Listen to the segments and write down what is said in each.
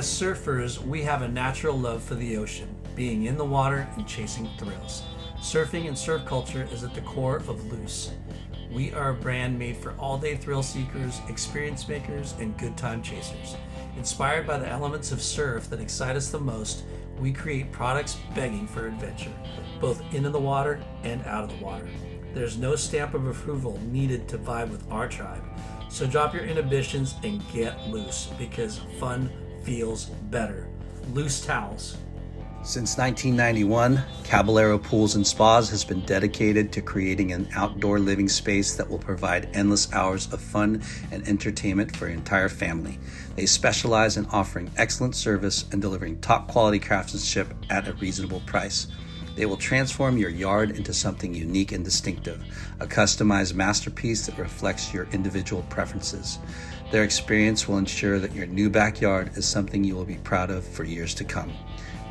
As surfers, we have a natural love for the ocean, being in the water and chasing thrills. Surfing and surf culture is at the core of Loose. We are a brand made for all day thrill seekers, experience makers, and good time chasers. Inspired by the elements of surf that excite us the most, we create products begging for adventure, both into the water and out of the water. There's no stamp of approval needed to vibe with our tribe. So drop your inhibitions and get loose because fun feels better. Loose towels. Since 1991, Caballero Pools and Spas has been dedicated to creating an outdoor living space that will provide endless hours of fun and entertainment for your entire family. They specialize in offering excellent service and delivering top quality craftsmanship at a reasonable price. They will transform your yard into something unique and distinctive, a customized masterpiece that reflects your individual preferences. Their experience will ensure that your new backyard is something you will be proud of for years to come.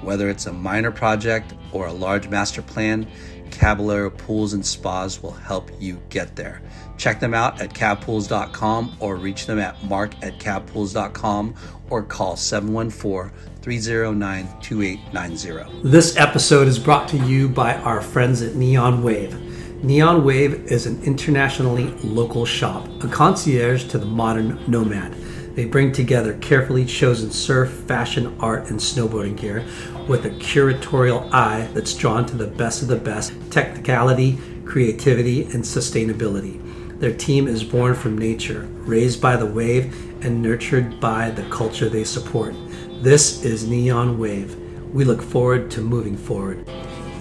Whether it's a minor project or a large master plan, Caballero Pools and Spas will help you get there. Check them out at cabpools.com or reach them at mark at cabpools.com or call 714 309 2890. This episode is brought to you by our friends at Neon Wave. Neon Wave is an internationally local shop, a concierge to the modern nomad. They bring together carefully chosen surf, fashion, art, and snowboarding gear with a curatorial eye that's drawn to the best of the best technicality, creativity, and sustainability. Their team is born from nature, raised by the wave, and nurtured by the culture they support. This is Neon Wave. We look forward to moving forward.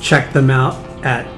Check them out at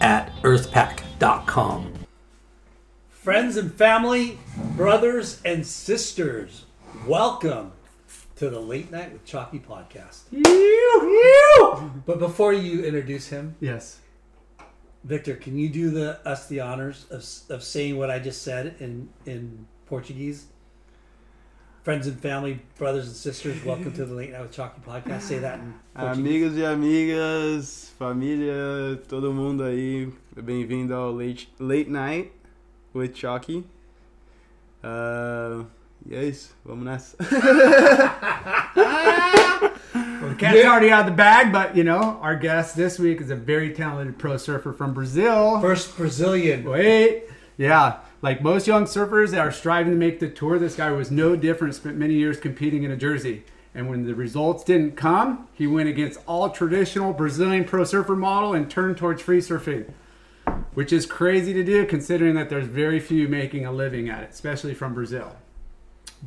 at earthpack.com. Friends and family, brothers and sisters, welcome to the Late Night with Chalky podcast. But before you introduce him, Yes. Victor, can you do the us the honors of, of saying what I just said in in Portuguese? Friends and family, brothers and sisters, welcome to the Late Night with Chalky podcast. Say that in Portuguese. Amigos e amigas, família, todo mundo aí, bem-vindo ao Late, Late Night with Chalky. Uh, e é isso, vamos nessa. Well, the cat's already out of the bag, but you know, our guest this week is a very talented pro surfer from Brazil. First Brazilian. Wait, yeah, like most young surfers that are striving to make the tour, this guy was no different. Spent many years competing in a jersey, and when the results didn't come, he went against all traditional Brazilian pro surfer model and turned towards free surfing, which is crazy to do considering that there's very few making a living at it, especially from Brazil.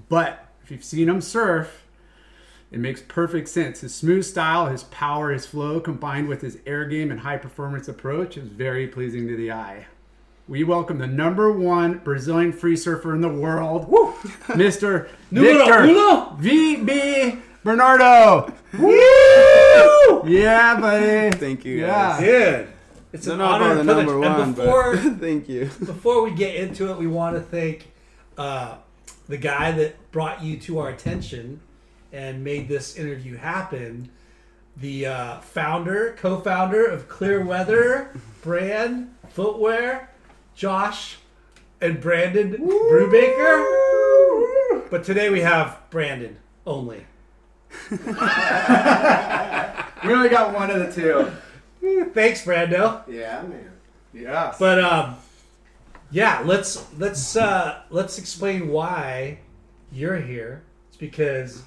But if you've seen him surf, it makes perfect sense. His smooth style, his power, his flow, combined with his air game and high performance approach, is very pleasing to the eye. We welcome the number one Brazilian free surfer in the world, Mr. Victor uno? VB Bernardo. Woo! Yeah, buddy. Thank you Yeah. guys. Dude, it's I an don't honor about and the privilege. number And one, before thank you. before we get into it, we want to thank uh, the guy that brought you to our attention and made this interview happen. The uh, founder, co-founder of Clearweather Brand Footwear, Josh and Brandon Brubaker. But today we have Brandon only. We only got one of the two. Thanks, Brando. Yeah, man. Yeah. But um, yeah, let's let's uh, let's explain why you're here. It's because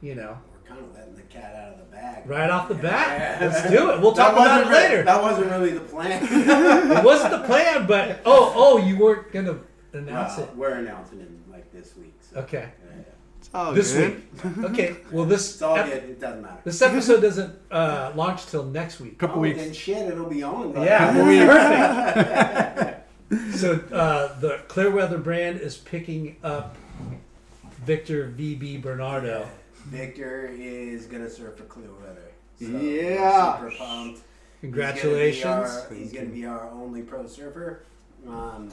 you know We're kind of letting the cat out of the bag. right off the bat. Yeah. Let's do it. We'll talk about it wasn't re- later. That wasn't really the plan. It wasn't the plan, but oh oh, you weren't gonna announce Well, it. We're announcing it like this week. So. Okay, Yeah, yeah. It's all this good. week. Okay, well this It's all ep- good. It doesn't matter. this episode doesn't uh, launch till next week. couple oh, weeks. Then shit, it'll be on. by Yeah, perfect. so uh, the Clearweather brand is picking up Victor VB Bernardo Victor is gonna surf for Clearweather. So Yeah. super pumped. Congratulations. He's gonna be our, only pro surfer. Um,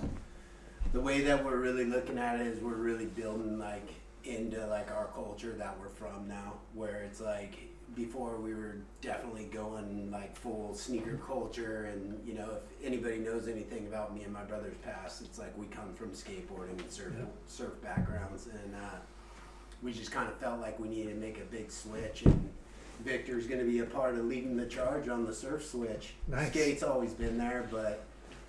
the way that we're really looking at it is we're really building like into like our culture that we're from now, where it's like before we were definitely going like full sneaker culture, and you know if anybody knows anything about me and my brother's past, it's like we come from skateboarding and surf Yeah. surf backgrounds, and uh, we just kind of felt like we needed to make a big switch and. Victor's going to be a part of leading the charge on the surf switch. Nice. Skate's always been there, but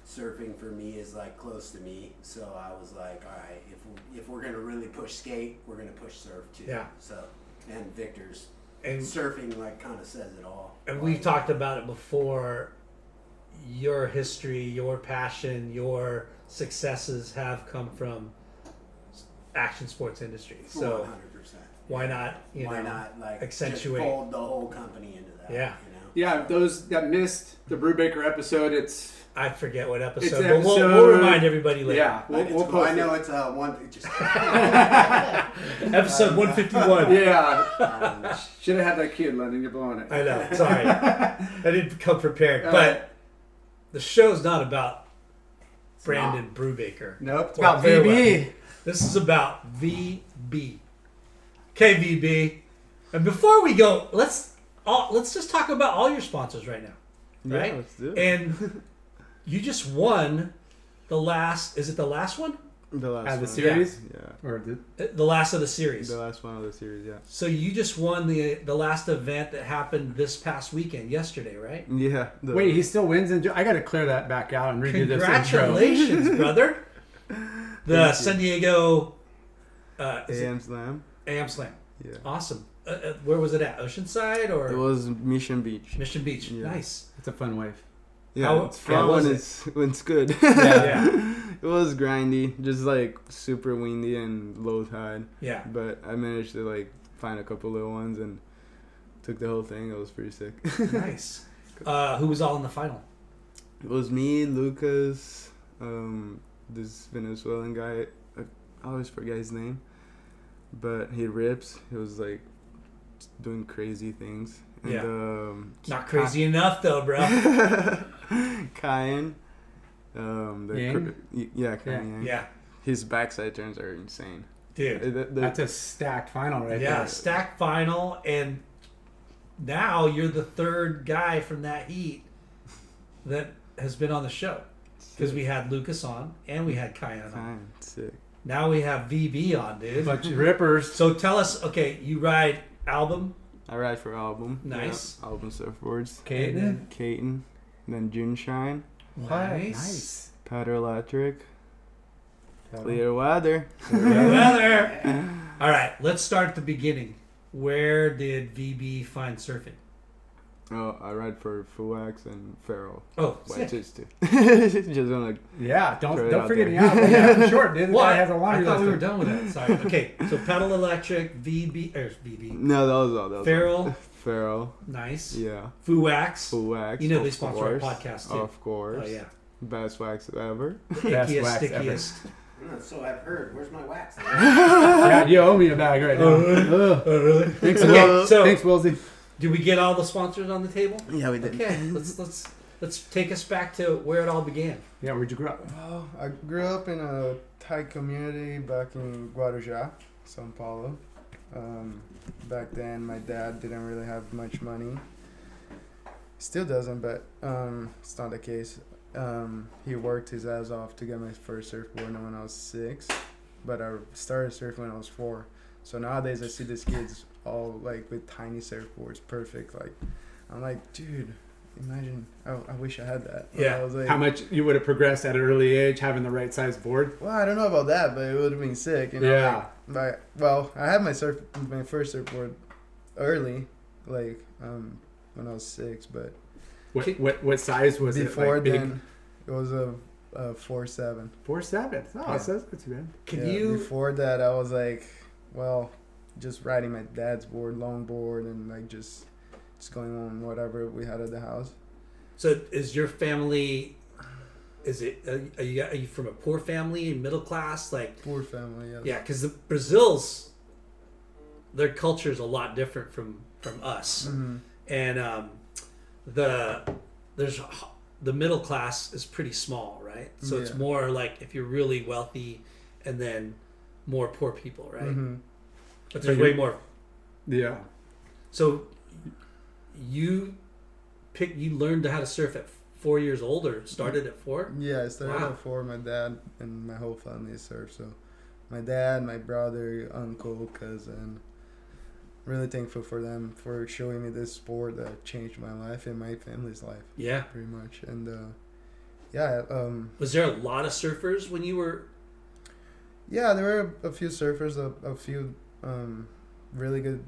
surfing for me is like close to me. So I was like, all right, if we, if we're gonna really push skate, we're gonna push surf too. Yeah. So and Victor's And surfing like kind of says it all. and we've talked about it before. Your history, your passion, your successes have come from action sports industry. So hundred percent. Why not? You Why know, not like accentuate- just fold the whole company into that? Yeah. You know. Yeah, those that missed the Brubaker episode, it's I forget what episode, It's but we'll, we'll remind everybody later. yeah, we'll, Like, we'll cool. post I know it. it's uh, one. it Just Episode one fifty one. Yeah, um, should have had that kid letting You're blowing it. I know. Sorry, I didn't come prepared. All but right. the show's not about Brandon Brubaker. Nope, it's Or about Fairway. VB. This is about VB. Okay, VB. And before we go, let's all, let's just talk about all your sponsors right now, right? Yeah, let's do it. And you just won the last. Is it the last one? the last Out of the one. series? Yeah. Or the, Uh, The last of the series. The last one of the series, yeah. So you just won the the last event that happened this past weekend, yesterday, right? Yeah. The, wait, he still wins. And I got to clear that back out and redo this intro. Congratulations, brother! The San Diego uh, AM Slam. AM Slam. Yeah. Awesome. Uh, uh, where was it at? Oceanside or It was Mission Beach. Mission Beach? Yeah. Nice. It's a fun wave. Yeah, How- it's fun was when it? it's when it's good. Yeah. it was grindy, just like super windy and low tide. Yeah. But I managed to like find a couple little ones and took the whole thing. It was pretty sick. nice. Uh, who was all in the final? it was me, Lucas, um, this Venezuelan guy. I I always forget his name, but he rips. He was like doing crazy things. And, Yeah. Um, Not crazy enough though, bro. Kyan. Um, the Yang? cr- yeah, Kyan. Yeah. Yang. yeah, His backside turns are insane. dude. Uh, the- the- That's a stacked final right yeah, there. stack final, and now you're the third guy from that heat that has been on the show because we had Lucas on and we had Kyan on. Sick. Now we have VB on, dude. Bunch of rippers. So tell us, okay, you ride album, I ride for album. Nice. Yeah, album surfboards. Caden. Caton, then Juneshine, nice. Powder Electric, Clear Weather. Weather. All right, let's start at the beginning. Where did VB find surfing? Oh, I ride for Fu Wax and Farrell. Oh, White sick. Chicks too. Just wanna. Yeah, don't Throw it don't out forget there. yeah, but yeah, I'm short, dude. The What? guy has a I laundry thought we list. were done with that. Sorry. Okay, so pedal electric, VB, or VB, No, that was all. That was Farrell, All. Farrell. nice. Yeah. Fu Wax. Fuax. You know of they sponsor our course. podcast, too. Of course. Oh yeah, Best wax ever. Best ickiest, wax ever. stickiest. Mm, so I've heard. Where's my wax? Yeah, you owe me a bag right now. Ugh. Oh really? Thanks, Okay, Will. so- Thanks, Wilsey. Did we get all the sponsors on the table? Yeah, we did. Okay, let's let's let's take us back to where it all began. Yeah, where'd you grow up? Well, I grew up in a Thai community back in Guarujá, São Paulo. Um, back then, my dad didn't really have much money. Still doesn't, but um, it's not the case. Um, he worked his ass off to get my first surfboard when I was six, but I started surfing when I was four. So nowadays, I see these kids all like with tiny surfboards, perfect. Like, I'm like, dude, imagine. I, I wish I had that. When Yeah. I was like, How much you would have progressed at an early age having the right size board? well, I don't know about that, but it would have been sick. You know, Yeah. Like, like, well, I had my surf, my first surfboard early, like um, when I was six, but What what, what size was before it? Like big? then, it was a, a four seven. Four seven. Oh, Yeah. so that's not too bad. Can Yeah, you? Before that, I was like, well, just riding my dad's board, longboard, and like just just going on whatever we had at the house. So is your family? Is it? Are you, are you from a poor family, middle class? Like Poor family. Yes. yeah, because the Brazil's their culture is a lot different from from us, and um, the there's the middle class is pretty small, right? So it's more like if you're really wealthy, and then more poor people, right? Mhm. But there's you- way more. Yeah. So you pick you learned how to surf at four years old, or started at four. Yeah, I started Wow. at four. My dad and my whole family surf. So, my dad, my brother, uncle, cousin. Really thankful for them for showing me this sport that changed my life and my family's life, Yeah. pretty much. And uh, yeah, um, Was there a lot of surfers when you were? yeah, there were a few surfers, a, a few um, really good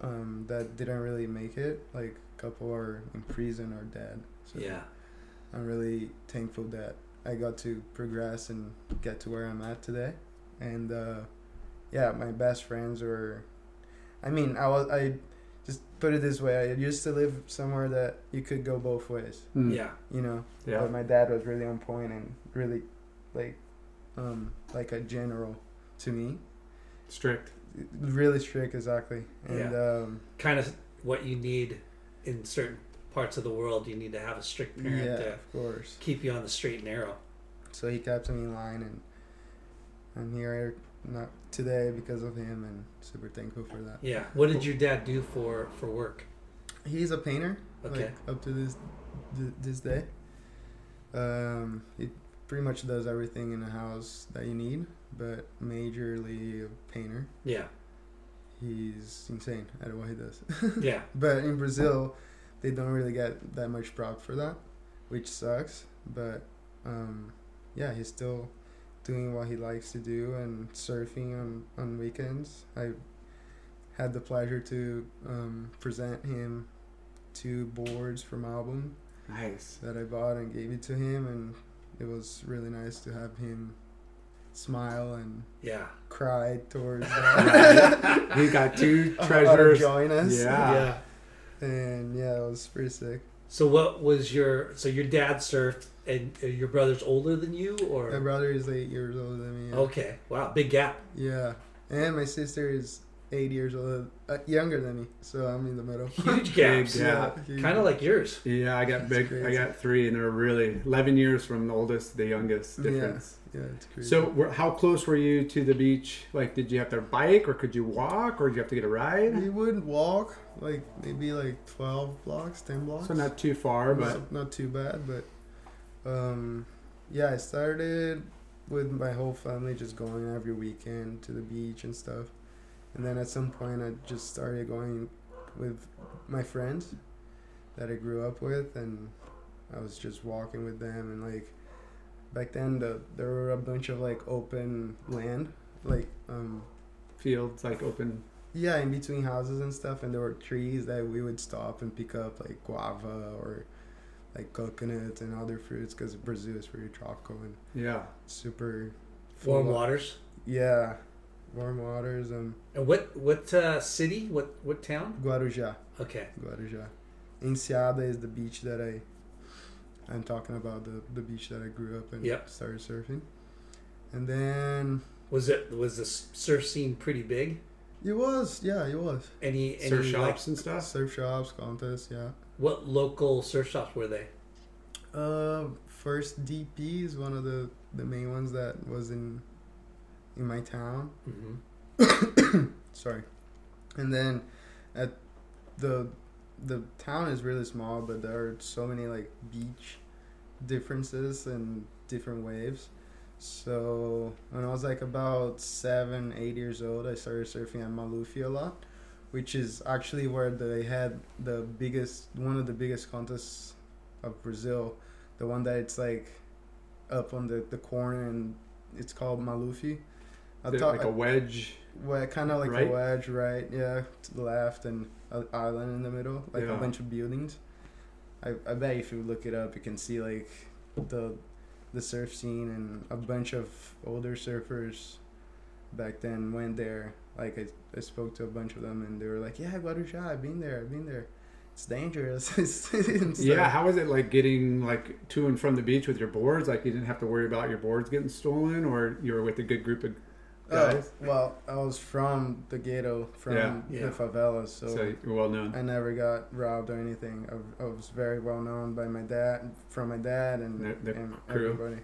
um, that didn't really make it. Like a couple are in prison or dead. So Yeah. I'm really thankful that I got to progress and get to where I'm at today. And uh, yeah, my best friends were. I mean, I was I just put it this way. I used to live somewhere that you could go both ways. Mm. Yeah. You know. Yeah. But my dad was really on point and really, like, um, like a general to me. Strict. Really strict, exactly. And um, Kind of what you need in certain parts of the world. You need to have a strict parent yeah, to of course. keep you on the straight and narrow. So he kept me in line, and I'm here not today because of him, and super thankful for that. Yeah. What did your dad do for for work? He's a painter, Okay. like up to this this day. Um, he pretty much does everything in the house that you need, but majorly a painter. Yeah. He's insane at what he does. Yeah. But in Brazil, they don't really get that much prop for that, which sucks. But um, yeah, he's still doing what he likes to do and surfing on, on weekends. I had the pleasure to um, present him two boards from album Nice. that I bought and gave it to him, and it was really nice to have him smile and Yeah. cry towards that. We got two treasures. join us. Yeah. Yeah. And yeah, it was pretty sick. So what was your so your dad surfed and uh, your brother's older than you or My or brother is eight years older than me. Yeah. okay wow big gap Yeah, and my sister is eight years old, uh, younger than me. So I'm in the middle. huge gaps gap. huge. kind of like yours Yeah, I got That's big. I got three, and they're really eleven years from the oldest to the youngest Yeah. difference. Yeah, it's crazy. So, how close were you to the beach? Like, did you have to bike, or could you walk, or did you have to get a ride? we would walk like maybe like twelve blocks, ten blocks. So not too far, but not, not too bad. But um, yeah, I started with my whole family just going every weekend to the beach and stuff, and then at some point I just started going with my friends that I grew up with, and I was just walking with them and like back then the there were a bunch of like open land like um fields like open. yeah in between houses and stuff and there were trees that we would stop and pick up like guava or like coconuts and other fruits because brazil is pretty tropical and Yeah. super warm of- waters? Yeah warm waters um and what what uh, city? What what town? Guarujá. Okay. Guarujá. Enseada is the beach that i i'm talking about the the beach that i grew up and Yep. started surfing and then was it was the surf scene pretty big it was yeah it was any any Surf like, shops and stuff. surf shops contests yeah what local surf shops were they Uh, first DP is one of the the main ones that was in in my town. mm-hmm. Sorry, and then at the the town is really small, but there are so many like beach differences and different waves. So when I was like about seven, eight years old, I started surfing at Malufi a lot, which is actually where they had the biggest, one of the biggest contests of Brazil, the one that it's like up on the, the corner and it's called Malufi. I thought like a wedge. well, kind of like Right? a wedge, right? Yeah, to the left and an island in the middle, like Yeah. a bunch of buildings. I, I bet if you look it up, you can see like the the surf scene and a bunch of older surfers back then went there. Like I, I spoke to a bunch of them and they were like, "Yeah, Guarujá, I've been there. I've been there. It's dangerous." Yeah, how was it like getting like to and from the beach with your boards? Like you didn't have to worry about your boards getting stolen, or you were with a good group of guys. Oh, well, I was from the ghetto, from Yeah. Yeah. the favelas, so, So you're well known. I never got robbed or anything. I, I was very well known by my dad, from my dad and, The- the and crew. everybody.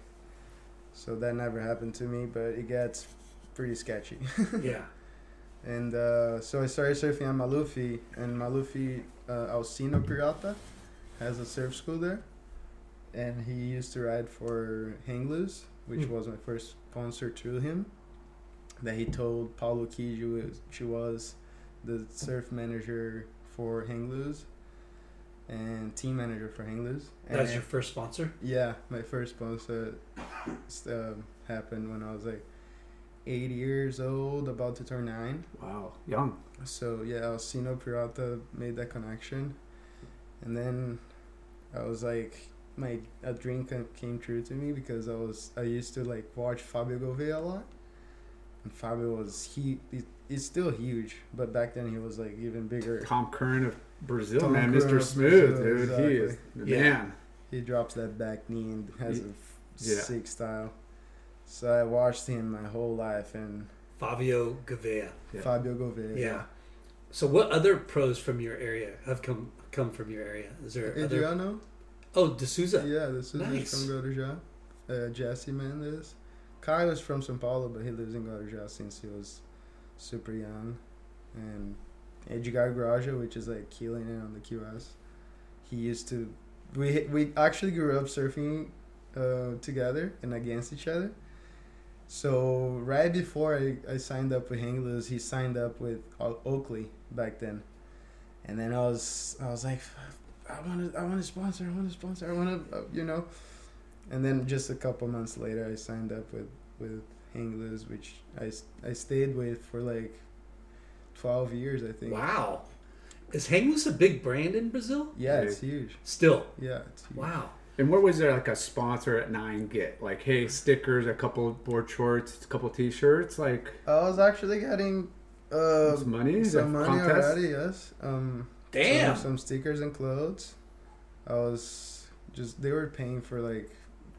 So that never happened to me, but it gets pretty sketchy. Yeah. And uh, so I started surfing on Malufi, and Malufi uh, Alcino Pirata has a surf school there. And he used to ride for Hang Loose, which Hmm. was my first sponsor to him. That he told Paulo Kiju she was the surf manager for Hang Loose and team manager for Hang Loose. That's your first sponsor? yeah, my first sponsor um, happened when I was like eight years old, about to turn nine. Wow, young. So yeah, Alcino Pirata made that connection, and then I was like, my a dream came true to me because I was I used to like watch Fabio Gouveia a lot, and Fabio was he he- he's still huge, but back then he was like even bigger. Tom Curren of Brazil, Tom man, Curren Mr. Smooth, Brazil, dude. He is exactly. the Yeah. man. He drops that back knee and has a f- Yeah. sick style. So I watched him my whole life, and Fabio Gouveia. Yeah. Fabio Gouveia. Yeah. So what other pros from your area have come come from your area? Is there other Adriano. Oh, de Souza. Yeah, this is Nice. from Guarujá. Uh, Jesse Mendes. Kai was from São Paulo, but he lives in Guarujá since he was super young. And Edgard Groggia, which is like killing it on the QS. He used to. We we actually grew up surfing uh, together and against each other. So right before I, I signed up with Hang Loose, he signed up with Oakley back then, and then I was I was like, I want to I want to sponsor I want to sponsor I want to you know, and then just a couple months later I signed up with with Hang Loose, which i stayed with for like twelve years I think. Wow. Is Hang Loose a big brand in Brazil? Yeah, it's huge. Still. Yeah, it's huge. Wow. And what was there like a sponsor at Nine get? Like, hey, stickers, a couple board shorts, a couple T-shirts, like I was actually getting uh, some money, some money contest? already. Yes. Um, Damn. Some, some stickers and clothes. I was just they were paying for like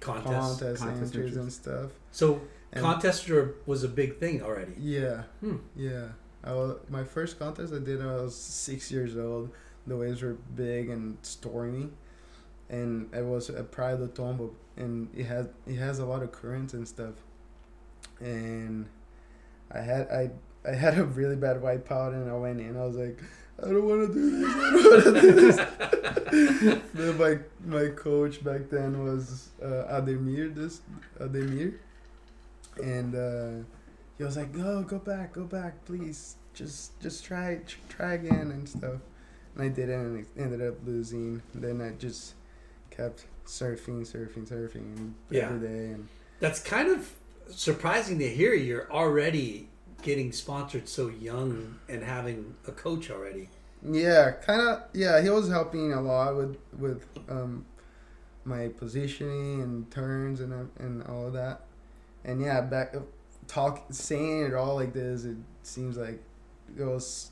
Contest. contest, Contest entries and stuff. So And- contest were- was a big thing already. Yeah, Hmm. yeah. I wa my first contest I did when I was six years old. The waves were big and stormy, and it was at Praia do Tombo, and it had it has a lot of currents and stuff. And I had I I had a really bad white powder, and I went in. I was like, I don't want to do this. I don't want to do this. then my my coach back then was uh, Ademir. This Ademir, and. Uh, he was like, "Go, go back, go back, please. Just, just try, try again and stuff." And I did it, and I ended up losing. Then I just kept surfing, surfing, surfing Yeah. every day, and That's kind of surprising to hear. You're already getting sponsored so young and having a coach already. yeah, kind of, yeah. He was helping a lot with with um, my positioning and turns and uh, and all of that. And yeah, back talk saying it all like this, it seems like it was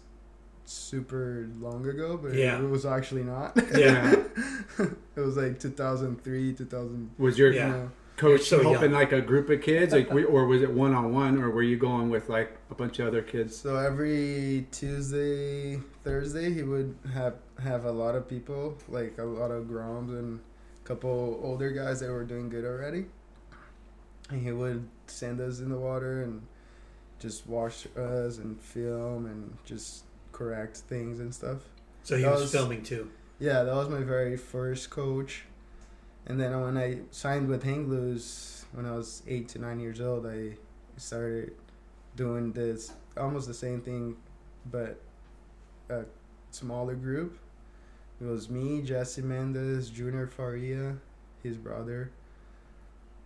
super long ago, but Yeah. it was actually not. Yeah. it was like 2003, 2000. Was your Yeah. You know. Coach so helping young. like a group of kids, like, we, or was it one on one, or were you going with like a bunch of other kids? So every Tuesday, Thursday, he would have have a lot of people, like a lot of groms and a couple older guys that were doing good already. And he would send us in the water and just watch us and film and just correct things and stuff. So he That was, was- filming too. Yeah, that was my very first coach. And then when I signed with Hang Loose when I was eight to nine years old, I started doing this almost the same thing, but a smaller group. It was me, Jesse Mendes, Junior Faria, his brother,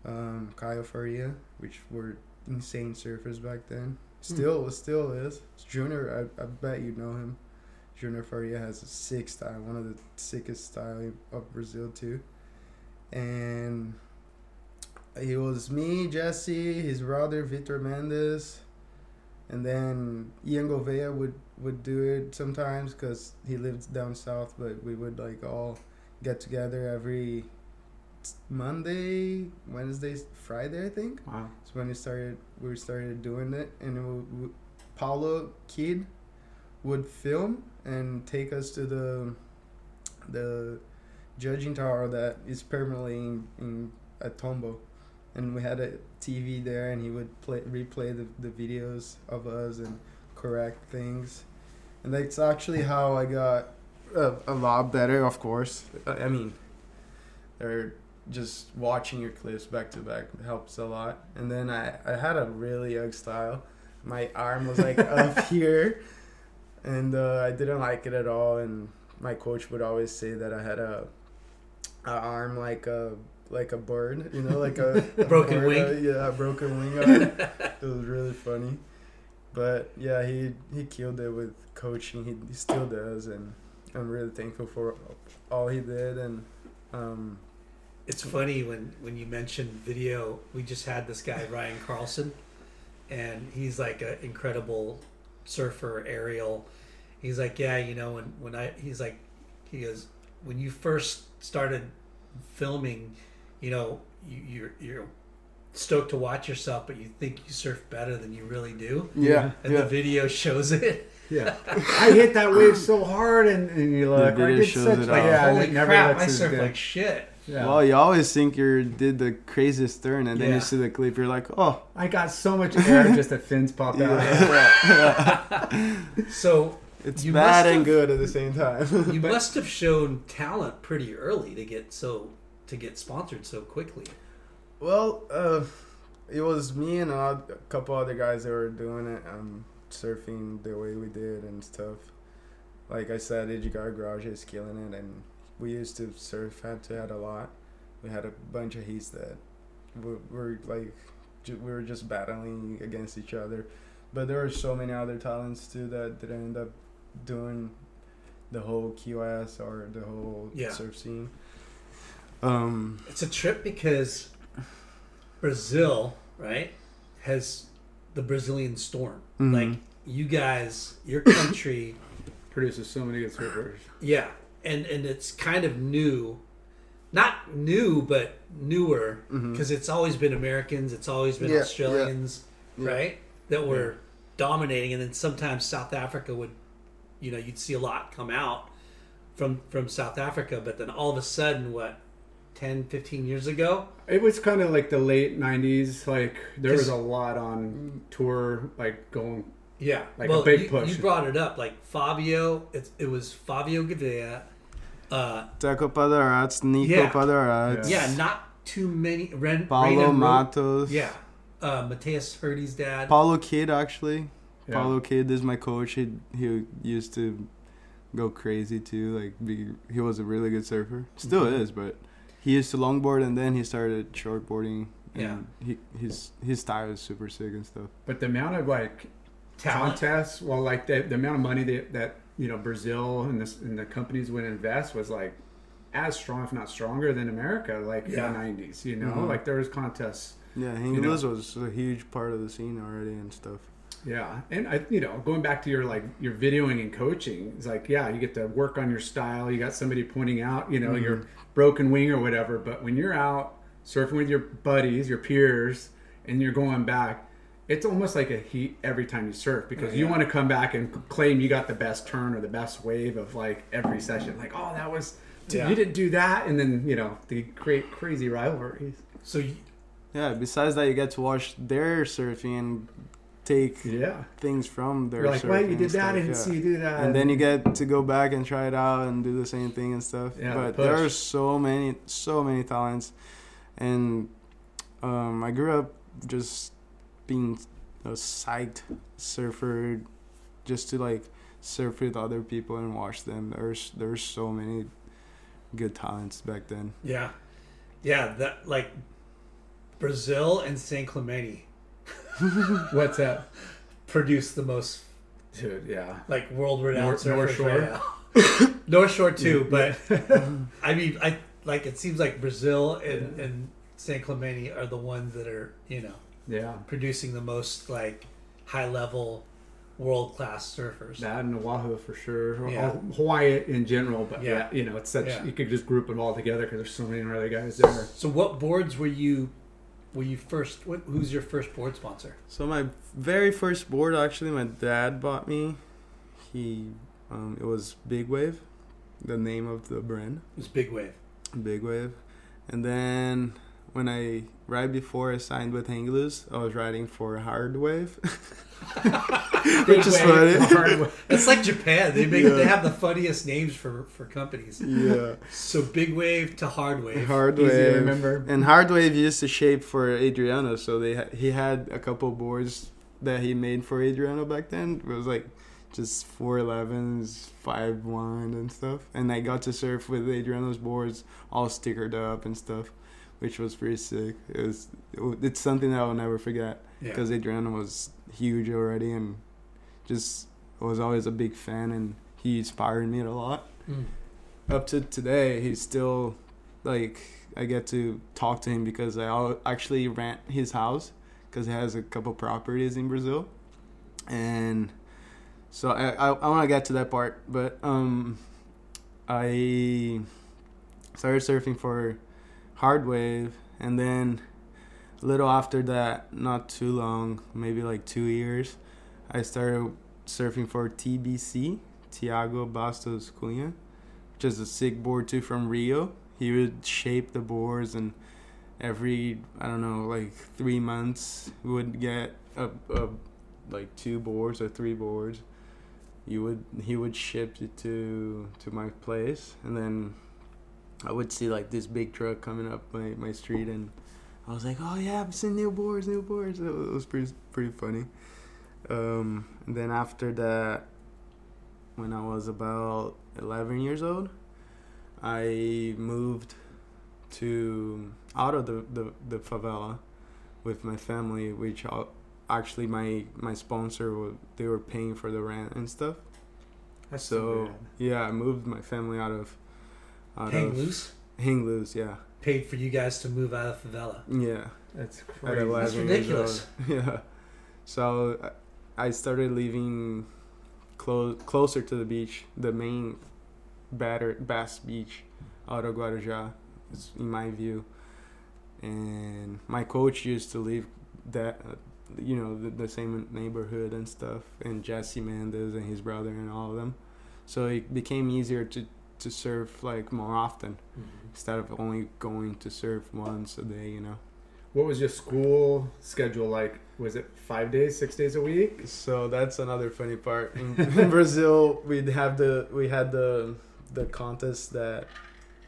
um, Kyle Faria, which were insane surfers back then. Still, still is. Junior, I, I bet you know him. Junior Faria has a sick style, one of the sickest style of Brazil too. And it was me, Jesse, his brother Vitor Mendes, and then Ian Gouveia would would do it sometimes because he lives down south. But we would like all get together every Monday, Wednesday, Friday, I think. Wow. That's when we started. We started doing it, and it would- Paulo Kid would film and take us to the the judging tower that is permanently in, in at Tombo, and we had a TV there, and he would play replay the, the videos of us and correct things, and that's actually how I got a, a lot better. Of course, I mean, they're just watching your clips back to back helps a lot. And then I, I had a really young style. My arm was like up here, and uh, I didn't like it at all. And my coach would always say that I had a arm like a like a bird, you know, like a, a Broken bird, wing? uh, yeah, a broken wing arm. it was really funny. But yeah, he he killed it with coaching. He, he still does, and I'm really thankful for all he did. And um, It's funny when when you mention video. We just had this guy Ryan Carlson, and he's like an incredible surfer, aerial. He's like, yeah, you know, when when I he's like, he goes, when you first started filming, you know, you, you're you're stoked to watch yourself, but you think you surf better than you really do, yeah, and yeah. the video shows it. Yeah. I hit that wave so hard, and, and you look. video I did shows such it like, all. yeah, Holy it crap! I surf do- like shit. Yeah. Well, you always think you did the craziest turn, and then Yeah. you see the clip, you're like, oh, I got so much air, just the fins pop out. yeah. So it's You bad and good at the same time. you must have shown talent pretty early to get so to get sponsored so quickly. well, uh, it was me and a couple other guys that were doing it, um, surfing the way we did and stuff. Like I said, Edgard Groggia is killing it, and we used to surf had to had a lot. We had a bunch of heats that were, were like ju- we were just battling against each other. But there were so many other talents too that didn't end up doing the whole QS or the whole Yeah. surf scene. Um, It's a trip because Brazil, right, has the Brazilian storm. Mhm. Like you guys, your country, Produces so many good surfers. yeah, and and it's kind of new, not new but newer because it's always been Americans, it's always been Yeah, Australians, yeah. right, that were dominating, and then sometimes South Africa would, you know, you'd see a lot come out from from South Africa, but then all of a sudden, what, 10, 15 years ago, It was kind of like the late '90s. Like there was a lot on tour, like going. Yeah, Like a well, big you, push. You brought it up, like Fabio. It, it was Fabio Gouveia. Uh, Teco Padaratz, Neco Yeah. Padaratz, yeah, not too many. Ren, Paulo Renan Matos, Yeah, uh, Mateus Herdy's dad. Paulo Kid actually. Yeah. Paulo Kid is my coach. He he used to go crazy too. Like be, he was a really good surfer. Still Mhm. is, but he used to longboard and then he started shortboarding. And Yeah. He his his style is super sick and stuff. But the amount of like Talent. contests, well, like the, the amount of money that, that you know Brazil and this and the companies would invest was like as strong, if not stronger, than America. Like Yeah. in the '90s, you know, Mhm. like there was contests. Yeah, know. Was a huge part of the scene already and stuff. Yeah, and I, you know, going back to your like your videoing and coaching, it's like yeah, you get to work on your style. You got somebody pointing out, you know, mm-hmm. your broken wing or whatever. But when you're out surfing with your buddies, your peers, and you're going back, it's almost like a heat every time you surf because you yeah. want to come back and claim you got the best turn or the best wave of like every session. Like, oh, that was. Dude, Yeah. you didn't do that, and then you know the great crazy rivalries. So you, Yeah. Besides that, you get to watch their surfing take Yeah, things from their you're like, wait, you and did that, I didn't yeah. see you do that, and then you get to go back and try it out and do the same thing and stuff. Yeah, but the there are so many, so many talents, and um, I grew up just being a psyched surfer, just to like surf with other people and watch them. There's there's so many good talents back then. yeah, yeah, that like Brazil and San Clemente what's that, Produce the most dude? Yeah. like world renowned North- surfers. North Shore? North Shore too, but I mean, I like it seems like Brazil and, and San Clemente are the ones that are you know Yeah. producing the most like high level world class surfers. That and Oahu for sure. Yeah. Hawaii in general, but Yeah. yeah, you know, it's such Yeah. you could just group them all together because there's so many other guys there. So, what boards were you? Were you first? What, who's your first board sponsor? So my very first board, actually, my dad bought me. He, um, it was Big Wave, the name of the brand, It was Big Wave. Big Wave. And then when I right before I signed with Hang Loose, I was riding for Hard Wave, which is funny. It's like Japan. They make Yeah. they have the funniest names for for companies. yeah, So Big Wave to Hard Wave. Hard Easy to Wave. remember. And Hard Wave used to shape for Adriano, so they he had a couple boards that he made for Adriano back then. It was like just four elevens, five one, and stuff. And I got to surf with Adriano's boards all stickered up and stuff, which was pretty sick. It was it's something that I'll never forget Yeah. because Adriano was huge already and just was always a big fan and he inspired me a lot Mm. up to today, he's still like I get to talk to him because I actually rent his house because he has a couple properties in Brazil, and so I I, I want to get to that part, but um, I started surfing for hard wave, and then a little after that, not too long, maybe like two years, I started surfing for TBC, Tiago Bastos Cunha which is a sick board too from Rio. He would shape the boards, and every I don't know, like three months, would get a, a like two boards or three boards. You would he would ship it to to my place, and then I would see like this big truck coming up my, my street, and I was like, oh yeah, I've seen new boards, new boards. It was pretty pretty funny. Um, then after that, when I was about 11 years old, I moved to out of the, the, the favela with my family, which actually my my sponsor they were paying for the rent and stuff. That's So bad. yeah, I moved my family out of out Hang of loose. Hang loose, yeah, Paid for you guys to move out of favela. yeah. That's crazy. That's ridiculous. Yeah. So I started living close closer to the beach, the main batter Bass Beach out of Guarujá, in my view. And my coach used to live that, uh, you know, the, the same neighborhood and stuff, and Jesse Mendes and his brother and all of them. So it became easier to to surf like more often instead of only going to surf once a day, you know. What was your school schedule like? Was it five days, six days a week? So that's another funny part. In, in Brazil, we'd have the we had the the contests that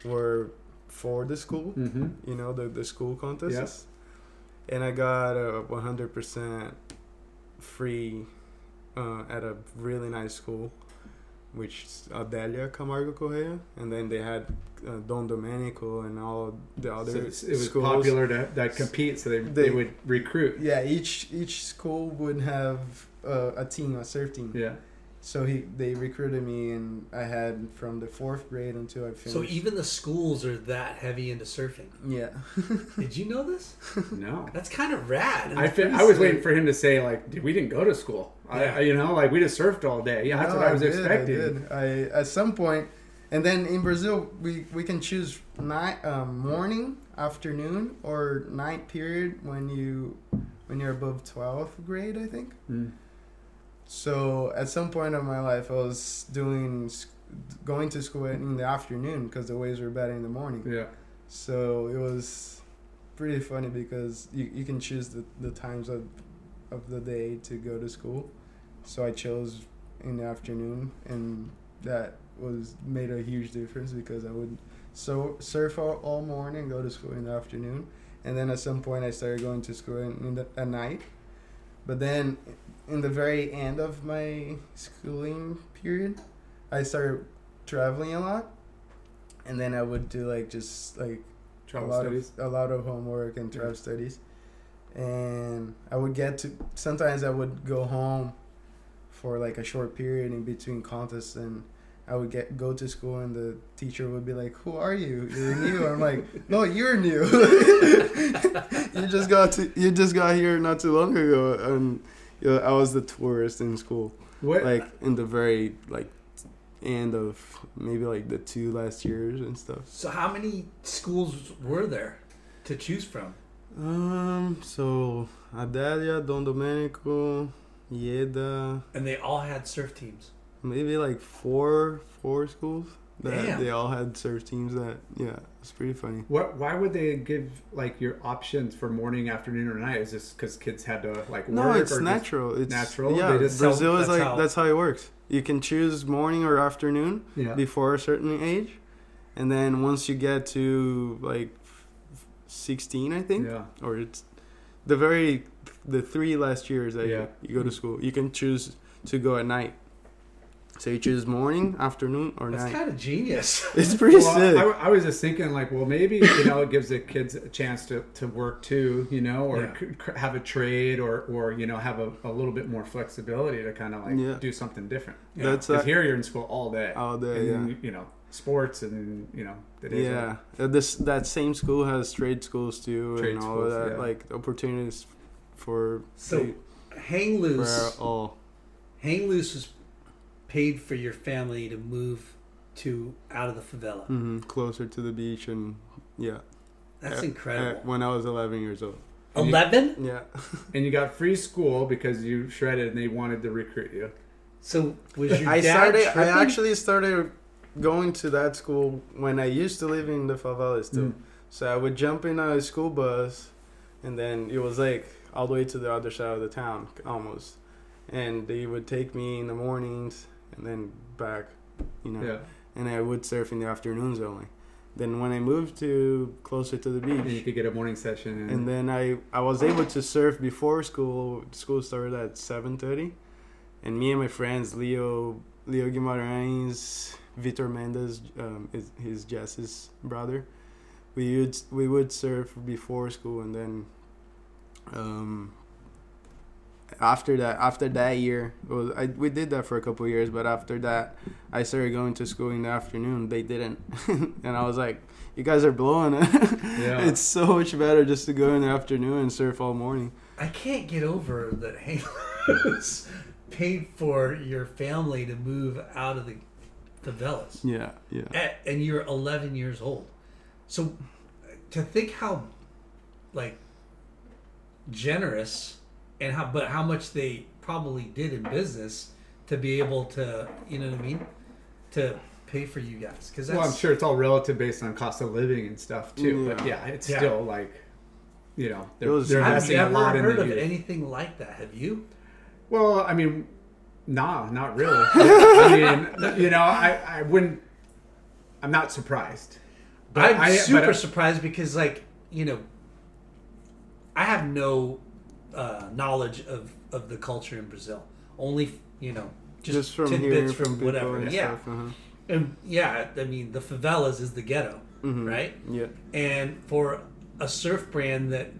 were for the school. Mm-hmm. You know the the school contests. Yes. And I got a 100% free uh, at a really nice school, which is Adélia Camargo Correa, and then they had uh, Dom Domenico and all the other So it was schools. popular to that compete, so they, they, They- would recruit. Yeah, each each school would have uh, a team, a surf team. Yeah. So he they recruited me, and I had from the fourth grade until I finished. So even the schools are that heavy into surfing. yeah, Did you know this? No. That's kind of rad. I, fi- I was waiting for him to say like, "Dude, we didn't go to school. Yeah. I, you know, like we just surfed all day. Yeah, that's No, what I was did, expecting. I, did. I at some point, and then in Brazil we we can choose night, um, morning, afternoon, or night period when you when you're above twelfth grade, I think. Mm. So at some point of my life, I was doing going to school in the afternoon because the waves were better in the morning. Yeah. So it was pretty funny because you, you can choose the, the times of, of the day to go to school. So I chose in the afternoon, and that was made a huge difference because I would so surf all, all morning, go to school in the afternoon, and then at some point I started going to school in, in the, at night. But then, in the very end of my schooling period, I started traveling a lot, and then I would do like just like Travel a lot studies. of a lot of homework and travel studies, and I would get to sometimes I would go home for like a short period in between contests and. I would get go to school and the teacher would be like, "Who are you? You're new." I'm like, "No, you're new. you just got to you just got here not too long ago and yeah, I was the tourist in school. What? Like in the very like end of maybe like the two last years and stuff. So how many schools were there to choose from? Um. So Adélia, Dom Domenico, Yeda, And they all had surf teams. maybe like four four schools that Damn. they all had surf teams. That yeah, it's pretty funny. What? Why would they give like your options for morning, afternoon, or night? Is this because kids had to like No, work? it's or natural. It's natural? Yeah, They just sell- Brazil is that's like how- that's how it works. You can choose morning or afternoon Yeah. before a certain age, and then once you get to like sixteen, I think, Yeah. or it's the very the three last years that Yeah. you, you go to mm. school, you can choose to go at night. So you choose morning, afternoon, or That's night. That's kind of genius. It's pretty Well, sick. I, I was just thinking, like, well, maybe you know, it gives the kids a chance to, to work too, you know, or Yeah. c- have a trade, or or you know, have a, a little bit more flexibility to kind of like Yeah. do something different. That's Because here you're in school all day, all day. and Yeah. then, you know, sports, and you know, the Yeah, Uh, this that same school has trade schools too, Trade and all schools, of that, yeah. like opportunities for So hang loose. for all. Hang loose was paid for your family to move to out of the favela. hmm closer to the beach, and yeah, That's Uh, incredible. uh, when I was 11 years old. Eleven. Yeah, and you got free school because you shredded, and they wanted to recruit you. So was your I dad started. I actually started going to that school when I used to live in the favelas too. Mm. So I would jump in a school bus, and then it was like all the way to the other side of the town, almost. And they would take me in the mornings, and then back, you know. Yeah, And I would surf in the afternoons only. Then when I moved to closer to the and you beach, could get a morning session, and, and then I I was able to surf before school. School started at seven thirty, and me and my friends Leo Leo Guimarães, Vitor Mendes, um, is his Jess's brother. We would we would surf before school, and then um, after that after that year, well, I, we did that for a couple of years, but after that, I started going to school in the afternoon. They didn't, and I was like, "You guys are blowing it." Yeah. it's so much better just to go in the afternoon and surf all morning. I can't get over that Hang loose paid for your family to move out of the favelas. Yeah, yeah. At, and you're 11 years old. So to think how like generous and how but how much they probably did in business to be able to, you know what I mean? To pay for you guys cuz well, I'm sure it's all relative based on cost of living and stuff too. But Yeah. yeah, it's Yeah. still like, you know, they're, was- they're I've investing a lot in heard the of youth. anything like that. Have you? Well, I mean, nah, not really. I mean, you know, I, I wouldn't. I'm not surprised. But I'm I- super but I- surprised because, like, you know, I have no uh, knowledge of, of the culture in Brazil. Only, you know, just, Just, from tidbits from, from whatever. and Yeah, stuff. Uh-huh. and yeah, I mean, the favelas is the ghetto, Mhm. right? Yeah. And for a surf brand that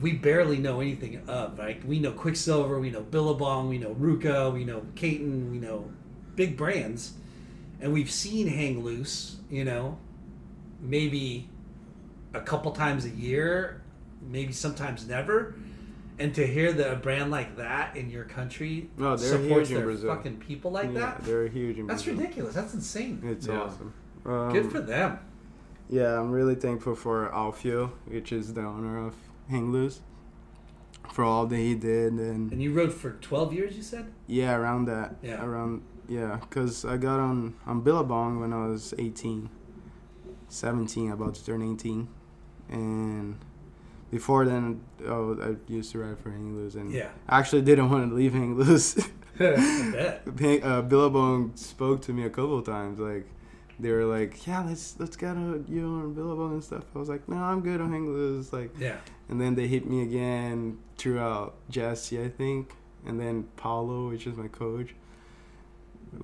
we barely know anything of, right? We know Quiksilver, we know Billabong, we know RVCA, we know Katin, we know big brands, and we've seen Hang Loose, you know, maybe a couple times a year, maybe sometimes never. And to hear that a brand like that in your country Oh, they're supports huge in their Brazil. fucking people like yeah, that, they're huge in that's Brazil. ridiculous. That's insane. It's Yeah. awesome. Um, Good for them. Yeah, I'm really thankful for Alfio, which is the owner of Hang Loose, for all that he did, and And you rode for 12 years, you said? yeah, around that, Yeah. around yeah, because I got on on Billabong when I was 18, 17, about to turn 18, and before then, oh, I used to ride for Hang Loose, and Yeah. I actually didn't want to leave Hang Loose. Uh, Billabong spoke to me a couple of times, like they were like, "Yeah, let's let's get a, you on Billabong and stuff." I was like, "No, I'm good on Hang Loose." Like, Yeah. and then they hit me again throughout Jesse, I think, and then Paulo, which is my coach.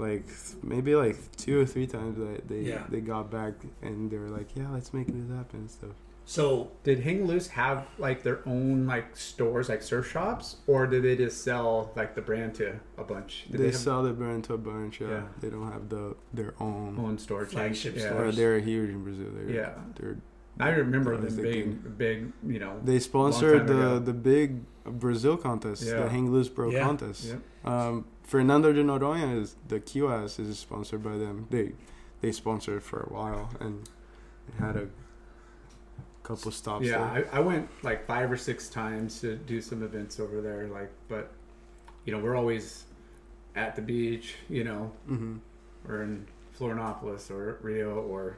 Like maybe like two or three times that they Yeah. they got back and they were like, "Yeah, let's make this happen" and stuff. So Did Hang Loose have like their own like stores, like surf shops, or did they just sell like the brand to a bunch? Did They, have sell the brand to a bunch. Yeah. Yeah. They don't have the their own. own store? Flagship yeah. stores. They're huge in Brazil. They're, Yeah. they're I remember I was them big, you know. They sponsored the ago. the big Brazil contest, Yeah. the Hang Loose Pro Yeah. contest. Yep. Um, Fernando de Noronha is the QS is sponsored by them. They they sponsored for a while and had a couple stops. Yeah, there. I, I went like five or six times to do some events over there. Like, but you know, we're always at the beach. You know, hmm or in Florianopolis or Rio or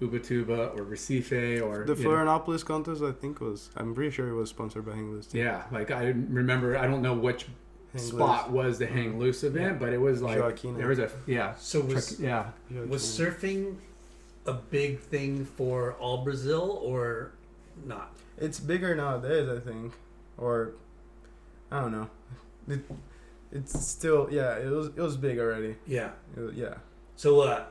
Ubatuba or Recife or The you know. Florianopolis contest, I think, was I'm pretty sure it was sponsored by Hang Loose. too. Yeah, like I remember. I don't know which Hang spot Loose. was the hang loose event, but it was like Joaquina. there was a yeah. So was truck- yeah, was surfing a big thing for all Brazil or not? It's bigger nowadays, I think, or I don't know. It, it's still yeah. It was it was big already. Yeah. It was- yeah. So uh,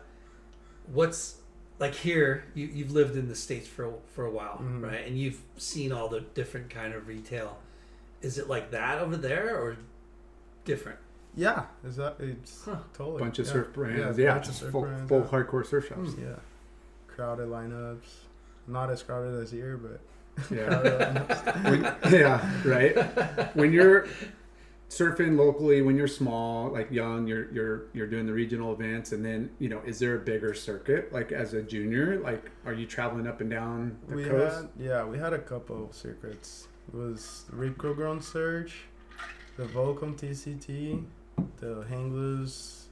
what's like here? You you've lived in the states for for a while, Mhm. right? And you've seen all the different kind of retail. Is it like that over there or different? Yeah, is that it's Huh. totally bunch of yeah. surf brands. Yeah, Yeah, bunch of just surf full, brands, full yeah. hardcore surf shops. Yeah, crowded lineups. Not as crowded as here, but Yeah. when, yeah, right. When you're surfing locally, when you're small, like young, you're you're you're doing the regional events, and then you know, is there a bigger circuit? Like as a junior, like are you traveling up and down the we coast? had yeah we had a couple circuits. It was Rip Curl Grom Search, the Volcom TCT, the Hang Loose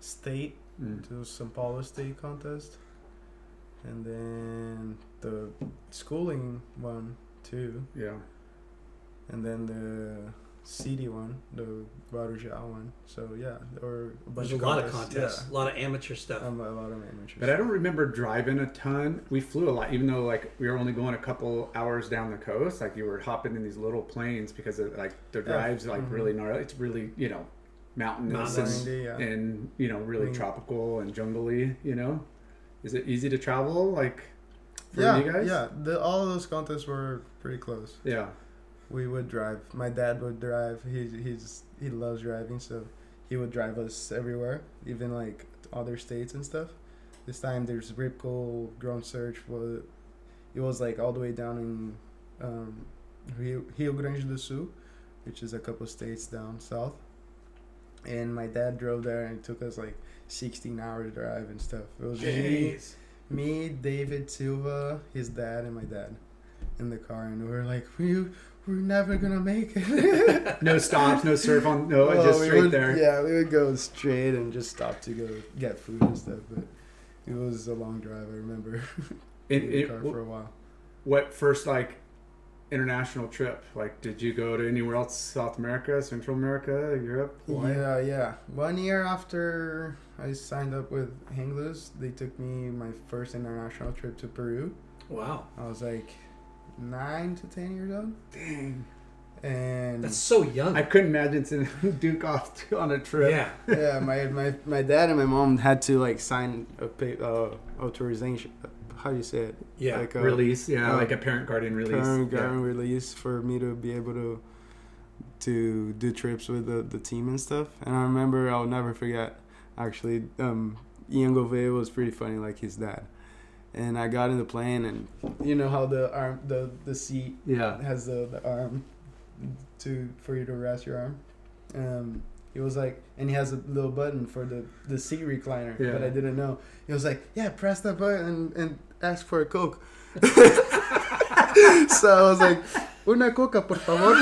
State Mm. to São Paulo State contest, and then the schooling one too, Yeah, and then the city one, the Guarujá one. So yeah, or a bunch There's a of lot of contests. contests, a lot of amateur stuff. Um, a lot of amateurs. but I don't remember driving a ton. We flew a lot, even though like we were only going a couple hours down the coast. Like you were hopping in these little planes because of, like the Yeah. drives like Mhm. really gnarly. It's really you know mountainous and Mountainous. Windy, yeah. and you know really Mm. tropical and jungly you know is it easy to travel like for yeah, you guys yeah. The, all those contests were pretty close. yeah We would drive. My dad would drive. He's he's he loves driving, so he would drive us everywhere, even like other states and stuff. This time there's Ripco Ground Search. Was it was like all the way down in um, Rio, Rio Grande do Sul, which is a couple states down south. And my dad drove there and took us like 16 hours drive and stuff. It was me, Jeez. me, David Silva, his dad, and my dad in the car, and we were like, "We, we're never gonna make it." no stops no surf on no Oh, just straight would- there Yeah, we would go straight and just stop to go get food and stuff. But it was a long drive. I remember It- in the it- car for a while. what first like international trip like did you go to anywhere else south america central america europe Hawaii? Yeah, yeah. One year after I signed up with Hang Loose, they took me my first international trip to Peru. Wow, I was like nine to ten years old, dang and that's so young. i couldn't imagine sending duke off to, on a trip yeah, yeah, my, my my dad and my mom had to like sign a pa- uh, authorization. How do you say it? yeah. Like a release yeah uh, like a parent guardian release parent yeah. guardian release for me to be able to to do trips with the, the team and stuff. And I remember I'll never forget. Actually, um, Ian Gouveia was pretty funny, like his dad. And I got in the plane, and you know how the arm, the the seat yeah has the, the arm to for you to rest your arm. Um, he was like, and he has a little button for the the seat recliner, Yeah. but I didn't know. He was like, yeah, press that button and, and ask for a coke. so I was like, una coca, por favor.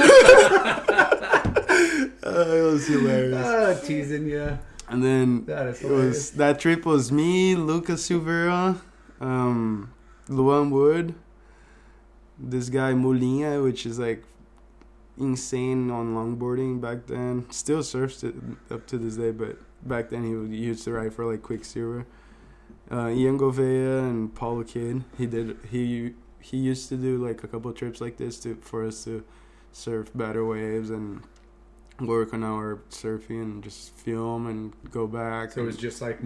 Uh, it was hilarious. ah, teasing yeah. And then that is it was that trip was me, Lucas Silveira, um, Luan Wood, this guy Molinha, which is like insane on longboarding back then. Still surfs it up to this day, but back then he would- he used to ride for like Quiksilver. Uh, Ian Gouveia and Paulo Kid. He did he he used to do like a couple trips like this to for us to surf better waves and work on our surfing and just film and go back. So it was just like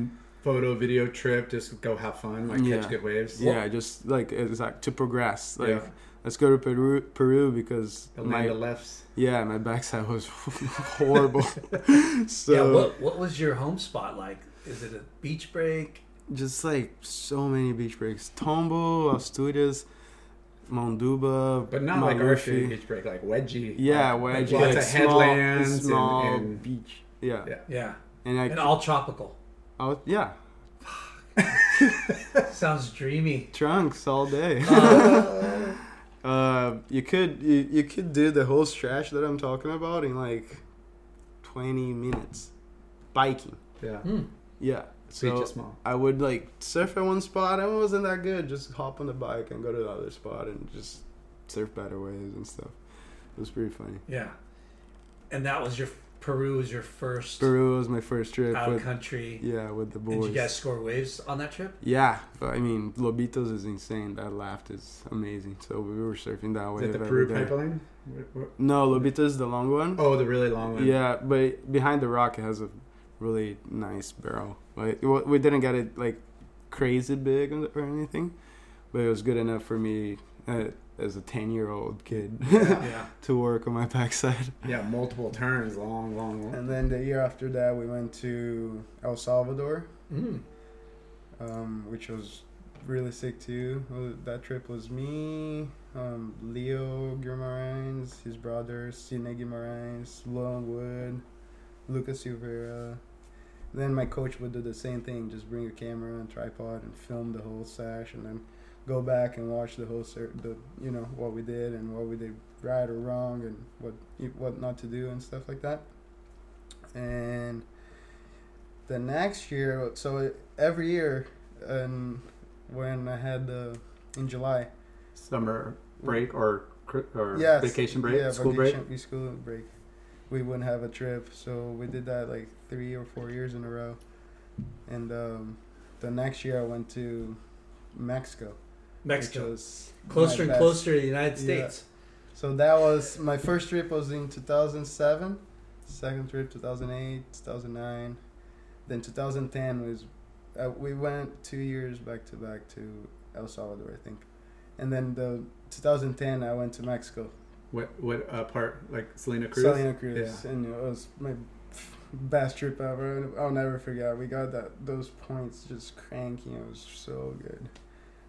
photo, video trip, just go have fun, like Yeah. catch good waves. yeah, just like it's like to progress. Like Yeah. Let's go to Peru, Peru because The my lefts. yeah my backside was horrible. so yeah. What what was your home spot like? Is it a beach break? just like so many beach breaks. Tombo, Asturias, Monduba, But not like our Malufi. beach break, like wedgie. Yeah, like, wedge. Like lots like of small- headlands small and, and beach. Yeah. Yeah. Yeah. and I, And all tropical. I was, yeah, Sounds dreamy. trunks all day. Uh, Uh, you could you, you could do the whole stretch that I'm talking about in like 20 minutes, biking. yeah. hmm. Yeah. So small. I would like surf at one spot and it wasn't that good. Just hop on the bike and go to the other spot and just surf better waves and stuff. It was pretty funny. Yeah. And that was your Peru was your first Peru was my first trip out of with country. yeah with the boys. Did you guys score waves on that trip? Yeah, but I mean Lobitos is insane. That laugh is amazing. So we were surfing that Is wave it the Peru pipeline? Wh- wh- No, Lobitos is the long one. Oh, the really long one. Yeah, but behind the rock it has a really nice barrel. Like we didn't get it like crazy big or or anything, but it was good enough for me uh, as a ten year old kid Yeah. to work on my backside. Yeah, multiple turns, long, long, long. And then the year after that, we went to El Salvador, Mm. um, which was really sick too. That trip was me, um, Leo Guimarães, his brother, Sidney Guimarães, Luan Wood, Lucas Silveira. Then my coach would do the same thing, just bring a camera and tripod and film the whole sash, and then go back and watch the whole ser- the you know what we did and what we did right or wrong and what what not to do and stuff like that. And the next year, so every year, and when I had the in July, Summer break or or Yes, vacation break, yeah, school vacation, break, school break, we wouldn't have a trip. So we did that like three or four years in a row. And um, the next year, I went to Mexico. Which Mexico. was Closer and best. closer to the United Yeah. States. So that was my first trip was in 2007, second trip 2008, 2009. Then 2010 was uh, we went two years back to back to El Salvador, I think. And then the 2010 I went to Mexico. What what uh, part like Salina Cruz? Salina Cruz, Yeah. and it was my best trip ever. I'll never forget. We got that those points just cranking. It was so good.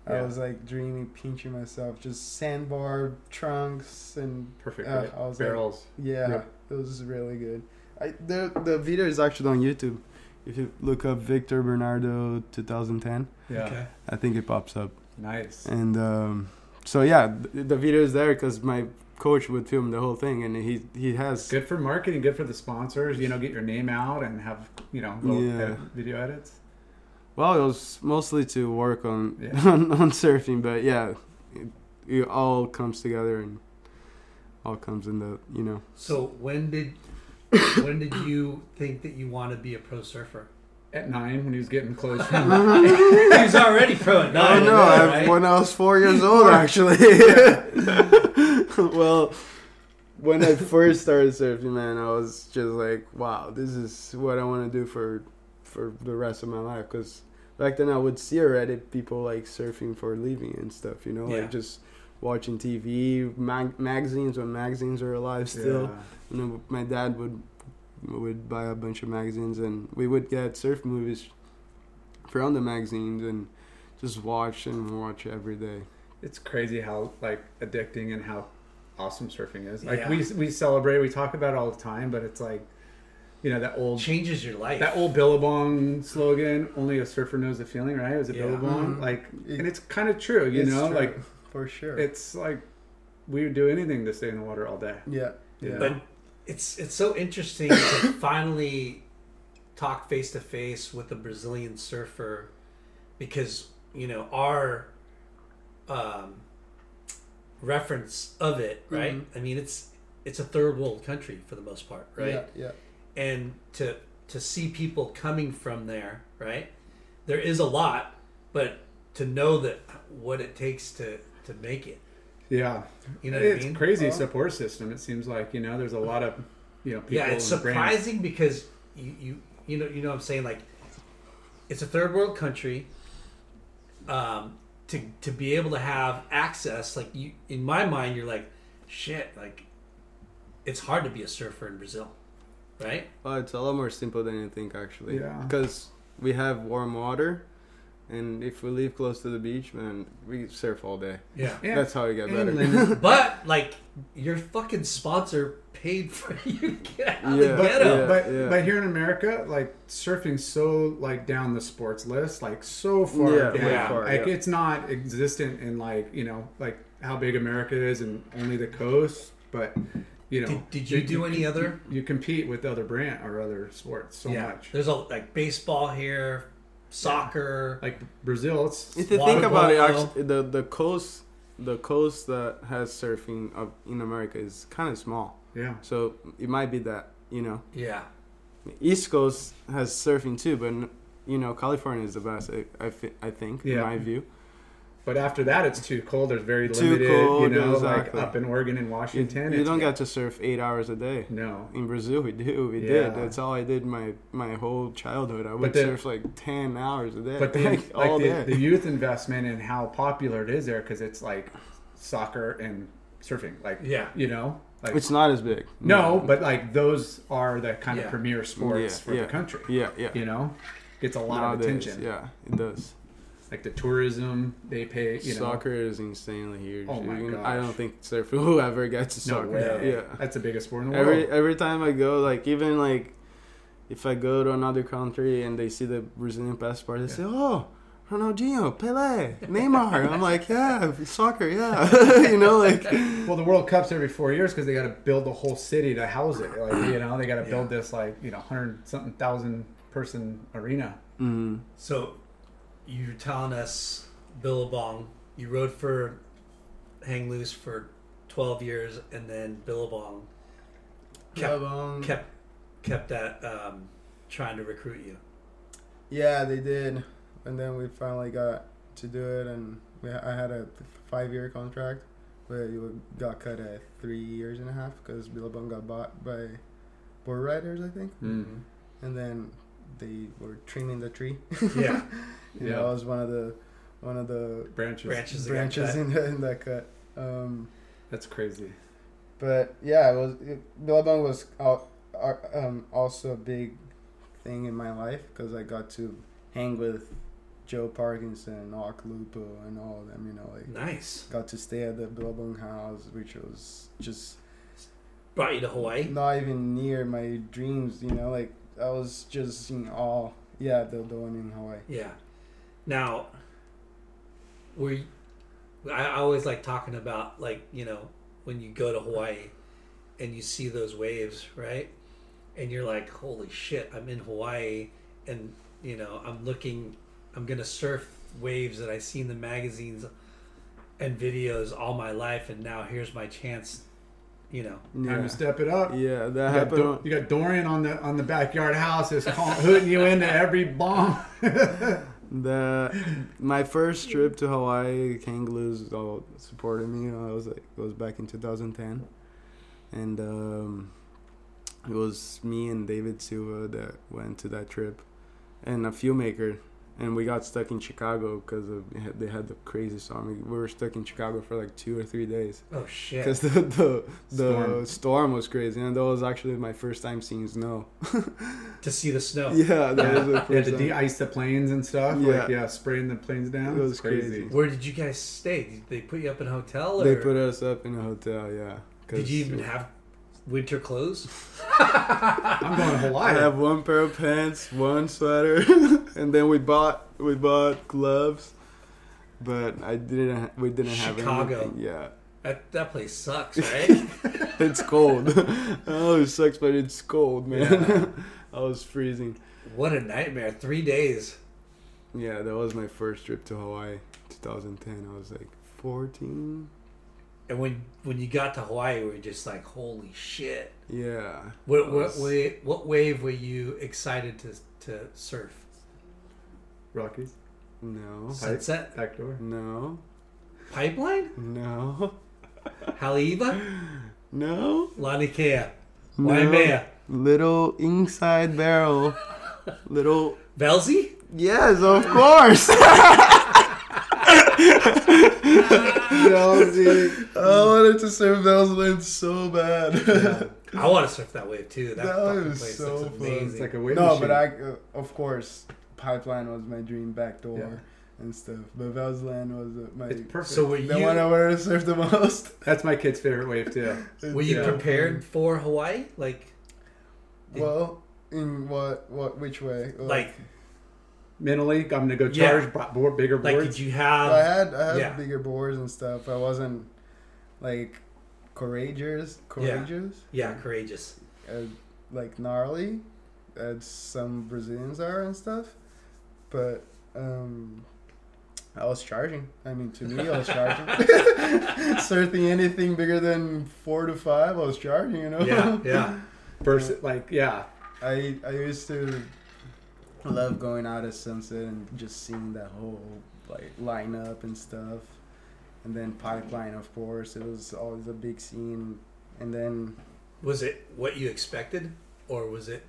I Yeah. was like dreaming, pinching myself, just sandbar trunks and Perfect. Uh, right? I was like- Barrels. yeah, Yep. it was really good. I, the the video is actually on YouTube. If you look up Victor Bernardo 2010, yeah. Okay. I think it pops up. Nice. And um, so yeah, the, the video is there because my coach would film the whole thing, and he he has Good for marketing. Good for the sponsors. You know, get your name out and have you know little Yeah. edit- video edits. Well, it was mostly to work on Yeah. on, on surfing, but yeah, it, it all comes together and all comes in the you know. So when did when did you think that you want to be a pro surfer? At nine, when he was getting close. he was already pro at I nine. Oh, know. I, right? when I was four years old, actually. well, when I first started surfing, man, I was just like, "Wow, this is what I want to do for for the rest of my life." Because back then, I would see already people like surfing for a living and stuff. You know, Yeah. like just watching TV, mag- magazines when magazines are alive still. Yeah. You know, my dad would would buy a bunch of magazines, and we would get surf movies from the magazines and just watch and watch every day. It's crazy how like addicting and how awesome surfing is. Like Yeah. we we celebrate, we talk about it all the time, but it's like you know that old changes your life. that old Billabong slogan, only a surfer knows the feeling, right? Was it Yeah. Billabong? Mhm. Like It- and it's kind of true, you It's know? true, Like for sure. it's like we would do anything to stay in the water all day. yeah, Yeah. But it's it's so interesting to finally talk face to face with a Brazilian surfer because you know our um, reference of it, right? Mhm. I mean, it's it's a third world country for the most part, right? Yeah, yeah. And to to see people coming from there, right? There is a lot, but to know that what it takes to to make it, Yeah. you know what I it's mean? crazy support system. It seems like, you know, there's a lot of you know, people yeah, it's and brands. surprising because you, you you know you know what I'm saying like it's a third world country. Um, to to be able to have access, like you in my mind, you're like, shit, like it's hard to be a surfer in Brazil, right? Oh, it's a lot more simple than you think, actually. Yeah. Because we have warm water, And if we live close to the beach, man, we surf all day. Yeah. Yeah. That's how we get better. But like your fucking sponsor paid for you to get out of the ghetto. yeah. but but here in America, like surfing's so like down the sports list, like so far Yeah, down. way far, like yeah. it's not existent in like you know like how big America is and only the coast. But you know, Did, did you do any other? You compete with other brand or other sports so yeah. much. There's a like baseball here, soccer. Like Brazil, it's If you think about it, actually, the the coast, the coast that has surfing of, in America is kind of small. yeah. So it might be that you know, Yeah. East Coast has surfing too, but you know, California is the best. I I, thi- I think, in my view. But after that, it's too cold. There's very Too limited, cold, you know, exactly. like up in Oregon and Washington. you it's- don't get to surf eight hours a day. no. In Brazil, we do. We Yeah. did. That's all I did my my whole childhood. I would the- surf like ten hours a day. But the, like, all like day. the, the youth investment and how popular it is there because it's like soccer and surfing. Like, Yeah. you know, like it's not as big. no, but like those are the kind Yeah. of premier sports Yeah, for yeah. the country. yeah, yeah. You know, gets a lot Nowadays, of attention. Yeah, it does. Like the tourism they pay. You know, soccer is insanely huge. Oh my You gosh. I don't think surf whoever gets to No soccer. way. Yeah. That's the biggest sport in the world. Every every time I go, like even like if I go to another country and they see the Brazilian passport, they say, "Oh, Ronaldinho, Pelé, Neymar." I'm like, "Yeah, soccer, yeah." you know, like Well, the World Cup's every four years because they got to build the whole city to house it. Like you know, they got to build this like you know hundred something thousand person arena. mm, So you're telling us Billabong, you rode for Hang Loose for 12 years and then Billabong kept Billabong- kept kept that um, trying to recruit you. Yeah, they did, and then we finally got to do it, and we, I had a five-year contract, but it got cut at three years and a half because Billabong got bought by Boardriders, I think, Mm. and then they were trimming the tree. Yeah. you Yeah. know, I was one of the one of the Branches. Branches. branches in, the, in that cut. Um, That's crazy. but yeah, it was it, Billabong was al- al- um, also a big thing in my life because I got to hang with Joel Parkinson, Occhilupo, and all of them. You know, like Nice. got to stay at the Billabong house, which was just Brought you to Hawaii. not even near my dreams. You know, like I was just in awe. Yeah, the the one in Hawaii. Yeah. Now, we, I I always like talking about like you know when you go to Hawaii, and you see those waves, right? And you're like, holy shit, I'm in Hawaii, and you know I'm looking, I'm gonna surf waves that I see in the magazines and videos all my life, and now here's my chance. You know, Time yeah, to step it up. yeah, that You got, happened. Do- you got Dorian on the on the backyard house is hooting you into every bomb. The my first trip to Hawaii, Kangaroos all supported me. I was like, it was back in 2010, and um, it was me and David Silva that went to that trip, and a filmmaker, and we got stuck in Chicago because they had, they had the crazy storm. We were stuck in Chicago for like two or three days oh shit, because the the, the Storm. storm. was crazy, and that was actually my first time seeing snow. to see the snow. yeah, that was the yeah, to de-ice the planes and stuff. Yeah. Like, yeah, spraying the planes down. It was crazy. crazy. Where did you guys stay? Did they put you up in a hotel? Or They put us up in a hotel, Yeah. did you even have winter clothes? I'm going to Hawaii. I have one pair of pants, one sweater, and then we bought we bought gloves, but I didn't. ha- We didn't have Chicago. anything. Yeah, That that place sucks, right? it's cold. oh, it sucks, but it's cold, man. I was freezing. what a nightmare! Three days. Yeah, that was my first trip to Hawaii, 2010. I was like 14. And when when you got to Hawaii, we were just like, "Holy shit!" Yeah. What I what wave, what wave were you excited to to surf? Rockies. No. Sunset, Back door. No. Pipeline, No. Haleiwa, No. Laniakea, No. Waimea, Little inside barrel. Little. Velzy. Yes, of course. Velzy. I wanted to surf Velzyland so bad. I want to surf that wave too. That, That fucking was place so looks fun. amazing. It's like a wave No, machine. but I, uh, of course, Pipeline was my dream backdoor. and stuff. But Velzyland was uh, my It's perfect. So were the you one I wanted to surf the most. That's my kid's favorite wave too. were you Yeah. prepared for Hawaii? Like Well, in what what which way? like Mentally, I'm gonna go Yeah. charge bo- board, bigger like did you Well, I have had I had yeah. bigger boards and stuff. I wasn't like courageous, courageous, yeah courageous? uh, like gnarly, as some Brazilians are and stuff. But um, I was charging. I mean, to me, I was charging. Surfing anything bigger than four to five, I was charging. You know. Yeah, yeah. First, like yeah, I I used to love going out at sunset and just seeing that whole like lineup and stuff, and then pipeline, of course. It was always a big scene, and then Was it what you expected, or was it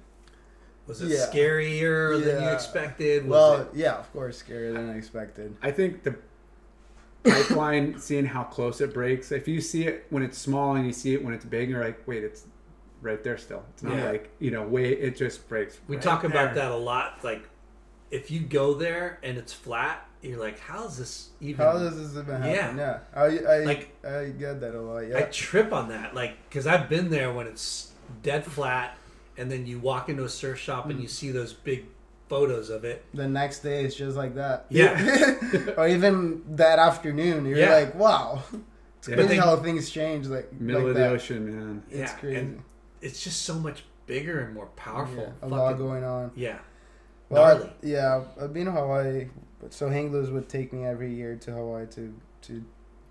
was it Yeah. scarier than you expected? Was well, it, yeah, of course, scarier than I expected. I think the pipeline, seeing how close it breaks. If you see it when it's small and you see it when it's big, you're like, wait, it's right there still. It's not Yeah. like you know, wait, it just breaks. we right talk about there. that a lot. Like if you go there and it's flat, you're like, how is this even? How does this even happen? Yeah. Yeah, I I Like- I get that a lot. Yeah, I trip on that, like, because I've been there when it's dead flat, and then you walk into a surf shop Mm. and you see those big photos of it. the next day it's just like that. Yeah. or even that afternoon, you're Yeah. like, wow. It's Yeah. crazy But how things change. Like middle like of that. the ocean, man. It's yeah, crazy. and it's just so much bigger and more powerful. Yeah, a Fucking- lot going on. Yeah, Well, I- gnarly. yeah, I've been to Hawaii, but so Hang Loose would take me every year to Hawaii to to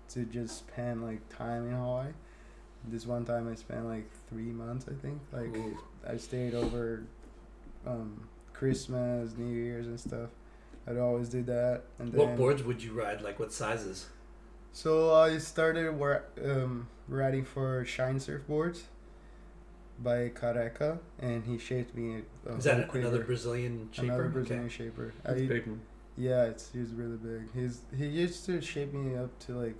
to just spend like time in Hawaii. This one time I spent like three months, I think. Like Ooh. I stayed over um, Christmas, New Year's, and stuff. I'd always do that. And then, What boards would you ride? Like what sizes? So I started wor- um, riding for Shine Surfboards by Careca, and he shaped me. A Is that whole another. Brazilian shaper? Another Okay. Brazilian shaper. That's I, a big one. Yeah, it's he's really big. He's he used to shape me up to like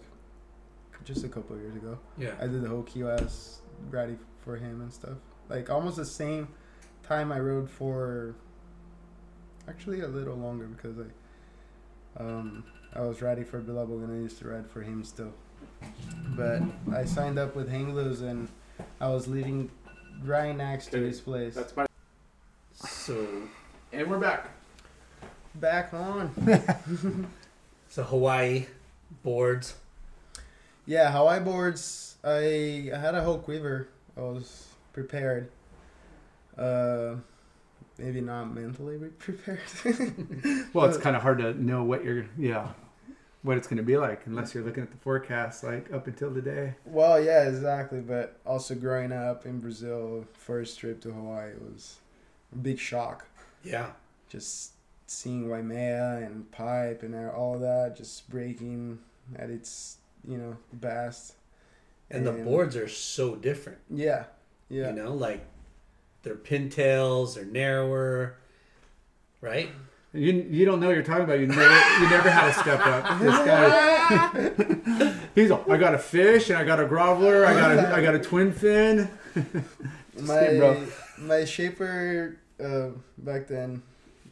just a couple years ago. Yeah. I did the whole QS ready for him and stuff. Like almost the same time I rode for actually a little longer because I um I was ready for Billabong and I used to ride for him still. But I signed up with Hang Loose and I was living right next to Okay, his place. That's my. So, And we're back. Back on. so Hawaii boards. Yeah, Hawaii boards. I, I had a whole quiver. I was prepared. Uh, maybe not mentally prepared. Well, it's kind of hard to know what you're, yeah, what it's going to be like unless you're looking at the forecast, like up until the day. well, yeah, exactly. But also growing up in Brazil, first trip to Hawaii was a big shock. Yeah. Just seeing Waimea and pipe and all that just breaking at its you know best. And the boards are so different. Yeah, yeah. You know, like they're pintails, they're narrower, right? You you don't know what you're talking about. You never you never had a step up. This guy, he's all, I got a fish and I got a groveler. I got a I got a twin fin. my kidding, my shaper uh, back then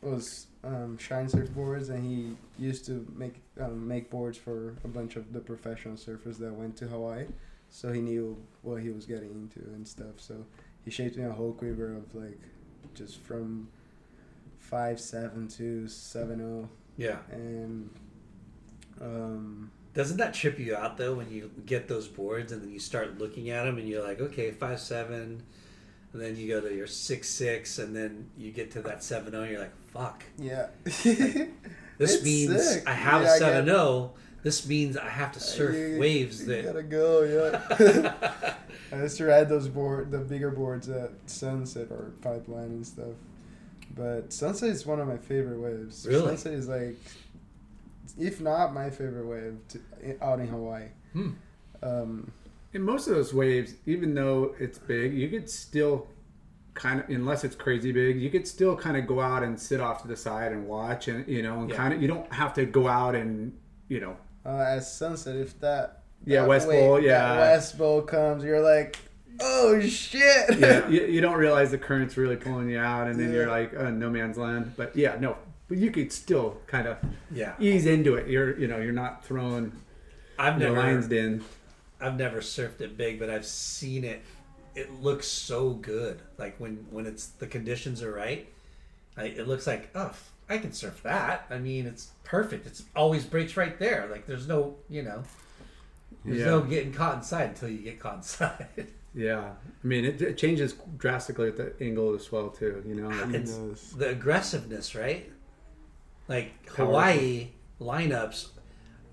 was um, Shine Surfboards, and he used to make um, make boards for a bunch of the professional surfers that went to Hawaii. So he knew what he was getting into and stuff. So he shaped me a whole quiver of like just from five seven to seven oh, Yeah. and um, Doesn't that trip you out though when you get those boards and then you start looking at them and you're like, okay, five seven, and then you go to your six six, and then you get to that seven zero, and you're like, fuck. yeah. This It's means sick. I have Yeah, a seven get- This means I have to surf You- waves you that. gotta go, yeah. I used to ride those board, the bigger boards at Sunset or Pipeline and stuff. But Sunset is one of my favorite waves. Really? Sunset is like, if not my favorite wave to, out in Hawaii. Hmm. Um, In most of those waves, even though it's big, you could still kind of, unless it's crazy big, you could still kind of go out and sit off to the side and watch, and you know, and Yeah. kind of, you don't have to go out and you know, uh, at Sunset, if that Yeah, West wave- Bowl, yeah. West Bowl comes, you're like, oh shit. yeah, you, you don't realize the current's really pulling you out, and then you're like, uh, no man's land. But yeah, no, but you could still kind of Yeah, ease into it. You're you know you're not throwing I've never lines in. I've never surfed it big, but I've seen it. It looks so good. Like when when it's the conditions are right, I, it looks like oh I can surf that. I mean it's perfect. It's always breaks right there. Like there's no you know there's Yeah. no getting caught inside until you get caught inside. Yeah, I mean it, it changes drastically at the angle as well too. You know, Like, It's does. the aggressiveness, right? Like Powerful. Hawaii lineups,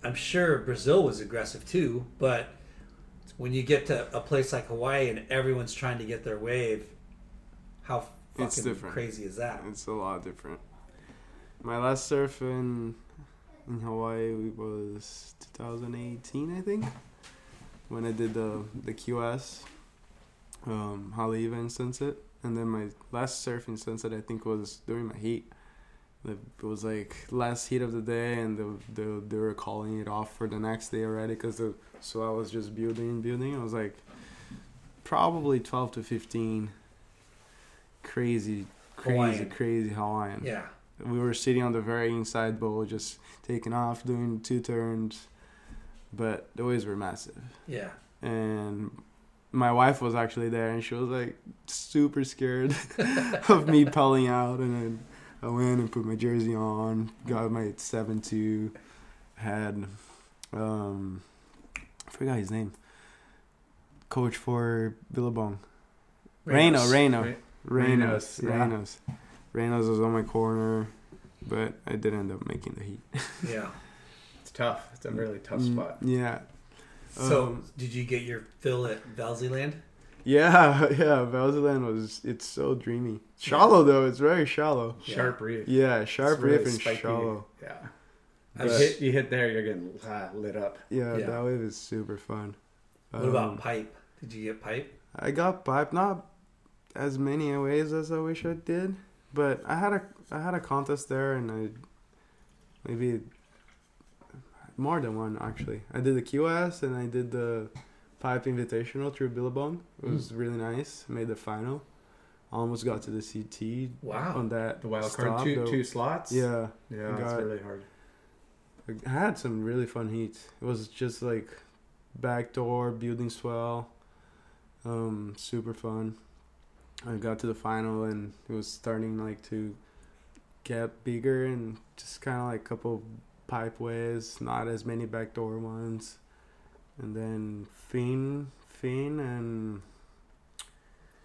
I'm sure Brazil was aggressive too, but when you get to a place like Hawaii and everyone's trying to get their wave, how It's fucking different. crazy is that? It's a lot different. My last surf in in Hawaii was 2018, I think, when I did the the QS um, Haleiwa Sunset, and then my last surfing Sunset I think was during my heat. It was like last heat of the day, and the, the, they were calling it off for the next day already because the so I was just building, building. I was like probably 12 to 15. Crazy, crazy, Hawaiian. crazy Hawaiian. Yeah. We were sitting on the very inside bowl, just taking off, doing two turns, but the waves were massive. Yeah. And my wife was actually there, and she was like super scared of me pulling out. And then I went and put my jersey on, got my seven two, had um, I forgot his name, coach for Billabong, Reno, Ramos. Reno. Right. Reynos, Reynos. Reynos. Reynos was on my corner, but I did end up making the heat. Yeah. It's tough. It's a really tough Mm, spot. Yeah. So Um, did you get your fill at Velzyland? Yeah, yeah. Velzyland was it's so dreamy. Shallow though, it's very shallow. Yeah. Sharp reef. Yeah, sharp It's really reef and spiky. shallow. Yeah. I You hit, you hit there, you're getting ah, lit up. Yeah, Yeah. that wave is super fun. What about Um, pipe? Did you get pipe? I got pipe, not as many waves as I wish I did, but I had a I had a contest there, and I maybe more than one actually. I did the QS and I did the pipe invitational through Billabong. It was really nice. Made the final. Almost got to the CT Wow. on that The wild card, stop, two, though. two slots. Yeah, Yeah, it's got- really hard. I had some really fun heats. It was just like backdoor building swell, um, super fun. I got to the final and it was starting like to get bigger and just kind of like a couple pipe waves, not as many backdoor ones, and then Finn, Finn and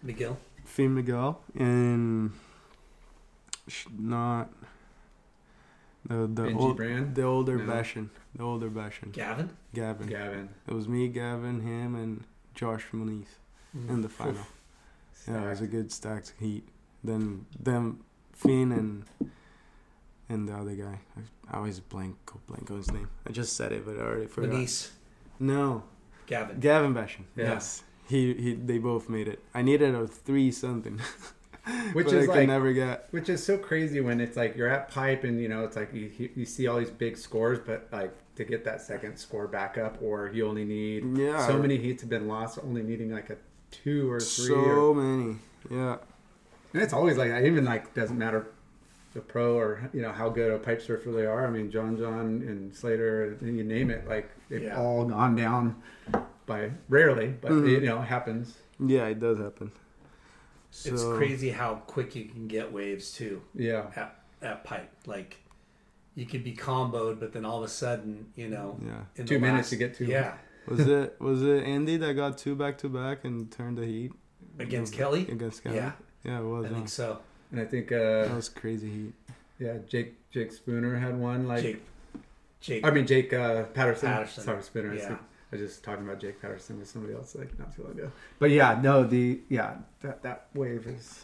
Miguel? Finn McGill and not the the Benji old, Brand? the older No. Beschen, the older Beschen, Gavin? Gavin. Gavin. It was me, Gavin, him, and Josh Moniz mm. in the final. Yeah, it was a good stacked heat. Then them Finn and and the other guy. I, always blank go blank on his name. I just said it, but I already forgot. Manice. No, Gavin. Gavin Beschen. Yeah. Yes, he he. They both made it. I needed a three something, Which is like, never get. which is so crazy when it's like you're at pipe and you know it's like you you see all these big scores, but like to get that second score back up, or you only need Yeah, so many heats have been lost, only needing like a two or three. so or, many. Yeah, and it's always like that. Even like doesn't matter the pro or you know how good a pipe surfer they are. I mean, John John and Slater, and you name it, like they've Yeah. all gone down by rarely, but Mhm. you know it happens. yeah, it does happen. It's crazy how quick you can get waves too Yeah. at, at pipe. Like you could be comboed, but then all of a sudden, you know, Yeah. in Two the minutes last- to get two. Yeah, Was it was it Andy that got two back to back and turned the heat against Kelly. against Kelly? Yeah, yeah, it was. I huh? think so. And I think That uh, was crazy heat. yeah, Jake Jake Spooner had one like Jake, Jake. I mean Jake uh, Patterson. Patterson. Sorry, Spooner. I was Yeah. think- I was just talking about Jake Patterson with somebody else like not too long ago. But yeah, no, the yeah that that wave is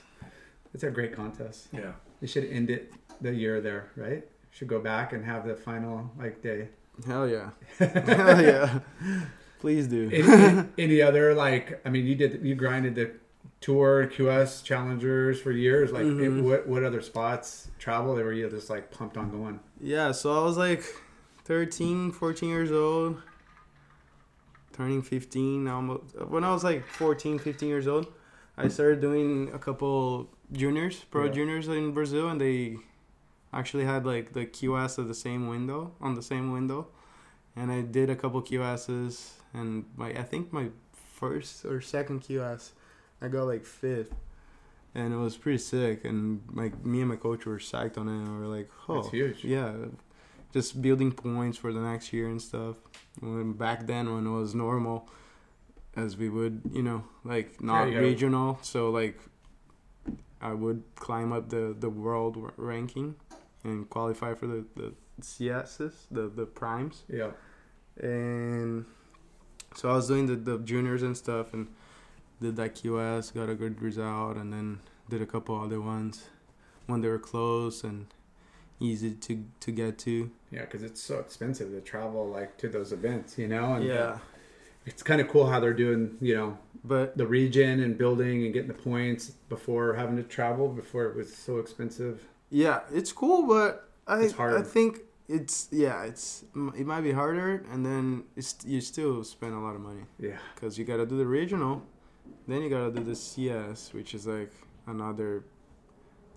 it's a great contest. yeah, They should end it the year there, right? Should go back and have the final like day. Hell yeah. Hell yeah. Please do. Any, any other like I mean you did you grinded the tour QS challengers for years like it- Mhm. what what other spots travel they were you just like pumped on going Yeah, so I was like 13, 14 years old, turning 15. Almost when I was like 14, 15 years old, I started doing a couple juniors, pro Yeah. juniors in Brazil, and they, actually had like the QS of the same window on the same window, and I did a couple QSs, and my I think my first or second QS, I got like fifth, and it was pretty sick. And like me and my coach were psyched on it, and we were like, oh, That's huge. yeah, just building points for the next year and stuff. When back then, when it was normal, as we would, you know, like not go. regional, so like I would climb up the the world r- ranking and qualify for the the CSs, the the primes, Yeah. and so I was doing the the juniors and stuff, and did that QS, got a good result, and then did a couple other ones when they were close and easy to to get to. Yeah, because it's so expensive to travel like to those events, you know. And Yeah, it's kind of cool how they're doing, you know, but the region and building and getting the points before having to travel before it was so expensive. yeah, it's cool, but I. I think it's yeah, it's it might be harder, and then it's you still spend a lot of money Yeah. because you gotta do the regional, then you gotta do the CS, which is like another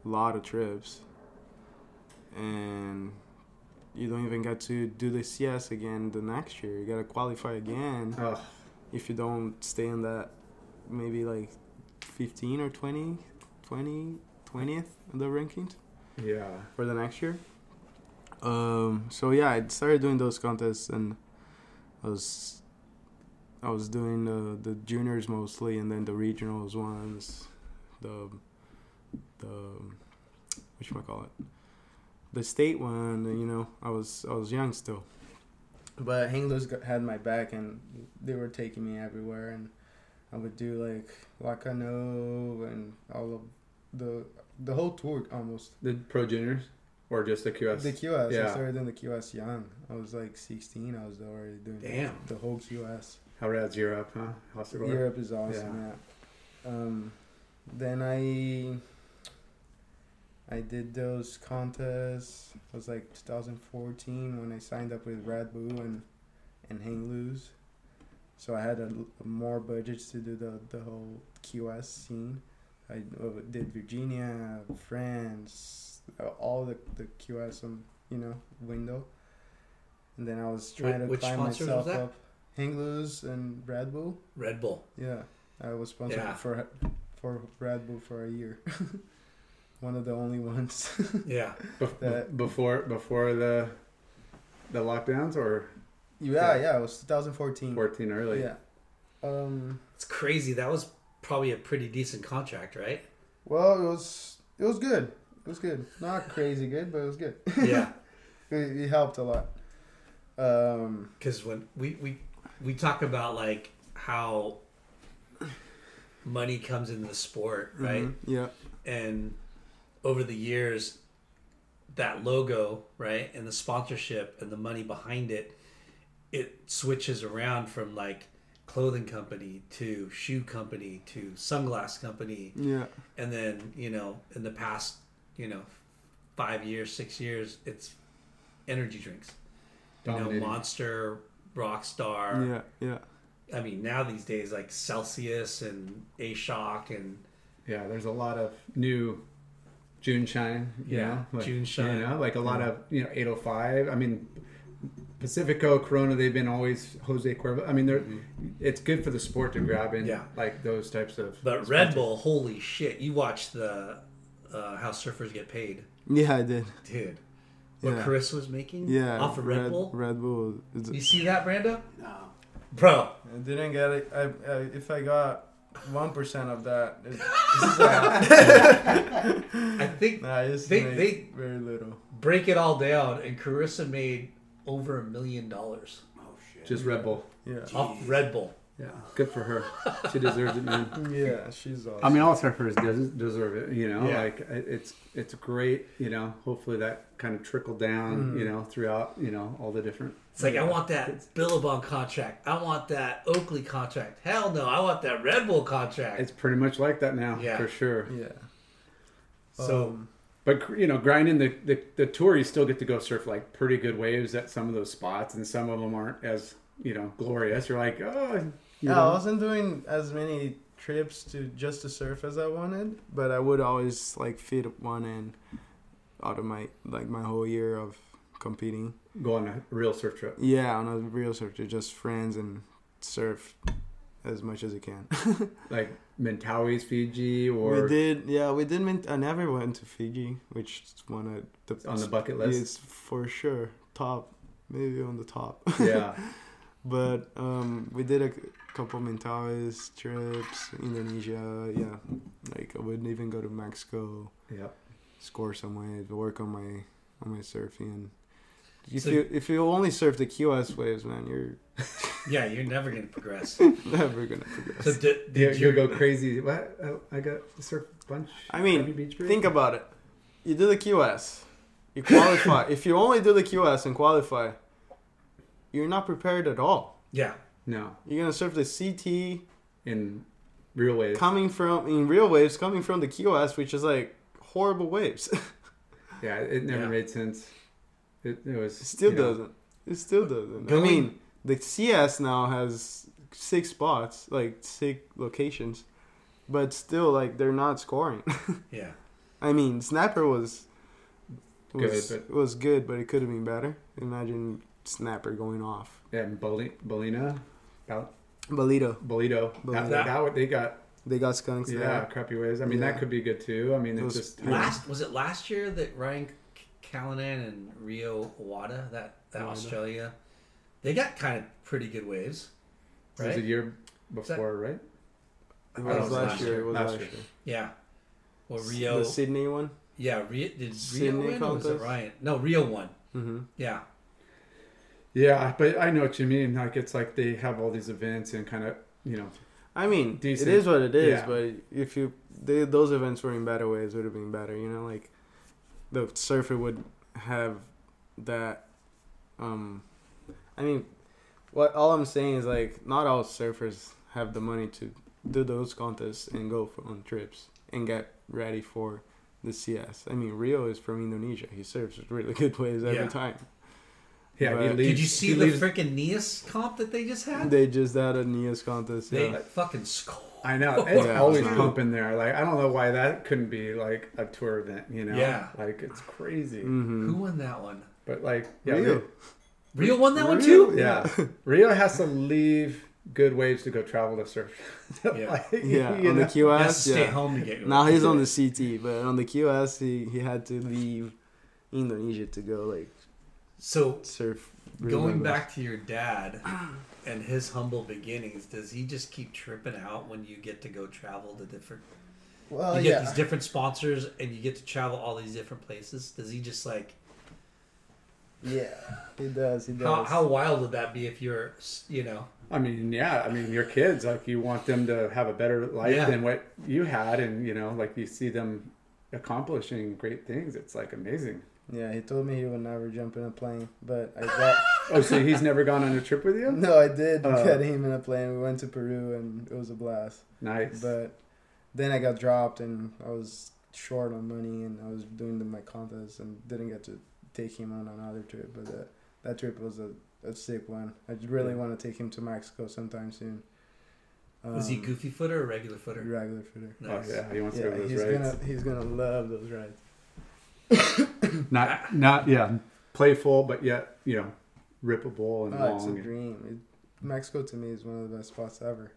lot of trips, and you don't even get to do the CS again the next year. You gotta qualify again Oh, if you don't stay in that maybe like 15 or 20 20 20th in the rankings yeah. for the next year um so yeah i started doing those contests and i was i was doing the the juniors mostly and then the regionals ones the the which I call it the state one you know i was i was young still But Hang Loose got- had my back, and they were taking me everywhere, and I would do like Wakano and all of the the whole tour almost. The pro juniors or just the QS? The QS. Yeah. I started doing the QS young. I was like 16. I was already doing Damn. the whole QS. How rad's Europe, huh? Hossegor? Europe is awesome. Yeah. Um, then I I did those contests. It was like 2014 when I signed up with Red Bull and and Hang Loose. So I had a, l- more budgets to do the the whole QS scene. I uh, did Virginia, France, uh, all the the QS um, you know window. And then I was trying to which climb sponsors myself was that? up. Hang Loose and Red Bull. Red Bull. Yeah, I was sponsored Yeah. for for Red Bull for a year. One of the only ones. Yeah. Bef- That- before before the the lockdowns or yeah, Yeah. yeah, it was 2014. 14 early? Yeah. Um. It's crazy. That was probably a pretty decent contract, right? Well, it was it was good. It was good. Not crazy good, but it was good. Yeah. It, it helped a lot. Um. Because when we, we we talk about like how money comes into the sport, right? Mhm. yeah. And over the years that logo right and the sponsorship and the money behind it it switches around from like clothing company to shoe company to sunglass company. Yeah. And then you know in the past you know five years six years it's energy drinks. You know monster rockstar yeah yeah i mean now these days like celsius and a shock and Yeah, there's a lot of new JuneShine. Yeah, know, like, JuneShine. You know, like a lot of you know 805. I mean, Pacifico, Corona. They've been always Jose Cuervo. I mean, they're it's good for the sport to grab in. Yeah. like those types of. But Red Bull, holy shit! You watch the uh, how surfers get paid, yeah i did dude. What Yeah. Chris was making, yeah off of Red, Bull. red bull is- You see that, Brando? No. Bro, I didn't get it. I, I if I got one percent of that, it's, I think nah, I They- they- very little. break it all down, and Carissa made over a million dollars Oh shit. Just Red Bull. Yeah. off Red Bull. Yeah, good for her. She deserves it, man. Yeah, she's awesome. I mean, all surfers des- deserve it. You know, Yeah. like it's it's great. You know, hopefully that kind of trickled down. Mhm. You know, throughout. You know, all the different. It's like I want that Billabong contract. I want that Oakley contract. Hell no, I want that Red Bull contract. It's pretty much like that now, Yeah. for sure. yeah. so Um, But you know, grinding the, the the tour, you still get to go surf like pretty good waves at some of those spots, and some of them aren't as you know glorious. You're like, oh, you yeah, know. I wasn't doing as many trips to just to surf as I wanted. but i would always like fit one in out of my like my whole year of competing. Go on a real surf trip. Yeah, on a real surf trip, just friends and surf as much as you can. Like Mentawais, Fiji, or we did, yeah, we did. Mint- I never went to Fiji, which is one of the on the bucket list. It's for sure top, maybe on the top. yeah. but um, we did a couple Mentawais trips, Indonesia. Yeah, like I wouldn't even go to Mexico, Yeah. score some waves, work on my on my surfing. If So- you if you only surf the QS waves, man, you're Yeah, you're never gonna progress. never gonna progress. So did, You, did you you go crazy. What? I got the surf bunch. I mean, Beach Break? Think about it. You do the QS, you qualify. if you only do the QS and qualify, you're not prepared at all. Yeah, no You're gonna surf the CT in real waves. coming from in real waves coming from the QS, which is like horrible waves. yeah, it never Yeah. made sense. It, it was It still doesn't. It still doesn't. I mean, the CS now has six spots, like six locations, but still, like they're not scoring. yeah. I mean, Snapper was Good, was but- was good, but it could have been better. Imagine Snapper going off. Yeah, and Boli- Bolina, Bal- Ballito, Ballito. That, Ballito. that, that, they got they got skunks yeah there. crappy waves. I mean Yeah. that could be good too. I mean It it was- just Yeah. Last was it last year that Ryan Callinan and Rio Waida that that Waida. Australia, they got kind of pretty good waves, it was a right? year before, right? It was don't last year. It was Last last year. year. Yeah. Well, Rio. the Sydney one. yeah, Rio, did Rio Sydney win or was it? Ryan? No, Rio won. Mm-hmm. Yeah. Yeah, but I know what you mean. Like it's like they have all these events and kind of you know I mean, Decent. it is what it is. Yeah. But if you they, those events were in better ways, would have been better. You know, like the surfer would have that. Um, I mean, what all I'm saying is like not all surfers have the money to do those contests and go for, on trips and get ready for the CS. I mean, Rio is from Indonesia. He surfs really good waves every Yeah. time. Yeah. he leaves, Did you see he the leaves- freaking Nias comp that they just had? They just had a NIAS contest. They Yeah. fucking score. I know it's Yeah, always it's pumping there. Like I don't know why that couldn't be like a tour event. You know? Yeah. Like it's crazy. hmm Who won that one? But like yeah, Rio. Rio, Rio won that one too. yeah. Rio has to leave good waves to go travel to surf. Yeah. Like, Yeah, you on the know? He has QS. to stay Yeah. home to get. Now he's on the CT, but on the QS, he, he had to leave Indonesia to go like So surf. going back to your dad and his humble beginnings, does he just keep tripping out when you get to go travel to different? Well, you get yeah. these different sponsors and you get to travel all these different places. Does he just like Yeah, he does. He does. how, how wild would that be if you're you know I mean, yeah. I mean, your kids like you want them to have a better life Yeah. than what you had, and you know, like you see them accomplishing great things. It's like amazing. Yeah, he told me he would never jump in a plane, but I got. Oh, so he's never gone on a trip with you? no, I did Oh. get him in a plane. We went to Peru and it was a blast. Nice. But then I got dropped and I was short on money and I was doing the, my contest and didn't get to take him on another trip. But that that trip was a, a sick one. I really Yeah. want to take him to Mexico sometime soon. was he Um, goofy footer or regular footer? Regular footer. oh yeah, he wants Yeah, to go to he's those rides. gonna he's gonna love those rides. Not, not yeah, playful, but yet you know, rippable and Oh, it's a dream. It, Mexico to me is one of the best spots ever.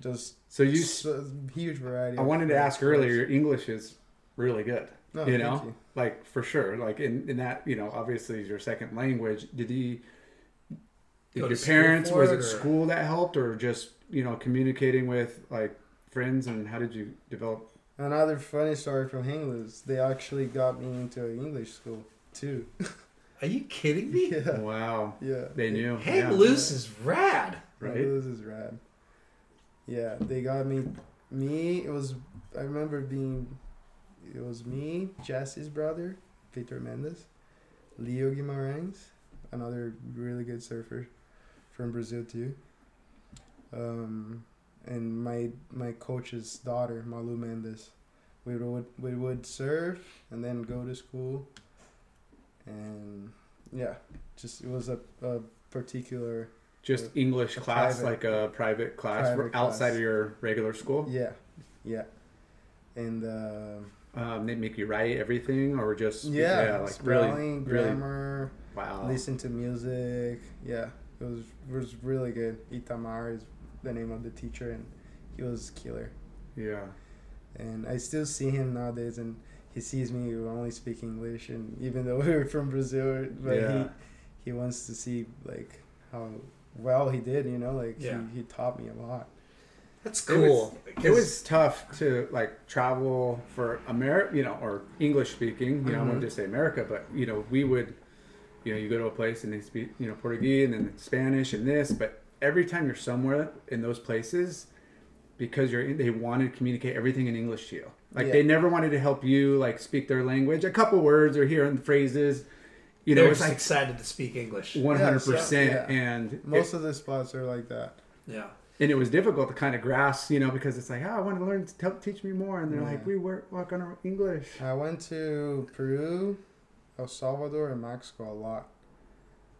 Just So you, so, huge variety. I wanted to ask earlier. Your English is really good. No, you thank know, like for sure. Like in, in that, you know, obviously is your second language. Did he? Did your parents was it, it or- school that helped, or just you know communicating with like friends? And how did you develop? Another funny story from English. They actually got me into an English school too. Are you kidding me? yeah, Wow, yeah. they knew. Hang yeah. loose is rad. Yeah, right? This is rad. Yeah, they got me. Me, it was. I remember being. It was me, Jesse's brother, Victor Mendes, Leo Guimarães, another really good surfer from Brazil too. Um, and my my coach's daughter, Malu Mendes. We would we would surf and then go to school. And yeah, just it was a, a particular Just English a class, private- like a private class private outside class. of your regular school. Yeah, yeah, and uh, Um, they make you write everything, or just Yeah, like spelling, really, really grammar, wow. listen to music. Yeah, it was it was really good. Itamar is the name of the teacher, and he was killer. Yeah, And I still see him nowadays, and he sees me who only speak English, and even though we're from Brazil, but Yeah. he he wants to see like how well he did. You know, like Yeah. he, he taught me a lot. That's It was- cool. It was tough to like travel for America, you know, or English speaking. You know, I wouldn't just mm-hmm. say America, but you know, we would, you know, you go to a place and they speak, you know, Portuguese and then Spanish and this. But every time you're somewhere in those places, because you're, in, they wanted to communicate everything in English to you. Like Yeah. they never wanted to help you like speak their language. A couple words or hearing phrases, you know, They're it's like excited to speak English. one hundred Yeah, percent. so- yeah. And Most of the spots are like that. Yeah. and it was difficult to kind of grasp, you know, because it's like, oh, I want to learn to tell, teach me more, and they're Yeah. like, we work work on our English. I went to Peru, El Salvador, and Mexico a lot.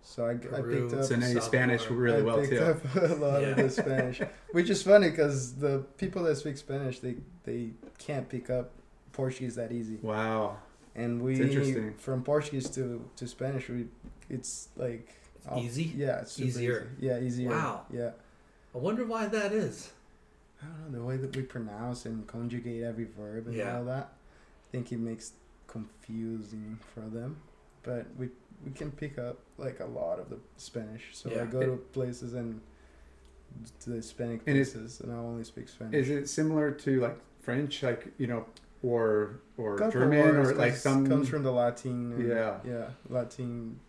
So I, I picked up. So now you Salvador. Spanish really I well picked too. up a lot Yeah. of the Spanish, which is funny because the people that speak Spanish they they can't pick up Portuguese that easy, Wow. and we from Portuguese to to Spanish we it's like oh, easy? Yeah, it's Easier. Easy. Yeah, easier. Wow. Yeah. I wonder why that is. I don't know the way that we pronounce and conjugate every verb and Yeah. all that. I think it makes confusing for them, but we we can pick up like a lot of the Spanish. So Yeah. I go to places and to the Hispanic And it's- places, and I only speak Spanish. Is it similar to like French, like you know, or or Couple German, words or like some? comes from the Latin. and- Yeah. yeah, Latin.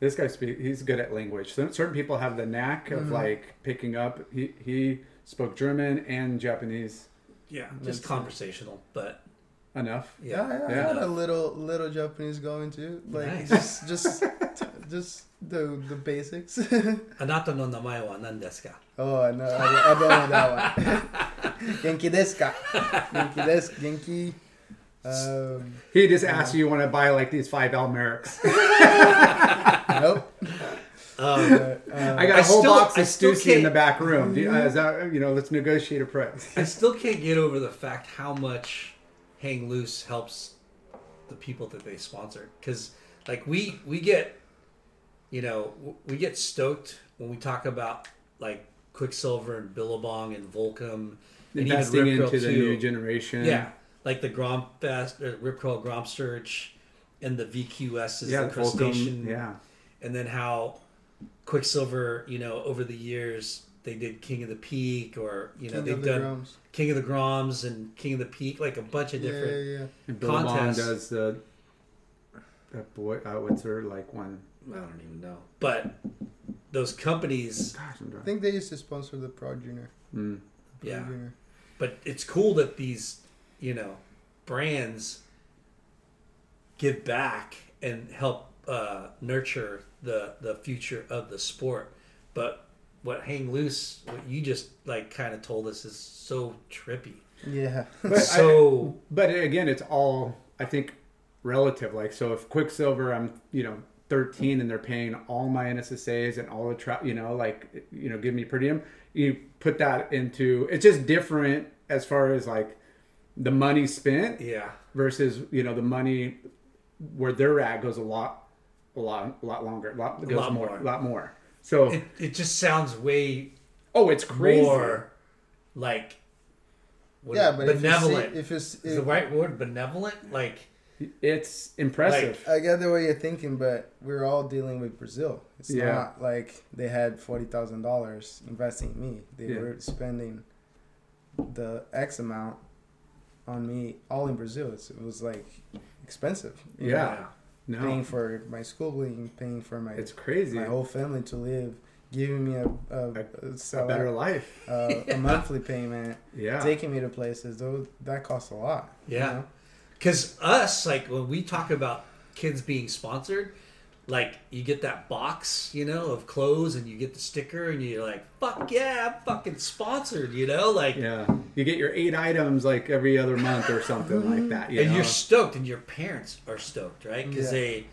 This guy speak. He's good at language. Some, certain people have the knack of Mhm. like picking up. He he spoke German and Japanese Yeah. Just sense. conversational, but enough. Yeah, yeah. yeah, I had a little little Japanese going too. Like Nice. just just just the the basics. Anata no namae wa nan desu ka? Oh no, I, I don't know that one. Genki desu ka? Genki desu Genki. Um, He just asked you, you want to buy like these five Al Merricks. nope. Um, But, um, I got a whole still- box I of still Stussy in the back room. Do you, uh, is that, you know, let's negotiate a price. I still can't get over the fact how much Hang Loose helps the people that they sponsor. Because, like, we we get, you know, we get stoked when we talk about like Quiksilver and Billabong and Volcom, and Investing Curl into the 2. new generation. Yeah, like the Grom Fest, or uh, Rip Curl Grom Search, and the VQS is yeah, the crustacean. Yeah. and then how Quiksilver, you know, over the years they did King of the Peak, or you know King they've of the done Drums. King of the Groms and King of the Peak, like a bunch of Yeah, different. yeah, yeah. And Billabong Contest. does the, that boy, uh, what's her, like one? I don't even know, but those companies, Gosh, I'm I drawing. think they used to sponsor the Pro Junior. Mm. Pro Yeah. Junior. but it's cool that these, you know, brands give back and help uh, nurture the the future of the sport. But what Hang Loose, what you just like kind of told us is so trippy. Yeah. But I- so But again, it's all I think relative. Like, so if Quiksilver, I'm you know 13 and they're paying all my NSSA's and all the tra- you know like you know give me per diem. You put that into it's just different as far as like the money spent yeah, versus you know the money where they're at goes a lot, a lot, a lot longer, a lot, goes lot more, more. a lot more. So it it just sounds way oh, it's crazy. more like what- yeah, but benevolent. if you see, if it's is the right word benevolent? Like It's impressive. I get the way you're thinking, but we're all dealing with Brazil. It's Yeah. not like they had forty thousand dollars investing in me. They Yeah. were spending the X amount on me all in Brazil. It's, it was like expensive. Yeah. know? Yeah. no, Paying for my schooling, paying for my it's crazy. my whole family to live, giving me a a, a, a better life. uh, a monthly payment, Yeah. taking me to places. Those that costs a lot. you Yeah. know? Because us, like when we talk about kids being sponsored, like you get that box, you know, of clothes, and you get the sticker, and you're like, "Fuck yeah, I'm fucking sponsored," you know, like, Yeah, you get your eight items like every other month or something like that. You and know? you're stoked, and your parents are stoked, right? Because Yeah. they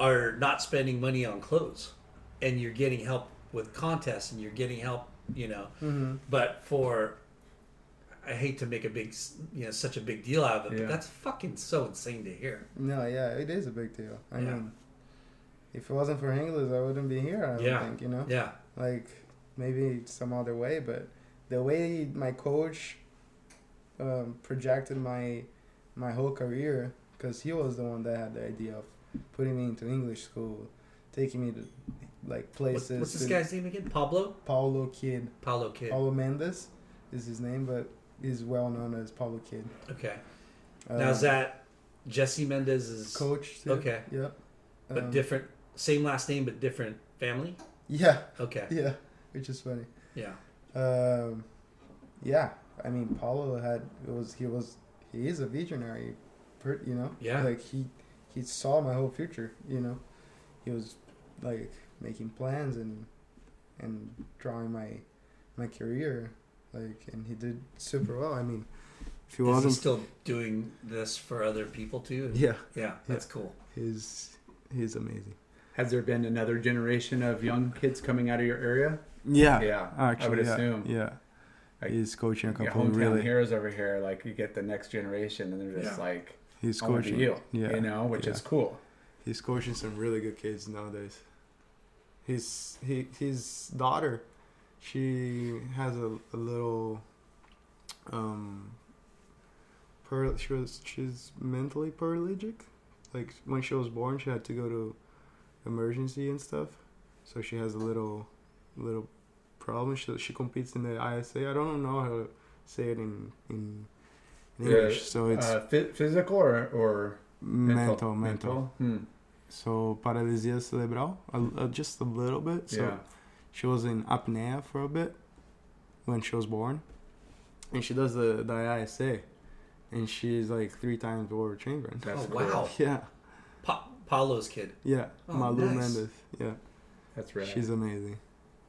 are not spending money on clothes, and you're getting help with contests, and you're getting help, you know. Mm-hmm. But for, I hate to make a big, you know, such a big deal out of it, Yeah. but that's fucking so insane to hear. No, yeah, it is a big deal. I Yeah. mean, if it wasn't for English, I wouldn't be here. I Yeah. think you know. Yeah, like maybe some other way but the way my coach um, projected my my whole career because he was the one that had the idea of putting me into english school taking me to like What- places what's this guy's name again? Pablo. paulo kid Paulo Kid. paulo mendes is his name but he's well known as paulo kid Okay. uh, now is that Jesse Mendes's coach too. Okay. yep but Um, different, same last name but different family? yeah Okay. yeah which is funny Yeah. Um, yeah, I mean, Paulo had it was he was he is a visionary, per, you know. Yeah. Like he he saw my whole future. You know, he was like making plans and and drawing my my career. Like, and he did super well. I mean, if he Is he still doing this for other people too? Yeah, Yeah, that's cool. he's he's amazing. Has there been another generation of young kids coming out of your area? Yeah, Yeah, actually, I would yeah, assume. Yeah, Like, he's coaching a Your couple hometown really. heroes over here, like you get the next generation, and they're just Yeah. like, He's I want to coaching. you, Yeah, you know, which yeah. is cool. He's coaching some really good kids nowadays. His he his daughter, she has a, a little um par- she was she's mentally paralytic. Like when she was born she had to go to emergency and stuff. So she has a little little problem. She she competes in the ISA. I don't know how to say it in in, in Yeah, English. So it's uh, phy- physical or, or mental mental. Hmm. So paralysia cerebral, a, a, just a little bit. So yeah. she was in apnea for a bit when she was born, and she does the the ISA, and she's like three times world champion. That's oh cool. wow, Yeah, pa- Paulo's kid. yeah, Oh, Malu nice. Mendes. Yeah, That's right. she's amazing.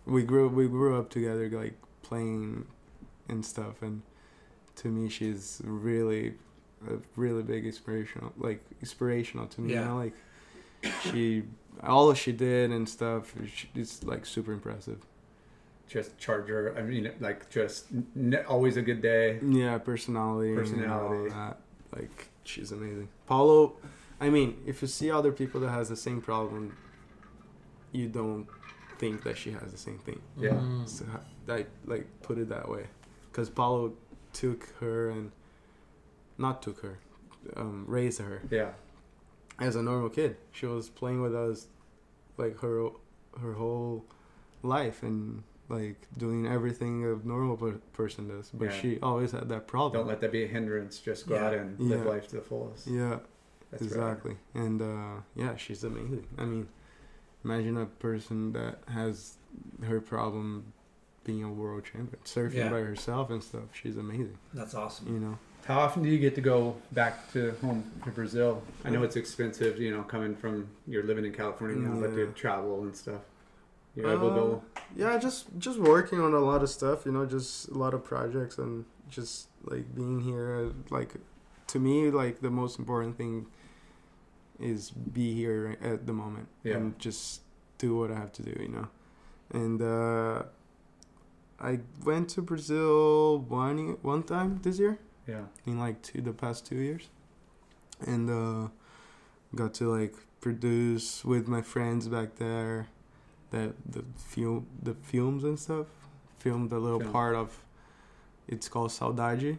We grew we grew up together, like playing and stuff, and to me, she's really a really big inspirational, like inspirational to me. Yeah. You know, like she all she did and stuff. she- It's like super impressive. just Charger. I mean, like just n- always a good day. Yeah, personality. and Personality. all that. Like she's amazing. Paulo, I mean, if you see other people that has the same problem, you don't think that she has the same thing. Yeah. Mm. So I like put it that way, because Paulo took her and not took her, um, raised her Yeah. as a normal kid. She was playing with us like her her whole life and like doing everything a normal per- person does. But Yeah. she always had that problem. Don't let that be a hindrance. Just go Yeah. out and live Yeah. life to the fullest. yeah, That's right. exactly. And uh, yeah, she's amazing. I mean, imagine a person that has her problem being a world champion, surfing Yeah. by herself and stuff. She's amazing. That's awesome. You know. How often do you get to go back to home to Brazil? I know it's expensive, you know, coming from you're living in California now, but to travel and stuff. You're able to go. Yeah, just just working on a lot of stuff, you know, just a lot of projects and just like being here. Like to me, like the most important thing is be here at the moment Yeah. and just do what I have to do, you know. And uh, I went to Brazil one one time this year Yeah. in like two the past two years, and uh, got to like produce with my friends back there, that the film the films and stuff. Filmed a little part of. It's called Saudade.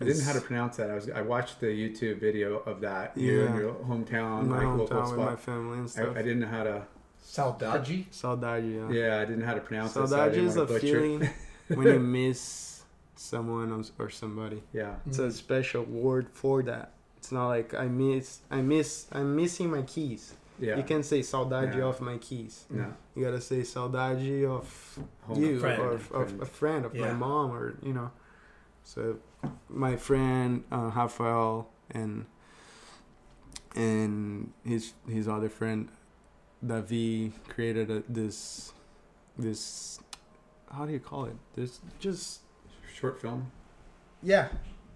I didn't know how to pronounce that. I was I watched the YouTube video of that. You in Yeah. your hometown, my like local hometown with my family and I, stuff. I didn't know how to. Saudade. Saudade, yeah. Yeah, I didn't know how to pronounce it. So Saudade didn't is a butcher. feeling when you miss someone or- or somebody. Yeah. It's a mm-hmm. special word for that. It's not like I miss, I miss, I'm missing my keys. Yeah. You can't say saudade Yeah. of my keys. No. You gotta say saudade of Home you friend. or of, of a friend of my mom or you know. So my friend uh, Rafael and and his his other friend Davi created a, this this how do you call it? This just Short film. Yeah,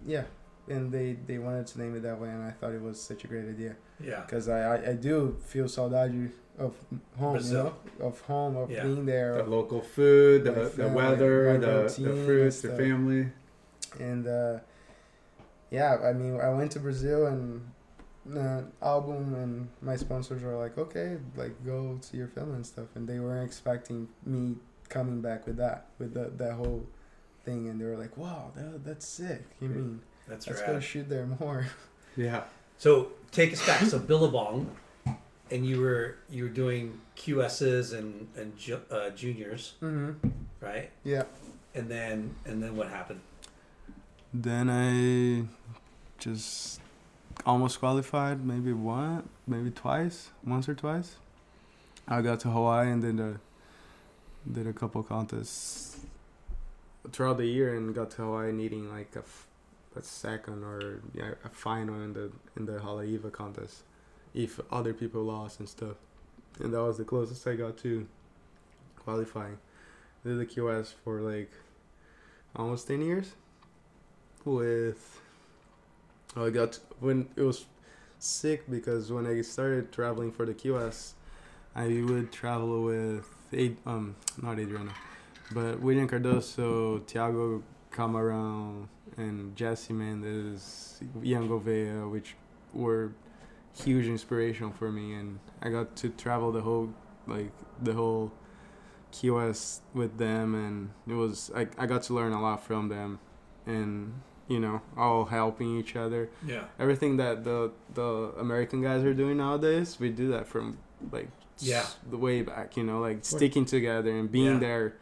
yeah. And they, they wanted to name it that way, and I thought it was such a great idea. Yeah. Because I, I, I do feel saudade of home, Brazil. you know? Of home, of Yeah. being there. The local food, the, the weather, the, the fruits, the family. And uh, yeah, I mean, I went to Brazil and the album and my sponsors were like, okay, like go see your film and stuff, and they weren't expecting me coming back with that, with the, that whole thing, and they were like, wow, that, that's sick. You mean That's let's right. go shoot there more? Yeah. So take us back. So Billabong, and you were you were doing QSs and and ju- uh, juniors, mm-hmm. right? Yeah. And then and then what happened? Then I just almost qualified, maybe one, maybe twice, once or twice. I got to Hawaii and a did a couple contests throughout the year and got to Hawaii needing like a second or yeah, a final in the in the Haleiwa contest if other people lost and stuff. And that was the closest I got to qualifying. I Did the QS for like almost 10 years with I got when it was sick because when I started traveling for the QS, I would travel with Ad, um not Adriano, but William Cardoso, Thiago Camarão, and Jesse Mendes, Ian Gouveia, which were huge inspiration for me, and I got to travel the whole like the whole QS with them, and it was I I got to learn a lot from them, and you know all helping each other Yeah. everything that the the American guys are doing nowadays, we do that from like Yeah. the way back, you know, like sticking together and being Yeah. there,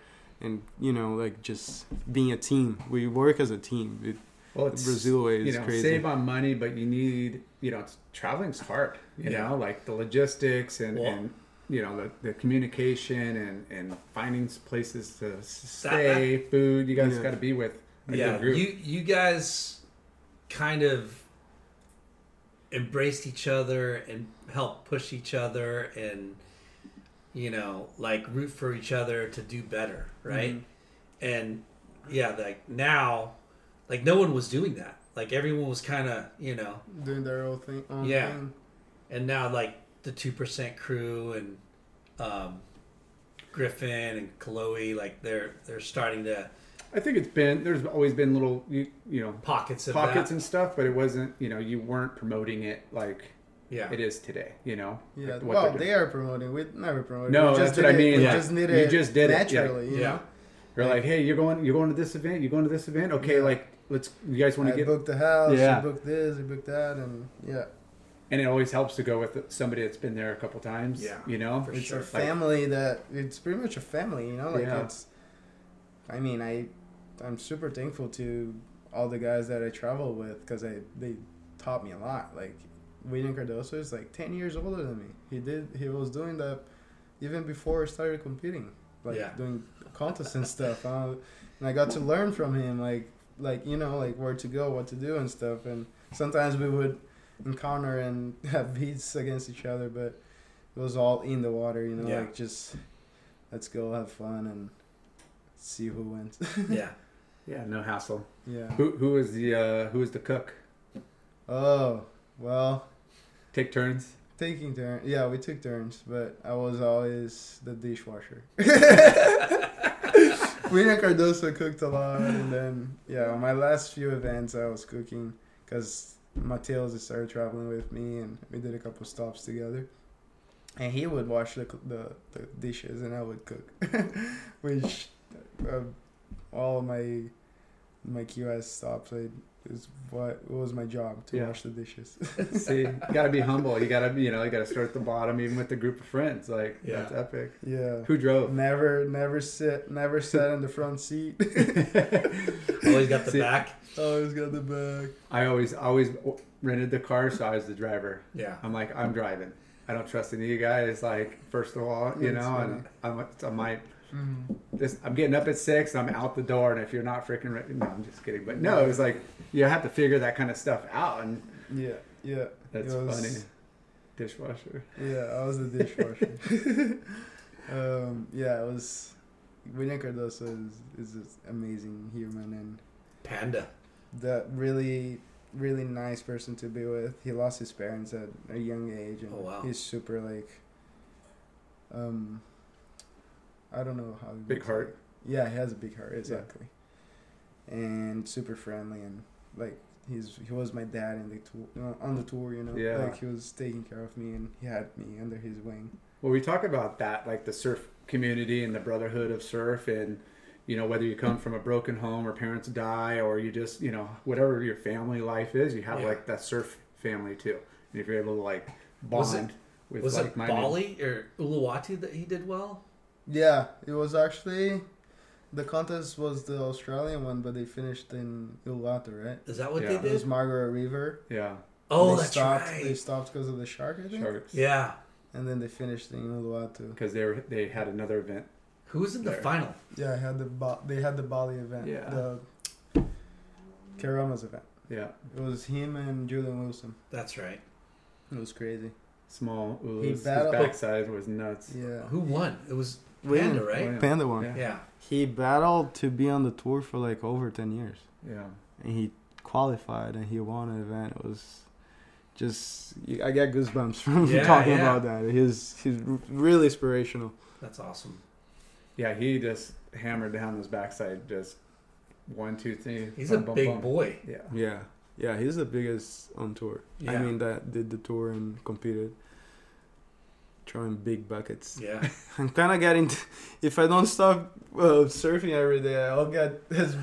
and you know, like just being a team. We work as a team. It, Well, it's Brazil way you is know crazy. save on money, but you need you know it's, traveling's hard. You Yeah. know, like the logistics and, Well- and you know the, the communication and and finding places to s- That- stay, food. You guys Yeah. got to be with yeah. You you guys kind of embraced each other and helped push each other and you know like root for each other to do better right Mm-hmm. and yeah like now like no one was doing that like everyone was kind of you know Doing their own thing. Own Yeah. Thing. and now like the two percent crew and um griffin and chloe like they're they're starting to I think it's been there's always been little you, you know pockets of pockets that. and stuff, but it wasn't you know you weren't promoting it like yeah it is today. You know. Yeah. Like well, they're promoting. We never promoted. No, we just that's what did I it- mean. We Yeah. just did You it. just did it, yeah. naturally. You Yeah. know? They're like, hey, you're going, you're going to this event, you're going to this event. Okay, Yeah. like let's. You guys want I to get? booked the house. Yeah. I booked this. I booked that, and yeah, And it always helps to go with somebody that's been there a couple times. Yeah, you know. for it's sure. a Like- family that it's pretty much a family. You know, like Yeah. it's. I mean, I, I'm super thankful to all the guys that I travel with because I they taught me a lot. Like William Cardoso is like ten years older than me. He did he was doing that even before I started competing, like Yeah. doing contests and stuff. Uh, and I got to learn from him, like like you know like where to go, what to do, and stuff. And sometimes we would encounter and have beats against each other, but it was all in the water. You know, Yeah. like just let's go have fun and see who wins. yeah Yeah, no hassle. yeah. Who who is the uh, who is the cook? Oh well. Take turns. Taking turns. Yeah, we took turns, but I was always the dishwasher. William Cardoso cooked a lot, and then yeah, on my last few events I was cooking because Mateos started traveling with me, and we did a couple stops together. And he would wash the the, the dishes, and I would cook, which uh, all of my my QS stops I is what it was my job to Yeah. wash the dishes. See, you gotta be humble. You gotta, you know, you gotta start at the bottom, even with a group of friends. Like, Yeah. that's epic. yeah. Who drove? Never, never sit, never sat in the front seat. always got the See- back Always got the back. I always, always rented the car, so I was the driver. yeah I'm like, I'm driving. I don't trust any of you guys. Like, first of all, you That's know, funny. and I'm, I might. Mm-hmm. This, I'm getting up at six. I'm out the door, and if you're not freaking ready, no, I'm just kidding. But no, it was like you have to figure that kind of stuff out, and Yeah, yeah. that's It was- funny. Dishwasher. Yeah, I was the dishwasher. um, yeah, it was. William Cardoso is is an amazing human and panda that really, really nice person to be with. He lost his parents at a young age, and Oh, wow. he's super like. Um. I don't know how. you Big heart. say- Yeah, he has a big heart. Exactly. and super friendly and like he's he was my dad in the tour uh, on the tour. You know, Yeah. like he was taking care of me and he had me under his wing. Well, we talk about that, like the surf community and the brotherhood of surf, and you know whether you come from a broken home or parents die, or you just you know whatever your family life is, you have Yeah. like that surf family too, and if you're able to like Was it- bond with Was it like Bali or Uluwatu that he did well? Yeah, it was actually the contest was the Australian one, but they finished in Uluwatu, right? Is that what Yeah. they did? It was? Margaret River. Yeah, Oh, they that's stopped, right. They stopped because of the shark, I think. sharks. Yeah. And then they finished in Uluwatu. because they were they had another event. Who was in the final? Yeah, I had the ba- they had the Bali event. Yeah. The Keramas event. Yeah, It was him and Julian Wilson. That's right. It was crazy. small. Ulus. He His battled- backside was nuts. Yeah. Who won? It was William. Panda, right? William. Panda one. Yeah. Yeah. He battled to be on the tour for like over ten years, Yeah, and he qualified and he won an event. It was just I get goosebumps from Yeah, talking yeah. about that. He's he's really inspirational. That's awesome. yeah. He just hammered down his backside, just one, two, three. He's bum, a bum, big bum. boy. Yeah, Yeah, yeah, he's the biggest on tour. I mean that did the tour and competed, throwing big buckets. Yeah. I'm kind of getting. T- if I don't stop uh, surfing every day, I'll get as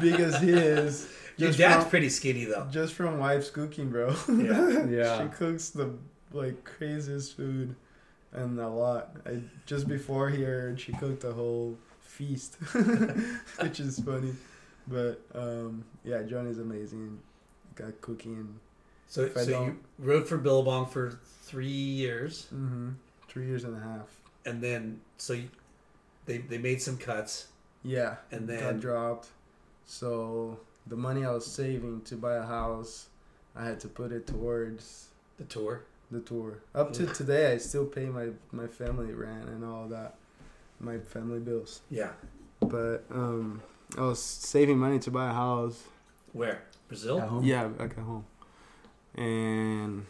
Big as he is. Your dad's from- pretty skinny though. Just from wife's cooking, bro. Yeah. yeah. She cooks the like craziest food and a lot. I just before here she cooked a whole feast. which is funny. But um yeah, Johnny's amazing. Got cooking. So, If I so you don't- rode for Billabong for three years, Mm-hmm. Three years and a half. and then so you, they they made some cuts, Yeah. and then got dropped. So the money I was saving to buy a house, I had to put it towards the tour. the tour. Up to today, I still pay my my family rent and all that, my family bills. Yeah. But um, I was saving money to buy a house. Where? Brazil. At home? Yeah, back at home, and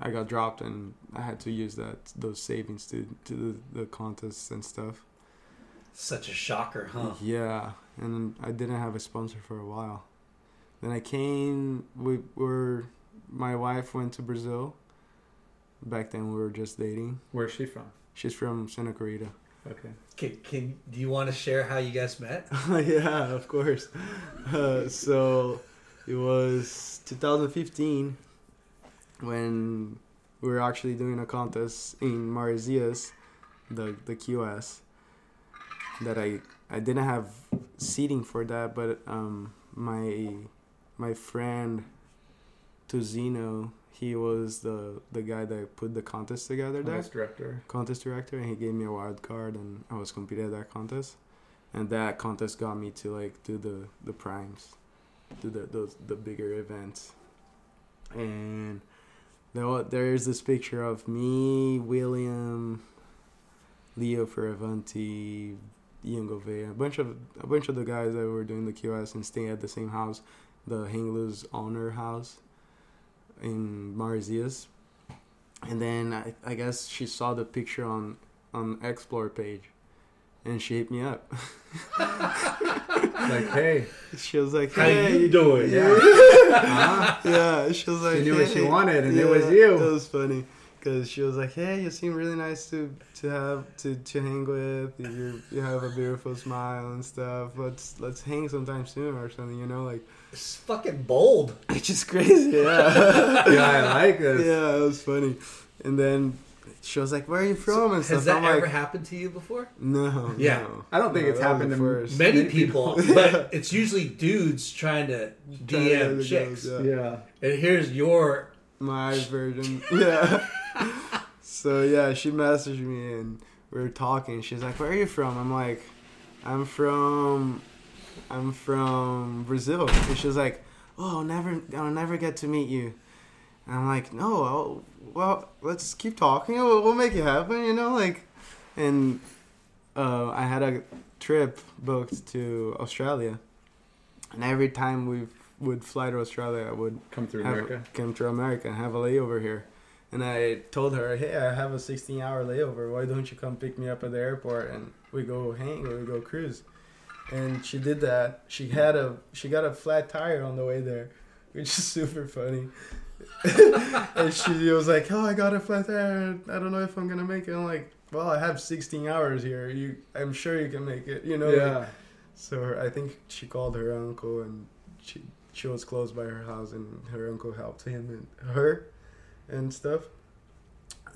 I got dropped, and I had to use that those savings to to the, the contests and stuff. Such a shocker, huh? Yeah, and I didn't have a sponsor for a while. Then I came. We were. My wife went to Brazil. Back then, we were just dating. Where's she from? She's from Santa Clarita. Okay. Can, can do you want to share how you guys met? yeah, of course. Uh, so it was 2015 when we were actually doing a contest in Maresias, the the QS. That I I didn't have seating for that, but um my my friend Tuzino, he was the the guy that put the contest together there Contest director. contest director and he gave me a wild card and I was competing at that contest and that contest got me to like do the the primes do the those the bigger events. And there there is this picture of me William Leo Fioravanti Ian a bunch of a bunch of the guys that were doing the QS and staying at the same house the Hang Loose owner house in Maresias. And then I, I guess she saw the picture on on Explore page, and she hit me up. Like, hey, she was like, hey. How you doing? Yeah, huh? yeah." She was like, She knew what she wanted, and it was you. It was funny because she was like, "Hey, you seem really nice to to have to to hang with. You you have a beautiful smile and stuff. Let's let's hang sometime soon or something. You know, like It's fucking bold. it's just crazy. Yeah, yeah, I like this. yeah, it was funny. And then she was like, "Where are you from?" and stuff. Has that I'm ever like, happened to you before? No. Yeah. no. I don't think No, it's happened to first. Many Many people, people. but it's usually dudes trying to Trying to DM chicks. girls, yeah. Yeah. And here's your my version. Yeah. so yeah, she messaged me and we were talking. She's like, "Where are you from?" I'm like, "I'm from, I'm from Brazil." And she was like, "Oh, I'll never, I'll never get to meet you." And I'm like, "No, I'll, well, let's keep talking. We'll, we'll make it happen." You know, like, and uh, I had a trip booked to Australia, and every time we would fly to Australia, I would Come through have- America. come through America and have a layover here. And I told her, hey, I have a 16 hour layover. Why don't you come pick me up at the airport and we go hang or we go cruise? and she did that. She had a she got a flat tire on the way there, which is super funny. And she was like, "Oh, I got a flat tire. I don't know if I'm gonna make it." I'm like, "Well, I have 16 hours here. You, I'm sure you can make it." You know. like- Yeah. so her, I think she called her uncle, and she she was close by her house, and her uncle helped him and her, and stuff.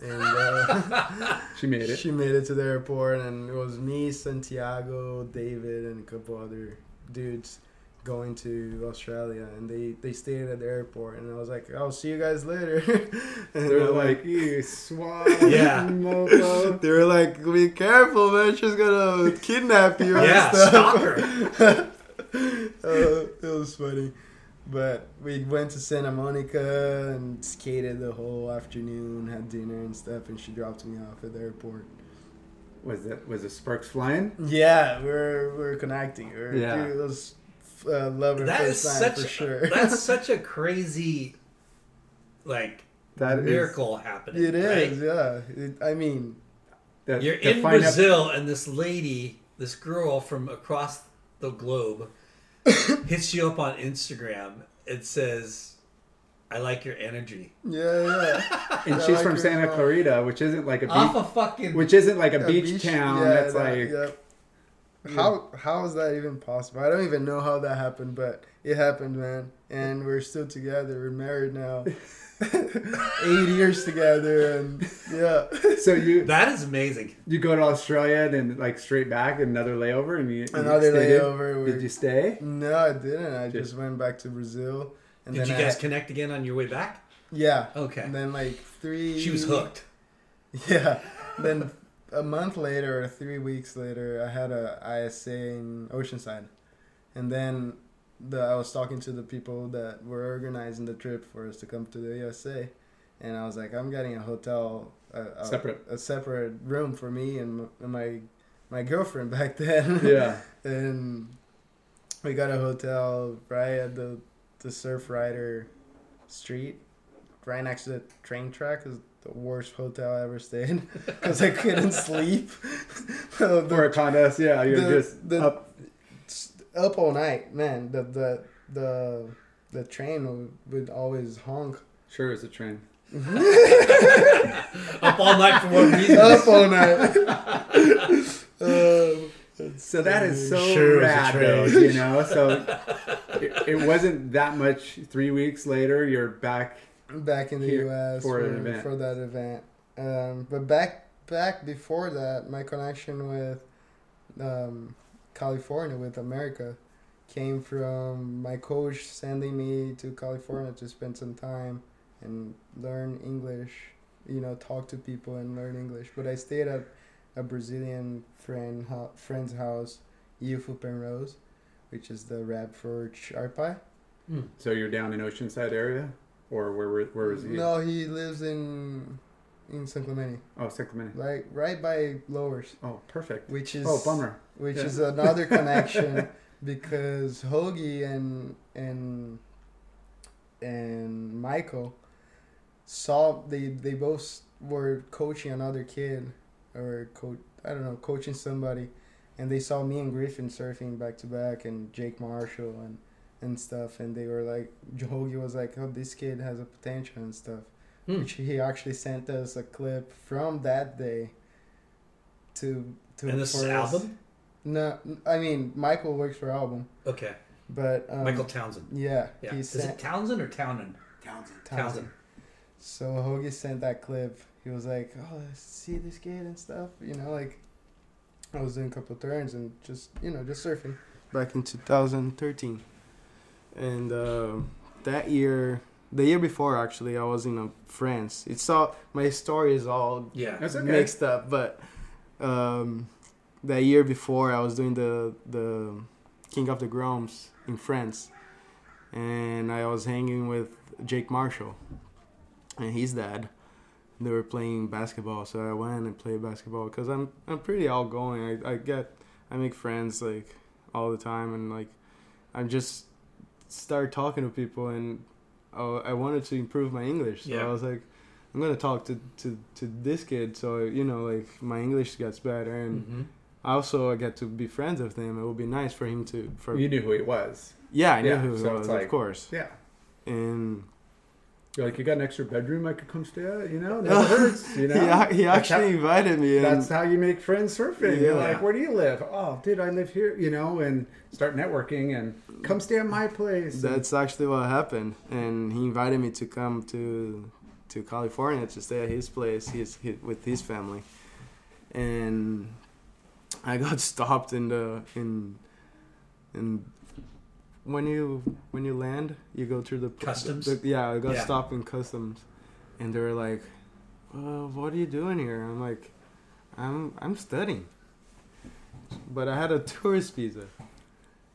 And uh, She made it. she made it to the airport, and it was me, Santiago, David, and a couple other dudes going to Australia, and they they stayed at the airport, and I was like, "I'll see you guys later." and They're like, you swab, Yeah. mofo. they were like, "Be careful, man! She's gonna kidnap you." Yeah, stuff. stalker. uh, it was funny. But we went to Santa Monica and skated the whole afternoon, had dinner and stuff, and she dropped me off at the airport. Was it was the sparks flying? Yeah, we're we're connecting. We're, Yeah. dude, it was uh, love at That is first sight such for sure. that's such a crazy like That is- miracle happening. It is, right? yeah. It, I mean, that- You're in find out- Brazil, and this lady, this girl from across the globe, hits you up on Instagram and says, "I like your energy." yeah, yeah. and I she's like from Santa song. Clarita, which isn't like a Off beach, a fucking. which isn't like a, A beach, town. yeah, that's that- like yeah. How how is that even possible? I don't even know how that happened, but it happened, man. And we're still together. We're married now. Eight years together, and yeah. so you that is amazing. you go to Australia and then like straight back another layover and you you Another stayed in? layover. Did we- you stay? No, I didn't. I Just- just went back to Brazil. And Did you guys I, connect again on your way back? Yeah. Okay. And then like three. She was hooked. Yeah. Then a month later or three weeks later, I had a ISA in Oceanside, and then the I was talking to the people that were organizing the trip for us to come to the USA, and I was like, I'm getting a hotel, a, a Separate. a separate room for me and, and my my girlfriend back then. Yeah. and we got a hotel right at the the Surf Rider Street, right next to the train track. Is the worst hotel I ever stayed because I couldn't sleep. The- For a contest, yeah, you're the- just the- up. up all night, man. The the the the train would, would always honk. Sure, it's a train. Up all night for what reason? up all night. Um, So that is so Sure, rad, though. You know, so it, it wasn't that much. Three weeks later, you're back. Back in the Here U.S. for for, for that event. Um, but back back before that, my connection with um, California, with America, came from my coach sending me to California to spend some time and learn English. You know, talk to people and learn English. But I stayed at a Brazilian friend ho- friend's house, Yufu Penrose, which is the rap for Sharp Eye. So you're down in Oceanside area, or where where was he? No, he lives in in San Clemente, Oh, Sacramento. right right by Lowers, Oh, perfect. which is Oh, bummer. which Yeah. is another connection because Hoagie and and and Michael saw they they both were coaching another kid or coach I don't know coaching somebody, and they saw me and Griffin surfing back to back and Jake Marshall and and stuff, and they were like Hoagie was like, oh this kid has a potential and stuff, Hmm. which he actually sent us a clip from that day. To to And this is album? No, I mean Michael works for album, Okay. but um, Michael Townsend. Yeah, Yeah. he Is sent it Townsend or Townend? Townsend. Townsend. So Hoagie sent that clip. He was like, "Oh, see this kid and stuff." You know, like I was doing a couple turns and just you know just surfing. back in 2013 and uh, that year the year before actually i was in uh, france it's all my story is all Yeah. That's okay. mixed up but um, that year before i was doing the the king of the groms in france and i was hanging with jake marshall and his dad they were playing basketball so i went and played basketball because i'm i'm pretty outgoing i, I get i make friends like all the time and like i'm just started talking to people and i wanted to improve my english so Yeah. i was like i'm gonna talk to, to to this kid so you know like my english gets better and Mhm. also I get to be friends with him. It would be nice for him to for You knew who he was. yeah I knew Yeah, who he so was like- of course Yeah. and You're like, you got an extra bedroom I could come stay at, you know? Never hurts, you know? he, he actually how- invited me and That's how you make friends surfing. You're like, where do you live? Oh, dude, I live here, you know, and start networking and come stay at my place. And- That's actually what happened, and he invited me to come to to California to stay at his place, his, his with his family, and I got stopped in the in in when you when you land, you go through the Customs? the- yeah, I got Yeah. stopped in customs, and they were like, uh, "What are you doing here?" I'm like, "I'm I'm studying," but I had a tourist visa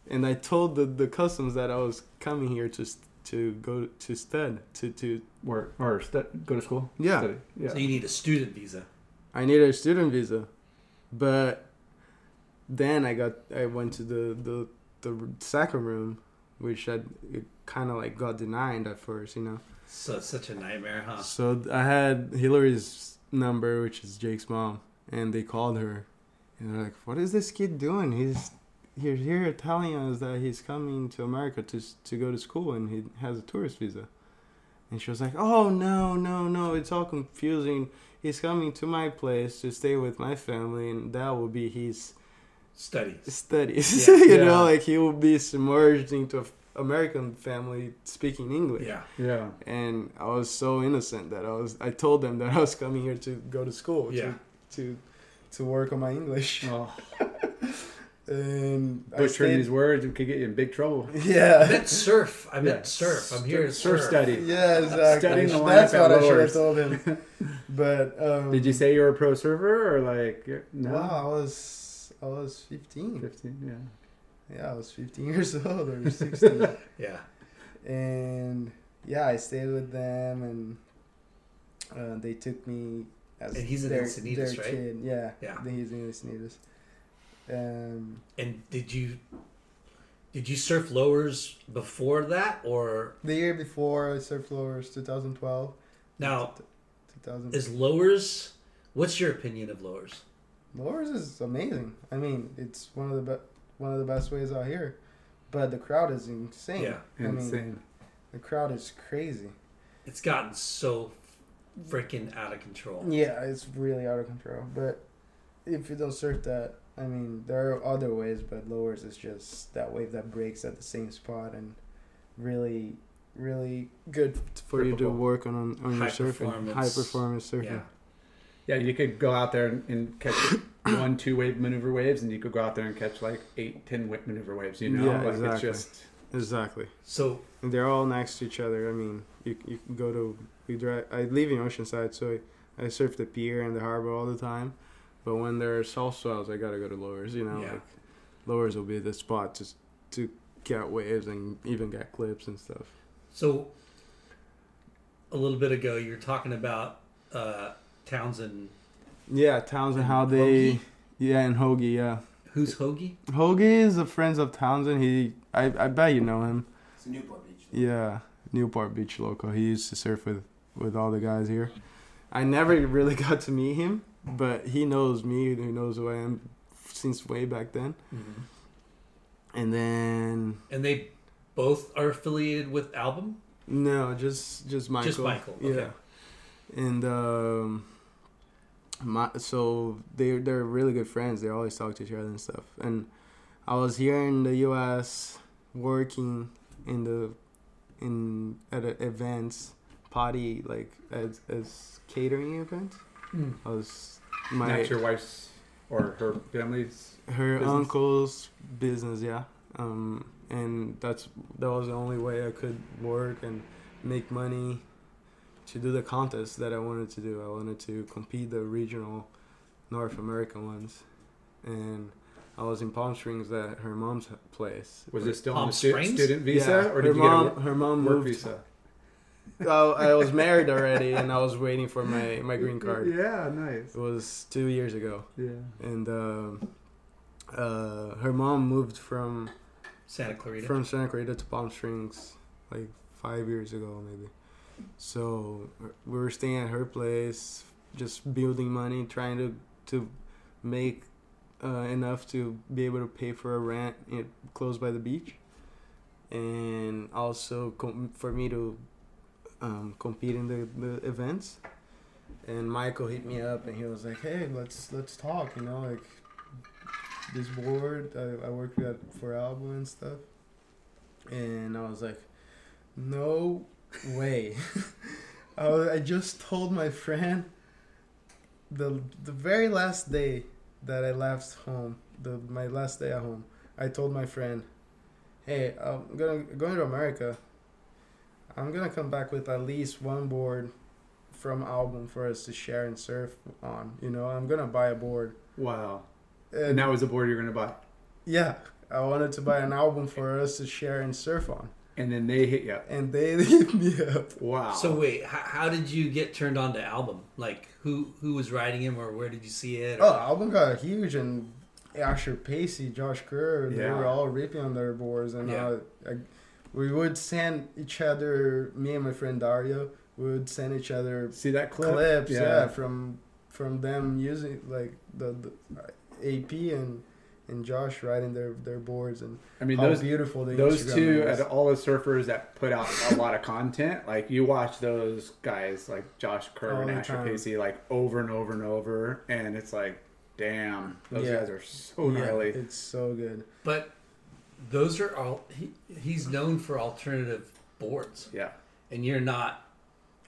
and I told the, the customs that I was coming here to st- to go to stud to to Or, or stu- go to school? Yeah. Study. Yeah. So you need a student visa. I needed a student visa, but then I got I went to the the the second room, which I kind of like got denied at first, you know. So it's such a nightmare, huh? So I had Hillary's number, which is Jake's mom, and they called her, and they're like, "What is this kid doing? He's he's here telling us that he's coming to America to to go to school, and he has a tourist visa." And she was like, "Oh no, no, no! It's all confusing. He's coming to my place to stay with my family, and that will be his Studies. studies. Yeah. you Yeah. know, like he will be submerged into a f- American family speaking English." Yeah. Yeah. and I was so innocent that I was. I told them that I was coming here to go to school. Yeah. To, to work on my English. Oh, And I butchering stayed- these words could get you in big trouble. Yeah. I Yeah. meant surf. I meant Yeah. surf. I'm here to surf surf. study. Yeah, exactly. Studying the That's lineup what I should have told him. But um, Did you say you were a pro surfer or like no? Wow, I was I was 15. Fifteen. Yeah. Yeah, I was 15 years old or 16. Yeah. and yeah, I stayed with them, and uh, they took me as And he's in their, Encinitas, their right? kid. Yeah, Yeah. he's in Encinitas. Um, And did you did you surf lowers before that or the year before I surfed lowers, 2012. now 2000. is lowers? What's your opinion of lowers? Lowers is amazing. I mean, it's one of the be- one of the best ways out here, but the crowd is insane. Yeah. I mean, Insane. the crowd is crazy. It's gotten so freaking out of control. Yeah, it's really out of control. But if you don't surf that, I mean, there are other ways, but lowers is just that wave that breaks at the same spot and really, really good. for you to work on on your surfing, high performance surfing. Yeah. Yeah, you could go out there and, and catch one, two wave maneuver waves, and you could go out there and catch like eight, ten wa- maneuver waves. You know, Yeah, like exactly. it's just Exactly. So And they're all next to each other. I mean, you you can go to we drive. I live in Oceanside, so I, I surf the pier and the harbor all the time. But when there's south swells, I gotta go to lowers. You know, Yeah. like lowers will be the spot to to get waves and even get clips and stuff. so a little bit ago you were talking about uh, Townsend. Yeah, Townsend, how they Hoagie? yeah, and Hoagie, yeah. Who's Hoagie? Hoagie is a friend of Townsend. He, I, I bet you know him. It's Newport Beach. Yeah, Newport Beach local. He used to surf with with all the guys here. I never really got to meet him, but he knows me. He knows who I am since way back then. And then And they both are affiliated with Album. no, just just Michael. Just Michael, okay. Yeah, and um, my so they they're really good friends. They always talk to each other and stuff. And I was here in the U.S. working in the in at a, events party like as as catering event. I was my That's your wife's or her family's. her business? uncle's business, yeah. Um, and that's that was the only way I could work and make money to do the contest that I wanted to do. I wanted to compete the regional North American ones, and I was in Palm Springs at her mom's place. Was it still Palm on the stu- Springs? student visa, Yeah, or her did you mom, get a her mom work moved. visa? Oh, I was married already, and I was waiting for my my green card. Yeah, nice. It was two years ago, Yeah. and um, uh, her mom moved from Santa Clarita. from Santa Clarita to Palm Springs like five years ago, maybe. So we were staying at her place, just building money, trying to to make uh, enough to be able to pay for a rent close by the beach, and also com- for me to um, compete in the, the events. And Michael hit me up and he was like, "Hey, let's let's talk. You know, like this board I, I worked with for album and stuff." And I was like, "No way." I, was, I just told my friend the the very last day that I left home, the my last day at home, I told my friend, "Hey, I'm gonna going to America. I'm gonna come back with at least one board from album for us to share and surf on. You know, I'm gonna buy a board." Wow. And that was the board you're gonna buy. yeah, I wanted to buy an album for us to share and surf on, And then they hit you. up. and they hit me up. Wow. So wait, how, how did you get turned on to album? Like who who was writing him, or where did you see it? Oh, album got huge, and Asher Pacey, Josh Kerr, they Yeah. were all ripping on their boards, and Yeah. uh, I, we would send each other. Me and my friend Dario would send each other see that clip? clips, yeah. from from them using like the, the AP and and Josh riding their their boards and I mean how those beautiful the those Instagram two is. all the surfers that put out a lot of content like you watch those guys like josh kerr All and the asher time. pacey like over and over and over and it's like damn those Yeah. guys are so Yeah, gnarly it's so good. But those are all. He, he's known for alternative boards, yeah and you're not.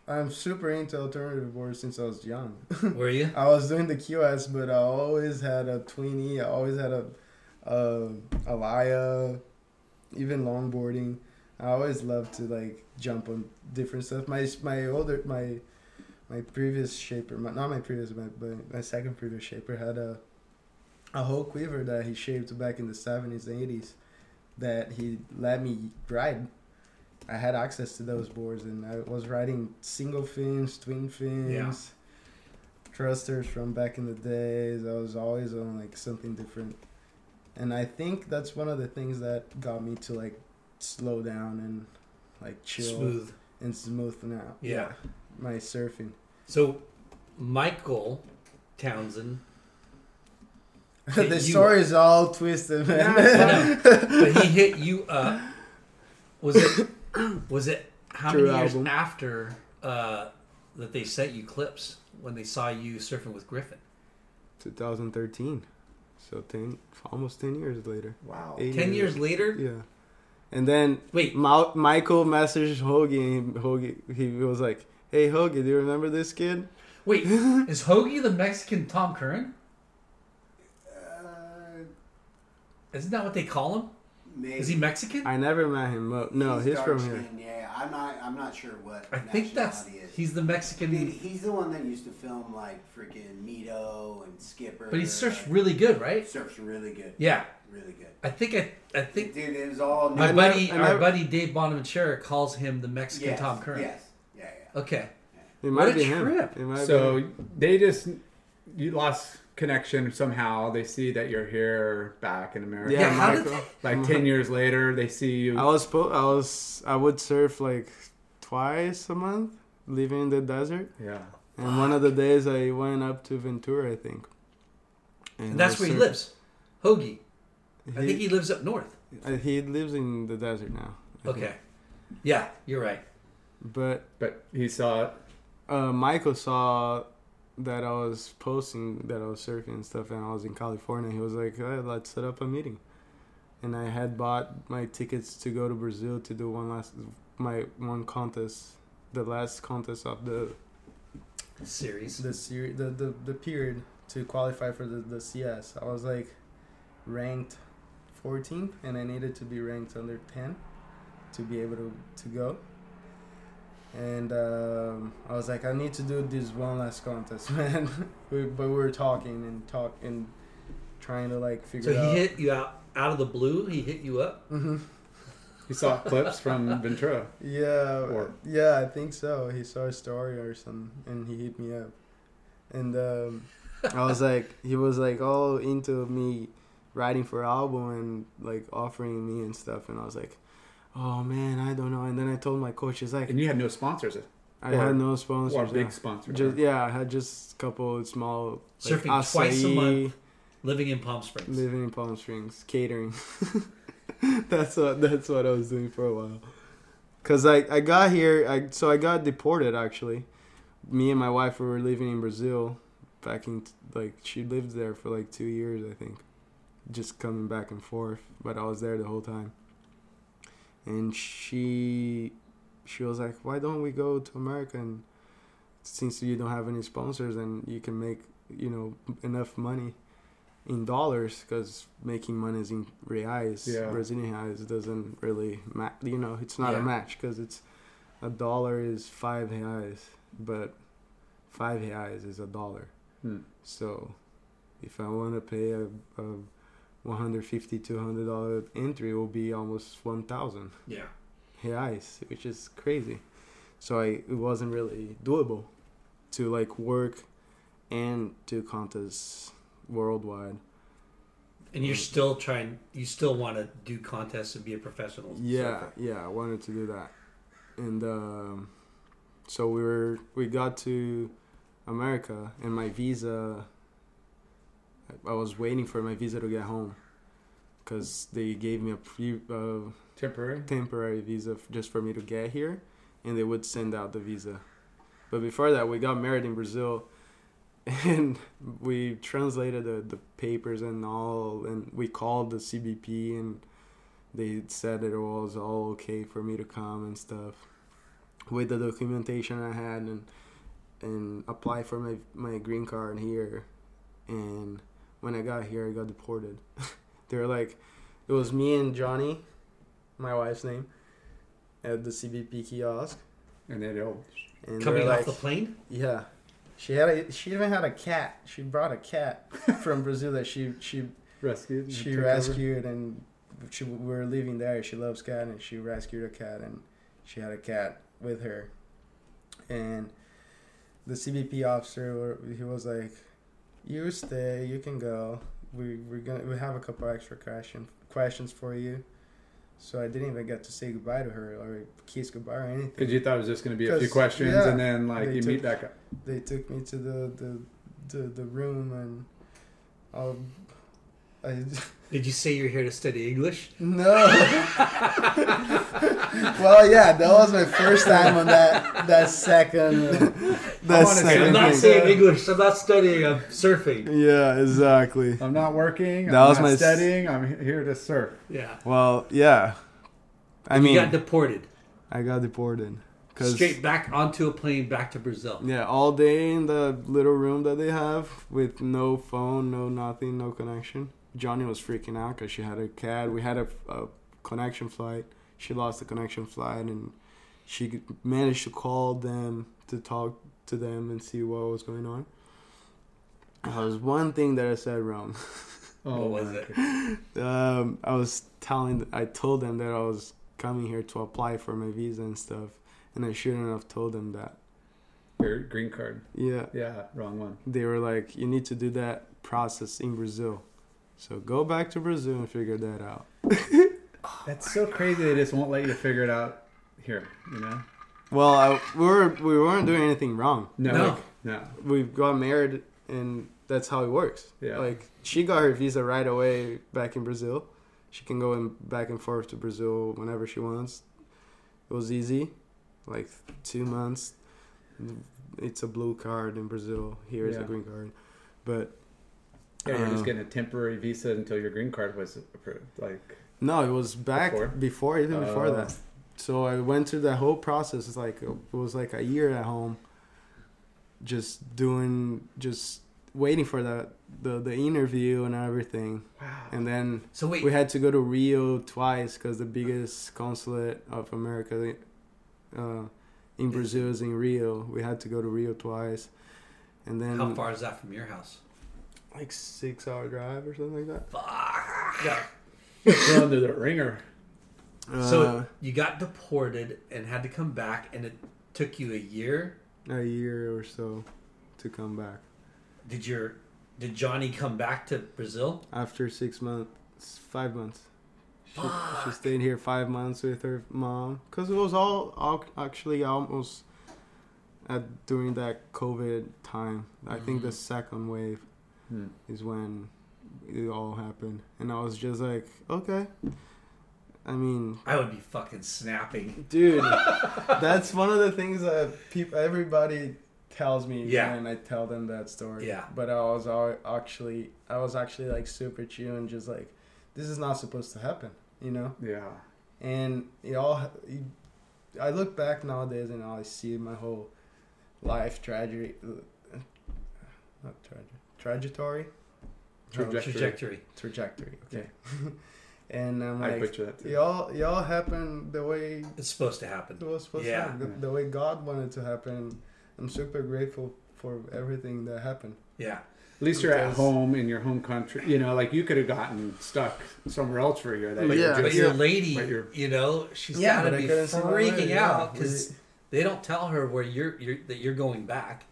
I'm super into alternative boards since I was young. Were you? I was doing the QS, but I always had a Tweenie. I always had a, a Alaia, even longboarding. I always loved to like jump on different stuff. My my older my my previous shaper, my, not my previous, but my, my second previous shaper had a a whole quiver that he shaped back in the seventies, and eighties, that he let me ride. I had access to those boards, and I was riding single fins, twin fins, thrusters from back in the days. I was always on like something different, and I think that's one of the things that got me to like slow down and like chill Smooth. and smoothen out. Yeah. my surfing. So, Michael Townsend, the story is all twisted, man. But he hit you up. Was it? Was it? How True many years album. after uh, that they sent you clips when they saw you surfing with Griffin? 2013. So 10, almost 10 years later. wow Eight Ten years later. Yeah. And then Wait. Ma- Michael messaged Hoagie and Hoagie, he was like, hey, Hoagie, do you remember this kid? Wait, is Hoagie the Mexican Tom Curren? Uh, Isn't that what they call him? Maybe. Is he Mexican? I never met him. No, he's, from here. Yeah, I'm not. I'm not sure what. I think that's nationality is. he's the He- Mexican, he's the one that used to film like freaking Mito and Skipper. but he surfs really good, right? surfs really good. Yeah, really good. I think I, I think Dude, it was all. my I new- buddy, never- I our never- buddy Dave Bonaventura calls him the Mexican yes, Tom Curren. Yes. Yeah, yeah. Okay, It might What a be him. trip. It might so be. they just you lost connection somehow they see that you're here back in america Yeah, Yeah, how did Michael. like 10 years later they see you I was po- I was I would surf like twice a month, living in the desert. yeah And one of the days I went up to Ventura, I think. and that's was where he lives. Hoagie. I think he lives up north. uh, he lives in the desert now. I think. Okay. Yeah, you're right. But but he saw uh, Michael saw that I was posting that I was surfing and stuff, and I was in California. He was like, hey, "Let's set up a meeting." And I had bought my tickets to go to Brazil to do one last my one contest, the last contest of the Series. the series, the, the the period to qualify for the, the CS. I was like ranked 14th, and I needed to be ranked under 10 to be able to to go. And um, I was like, I need to do this one last contest, man. we, but we were talking and talk and trying to like figure out. So he out. hit you out out of the blue. He hit you up. hmm he saw clips from ventura Yeah, Or- yeah, I think so. He saw a story or something, and he hit me up. And um, I was like, he was like all into me writing for album and like offering me and stuff, and I was like, oh man, I don't know. And then I told my coach, he's like, and you had no sponsors I or- had no sponsors. or sponsors. big yeah. sponsors Just yeah, I had just a couple small like, Surfing twice a month. living in Palm Springs. living in Palm Springs, catering. that's what that's what I was doing for a while. Cause I, I got here, I so I got deported actually. Me and my wife were living in Brazil, back in like she lived there for like two years I think, just coming back and forth. But I was there the whole time. And she, she was like, "Why don't we go to America and since you don't have any sponsors and you can make you know enough money in dollars because making money is in reais Yeah. brazilian reais doesn't really ma- you know it's not Yeah. a match because it's a dollar is five reais but five reais is a dollar Hmm. so if i want to pay a, a 150 200 dollar entry will be almost 1000 Yeah. reais, which is crazy. So I it wasn't really doable to like work and do contests worldwide. And you're still trying. You still want to do contests and be a professional. Yeah, surfer. yeah, I wanted to do that, and um, so we were we got to America, and my visa. I- was waiting for my visa to get home, because they gave me a pre uh, Temporary. temporary visa f- just for me to get here, and they would send out the visa. But before that, we got married in Brazil, and we translated the, the papers and all, and we called the CBP, and they said it was all okay for me to come and stuff, with the documentation I had and and apply for my my green card here, and when I got here, I got deported. they were like, it was me and Johnny my wife's name at the CBP kiosk, And then it'll and they Coming off like, the plane. yeah, she had a she even had a cat. She brought a cat from Brazil that she she rescue. she took over. rescued, and she we were leaving there. She loves cat, and she rescued a cat, and she had a cat with her, and the CBP officer he was like, "You stay, you can go. We we're gonna we have a couple extra question questions for you." So I didn't even get to say goodbye to her or kiss goodbye or anything. Because you thought it was just going to be a few questions, yeah, and then like you took- meet back up. they took me to the the the, the room and um, I Did you say you're here to study English? no. well, yeah, that was my first time on that that second. That second I'm not saying English. I'm not studying. I'm surfing. Yeah, exactly. I'm not working. That I'm was not my studying. I'm here to surf. Yeah. Well, yeah. I you mean, you got deported I got deported because straight back onto a plane back to Brazil. yeah, all day in the little room that they have with no phone, no nothing, no connection. Johnny was freaking out because she had a cat. We had a, a connection flight. She lost the connection flight, and she managed to call them to talk to them and see what was going on. There was one thing that I said wrong. Oh, What was it? Um, I was telling, I told them that I was coming here to apply for my visa and stuff, and I shouldn't have told them that. Your green card. Yeah, Yeah, wrong one. they were like, you need to do that process in Brazil. So go back to Brazil and figure that out. That's so crazy. They just won't let you figure it out here. You know? Well, I, we were we weren't doing anything wrong. No. No. like, no. We got married, and that's how it works. Yeah. Like she got her visa right away back in Brazil. She can go in back and forth to Brazil whenever she wants. It was easy, like two months. It's a blue card in Brazil. Here is Yeah. a green card, but Yeah, you're just Uh, getting a temporary visa until your green card was approved. Like, no, it was back Before? before, even before Oh. that. So I went through that whole process. It's like it was like a year at home, just doing, just waiting for that the the interview and everything, wow. and then So wait, we had to go to Rio twice because the biggest consulate of America uh, in Brazil is in Rio. We had to go to Rio twice, and then how far is that from your house? Like six hour drive or something like that. Fuck. Thrown to the ringer. Uh, So you got deported and had to come back, and it took you a year. a year or so to come back Did your did Johnny come back to Brazil? after six months, five months. She, she stayed here five months with her mom because it was all, all actually almost at during that COVID time. I think the second wave Hmm. is when it all happened, and I was just like, okay. I mean, I would be fucking snapping. dude, that's one of the things that people, everybody tells me Yeah. when I tell them that story. Yeah. But I was actually, I was actually like super chill and just like, this is not supposed to happen, you know. Yeah. And it all, I look back nowadays and I see my whole life tragedy, uh, not tragedy, trajectory, Trajectory. Oh, trajectory. trajectory. Okay. and I'm I picture that too. y'all, y'all happened the way It's supposed to happen. it was supposed Yeah. to happen, the, the way God wanted to happen. I'm super grateful for everything that happened. Yeah. At least you're at home in your home country. You know, like you could have gotten stuck somewhere else for a year. That But yeah, were But your lady, but you're- you know, she's Yeah, gotta be couldn't see my freaking out because they don't tell her where you're, you're that you're going back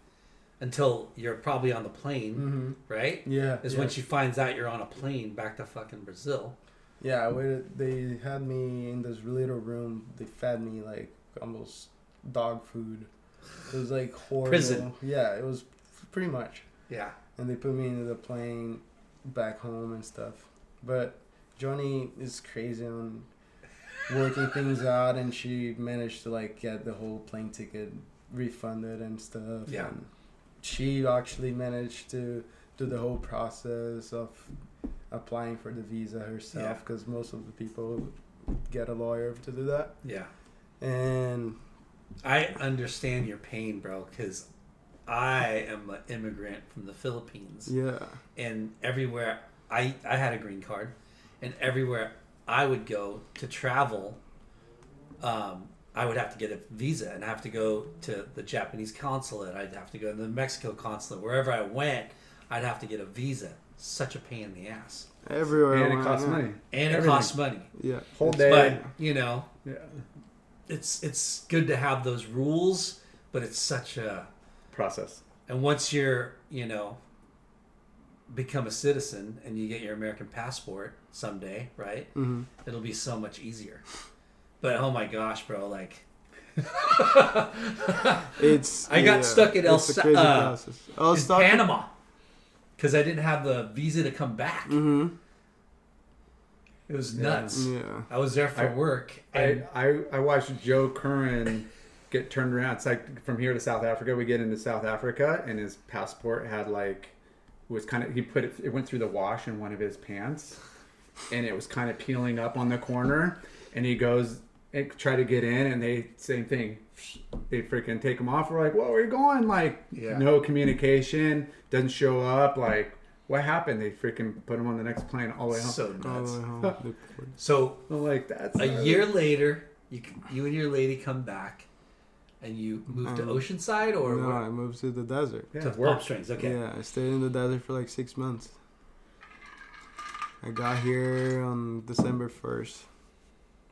until you're probably on the plane, Mm-hmm. right? Yeah. Is yeah. when she finds out you're on a plane back to fucking Brazil. Yeah, waited. They had me in this little room. They fed me like almost dog food. It was like horrible. Prison. Yeah, it was pretty much. Yeah. And they put me into the plane back home and stuff. But Johnny is crazy on working things out, and she managed to like get the whole plane ticket refunded and stuff. Yeah. And she actually managed to do the whole process of applying for the visa herself because most of the people get a lawyer to do that. Yeah. And I understand your pain, bro, because I am an immigrant from the Philippines. yeah, and everywhere I I had a green card, and everywhere I would go to travel, um, I would have to get a visa and I have to go to the Japanese consulate. I'd have to go to the Mexico consulate. Wherever I went, I'd have to get a visa. Such a pain in the ass, everywhere. And it costs money. and it costs money. Yeah, Whole day. But you know, yeah. it's it's good to have those rules, but it's such a Process. and once you're, you know, become a citizen and you get your American passport someday, right? hmm It'll be so much easier. But oh my gosh, bro, like it's. I got yeah, stuck at El it's a uh, process. In stuck. Panama because I didn't have the visa to come back. hmm It was nuts. Yeah. I was there for I- work, I, I, I watched Joe Curren get turned around. It's like from here to South Africa. We get into South Africa, and his passport had like was kind of he put it. It went through the wash in one of his pants, and it was kind of peeling up on the corner. And he goes and try to get in, and they same thing. They freaking take them off. We're like, "Whoa, where are you going?" Like, Yeah. no communication. Doesn't show up. Like, what happened? They freaking put him on the next plane all the way home. so All the nuts. way home. So I'm like, that's a year later, you you and your lady come back, and you move to Um, Oceanside or no, where- I moved to the desert. yeah, to work. Palm Springs. Okay. Yeah, I stayed in the desert for like six months. I got here on December 1st,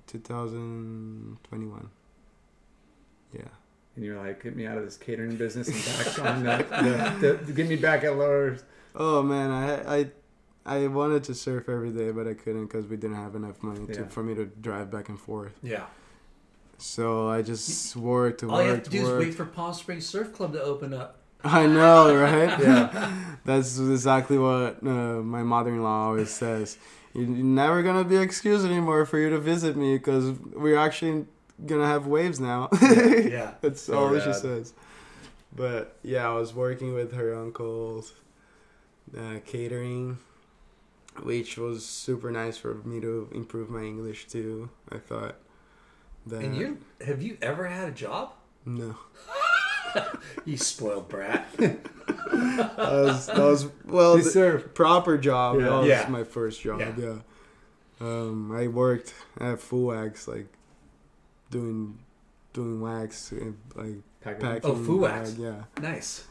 2021. Yeah. And you're like, get me out of this catering business and back on the, the, the, get me back at lower. Oh man, I I I wanted to surf every day, but I couldn't because we didn't have enough money to, for me to drive back and forth. Yeah. So I just worked to All you have to to do is wait for Palm Springs Surf Club to open up. I know, right? yeah. That's exactly what uh, my mother-in-law always says. You're never gonna be excused anymore for you to visit me because we're actually gonna have waves now. Yeah. That's So all she says. But yeah, I was working with her uncles, uh, catering, which was super nice for me to improve my English too. I thought that And you have you ever had a job? no, You spoiled brat. that was, that was well the proper job. Yeah. That was Yeah. my first job. Yeah. Yeah. Um, I worked at Fu Wax, like doing doing wax, and, like Package. packing. Oh, Fu Wax. bag, Yeah. nice.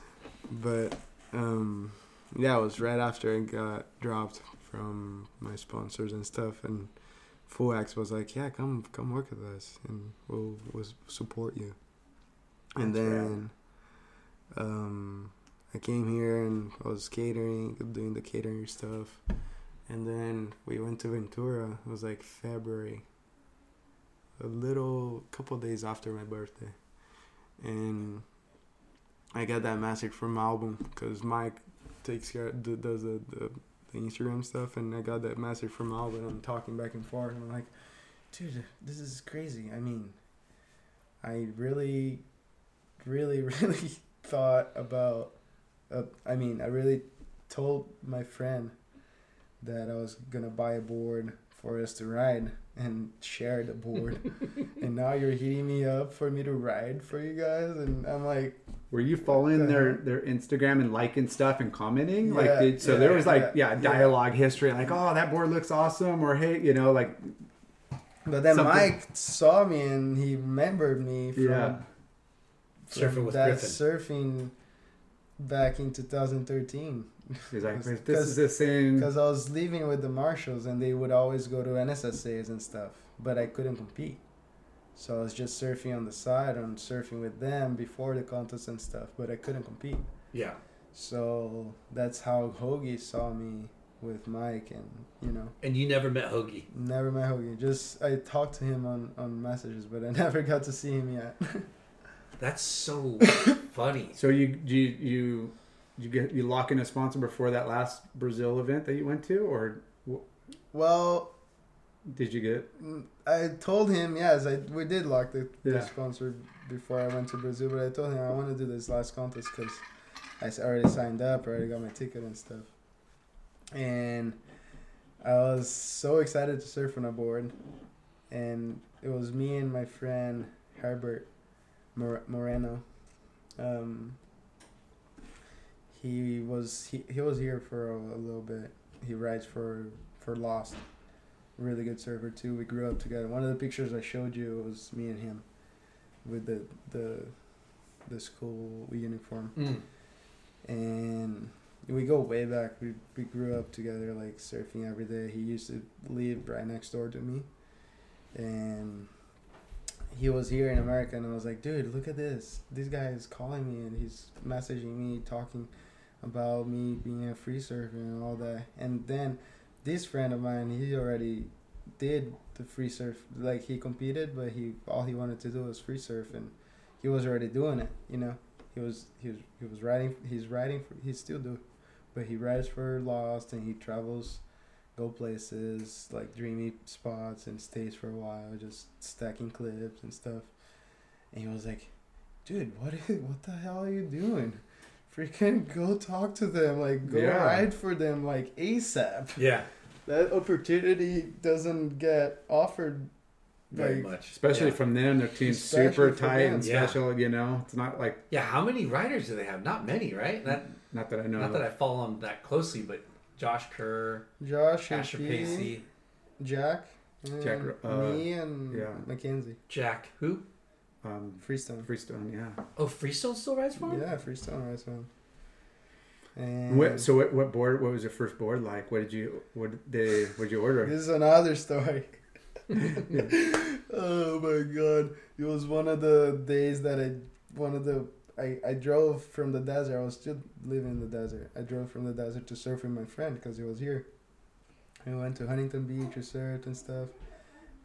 but um yeah it was right after i got dropped from my sponsors and stuff and Fu Wax was like yeah come come work with us and we'll, we'll support you and That's then um i came here and i was catering doing the catering stuff. And then we went to ventura. It was like february. A little couple days after my birthday. And I got that message from album because Mike takes care does the, the the Instagram stuff, and I got that message from Album. I'm talking back and forth, and I'm like, dude, this is crazy. I mean, I really, really, really thought about. Uh, I mean, I really told my friend that I was gonna buy a board for us to ride and share the board, and now you're hitting me up for me to ride for you guys, and I'm like, Were you following the their heck? their Instagram and liking stuff and commenting? Yeah, like, did, so yeah, there was like yeah, yeah, dialogue history, like oh that board looks awesome, or hey, you know, like but then Something- Mike saw me and he remembered me from, Yeah. from Surfing with that Griffin. surfing back in 2013. he's like Because- this is the same. Because I was living with the Marshalls and they would always go to NSSAs and stuff, but I couldn't compete. So I was just surfing on the side and surfing with them before the contest and stuff, but I couldn't compete. Yeah. So that's how Hoagie saw me with Mike and, you know, And you never met Hoagie. never met Hoagie. Just, I talked to him on, on messages, but I never got to see him yet. That's so funny. So you you you you get you lock in a sponsor before that last Brazil event that you went to, or w- well, did you get? Mm, I told him yes. I we did lock the, the sponsor before I went to Brazil, but I told him I want to do this last contest because I already signed up, already got my ticket and stuff, and I was so excited to surf on a board, and it was me and my friend Herbert Mor- Moreno. Um, he was he, he was here for a, a little bit. He rides for for Lost really good surfer too. We grew up together. One of the pictures I showed you was me and him with the the the school uniform, Mm. and we go way back. We we grew up together, like surfing every day. He used to live right next door to me, and he was here in America, and I was like, dude, look at this. This guy is calling me, and he's messaging me, talking about me being a free surfer and all that. And then this friend of mine, he already did the free surf. Like he competed, but he all he wanted to do was free surf, and he was already doing it. You know, he was he was he was riding. He's riding. For, he still do, but he rides for Lost, and he travels, go places like dreamy spots, and stays for a while, just stacking clips and stuff. And he was like, "Dude, what is, what the hell are you doing?" Freaking go talk to them, like go Yeah. ride for them, like ASAP Yeah. that opportunity doesn't get offered Very like much. Especially Yeah. from them, their team's Especially super from tight and them. Yeah. special. You know, it's not like Yeah. How many riders do they have? Not many, right? That not that I know. not of. that I follow them that closely, but Josh Kerr, Josh, Asher and Pacey, Jack, and Jack, uh, me and yeah. Mackenzie. Jack. Who? um, Freestone. Freestone, yeah. Oh, Freestone still rides for him. Yeah, Freestone rides one. And What, so what, what board? What was your first board like? What did you? What did they? What did you order? this is another story. oh my god! It was one of the days that I one of the I, I drove from the desert. I was still living in the desert. I drove from the desert to surf with my friend because he was here. We went to Huntington Beach, we surfed and stuff.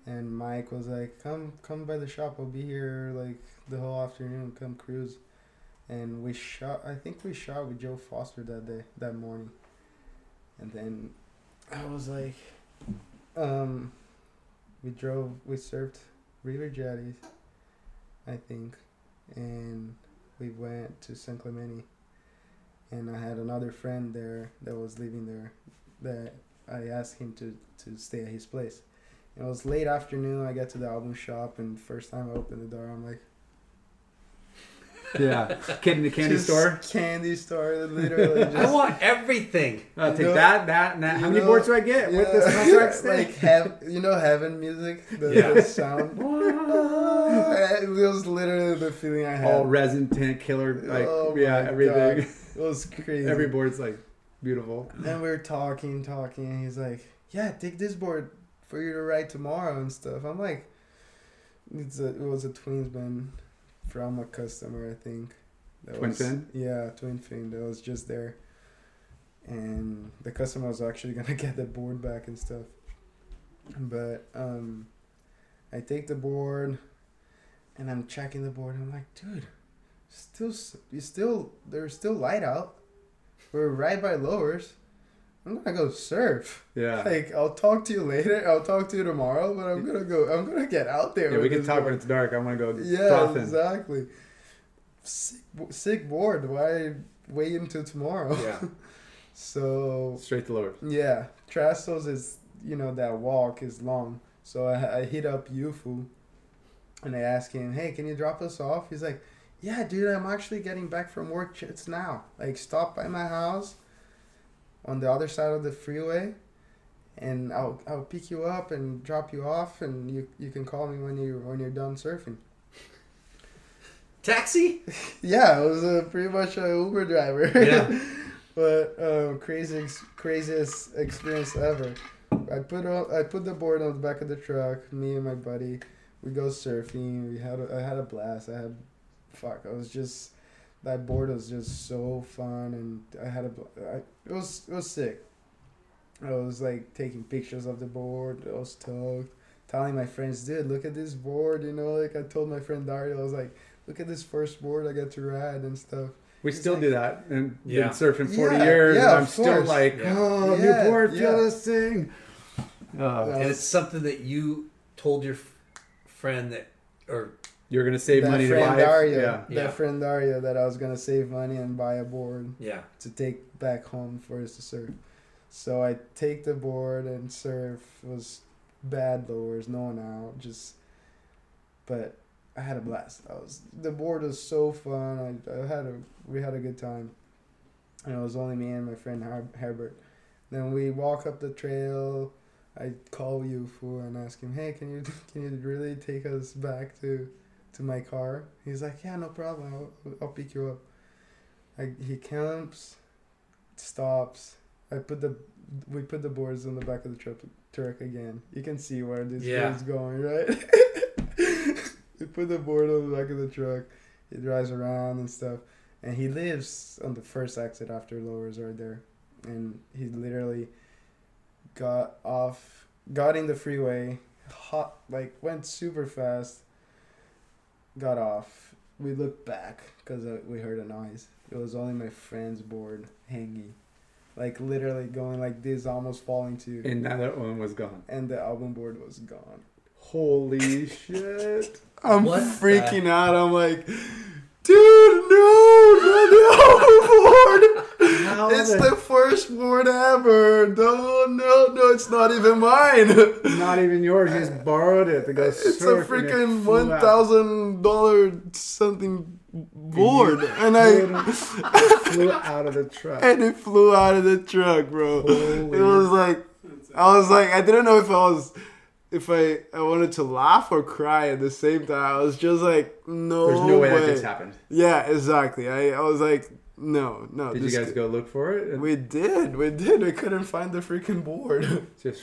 And Mike was like, "Come, come by the shop. I'll be here like the whole afternoon. Come cruise." And we shot. I think we shot with Joe Foster that day, that morning. And then I was like, um, we drove. We surfed River Jetties, I think, and we went to San Clemente. And I had another friend there that was living there, that I asked him to to stay at his place. It was late afternoon. I get to the album shop, and first time I opened the door, I'm like, yeah, kid in the candy just store. Candy store, literally. Just, I want everything. I'll take know- that, that, and that. How many know- boards do I get with this Yeah, contract stay? like heaven, you know, heaven music, the, Yeah. the sound. it was literally the feeling I had. All resin tint killer, like Oh yeah, my everything. God. It was crazy. Every board's like beautiful. And we were talking, talking, and he's like, "Yeah, take this board for you to ride tomorrow and stuff." I'm like, "It's a, it was a Twinsman from a customer, I think." That Twin was, fin? Yeah, twin fin. That was just there, and the customer was actually gonna get the board back and stuff. But um, I take the board, and I'm checking the board. I'm like, dude, still, you still, there's still light out. We're right by lowers. I'm gonna go surf. Yeah. Like I'll talk to you later. I'll talk to you tomorrow, but I'm gonna go. I'm gonna get out there. Yeah, we can talk board. when it's dark. I'm gonna go Yeah, exactly. Sick, sick board. Why wait until tomorrow? Yeah. So Straight to lower. yeah, Trestles is you know that walk is long. So I, I hit up Yufu, and I ask him, hey, can you drop us off? He's like, yeah, dude, I'm actually getting back from work It's now. Like, stop by my house, on the other side of the freeway, and I'll I'll pick you up and drop you off, and you you can call me when you when you're done surfing. Taxi? Yeah, it was uh, pretty much a Uber driver. Yeah. but um, craziest craziest experience ever. I put on, I put the board on the back of the truck. Me and my buddy, we go surfing. We had a, I had a blast. I had, fuck. I was just that board was just so fun, and I had a bl- I, it was it was sick. I was like taking pictures of the board. I was stoked. Telling my friends, dude, look at this board. You know, like I told my friend Dario, I was like, look at this first board I got to ride and stuff. We It's still like- do that, and Yeah. been surfing forty Yeah, years, yeah, and I'm still course. like, oh, Yeah, new board, yeah. feel this thing. Uh, And it's something that you told your f- friend that, or you're gonna save that money to buy it. Dario, Yeah. that Yeah. friend Dario, that I was gonna save money and buy a board yeah, to take back home for us to surf. So I take the board and surf. It was bad lowers, no one out, just. But I had a blast. I was the board was so fun. I, I had a we had a good time, and it was only me and my friend Her- Herbert. Then we walk up the trail. I call Yufu and ask him, "Hey, can you can you really take us back to to my car?" He's like, "Yeah, no problem. I'll, I'll pick you up." I, he camps, stops. I put the we put the boards on the back of the truck truck again. You can see where this Yeah. is going, right? we put the board on the back of the truck. He drives around and stuff, and he lives on the first exit after lowers right there, and he literally got off, got in the freeway, hot like went super fast. Got off. We looked back because uh, we heard a noise. It was only my friend's board hanging, like literally going like this, almost falling to, And now that one was gone. and the album board was gone. Holy shit! I'm What the- freaking out. I'm like, dude, no, not the album it's the- the first board ever. No, no, no, it's not even mine. Not even yours. You just borrowed it to go It's a freaking one thousand dollar something board, and I flew out of the truck. and it flew out of the truck, bro. Holy- It was like I was like I didn't know if I was if I I wanted to laugh or cry at the same time. I was just like, no, There's no way, way. that just happened. Yeah, exactly. I, I was like, no, no. Did you guys go look for it? We did, we did. We couldn't find the freaking board. just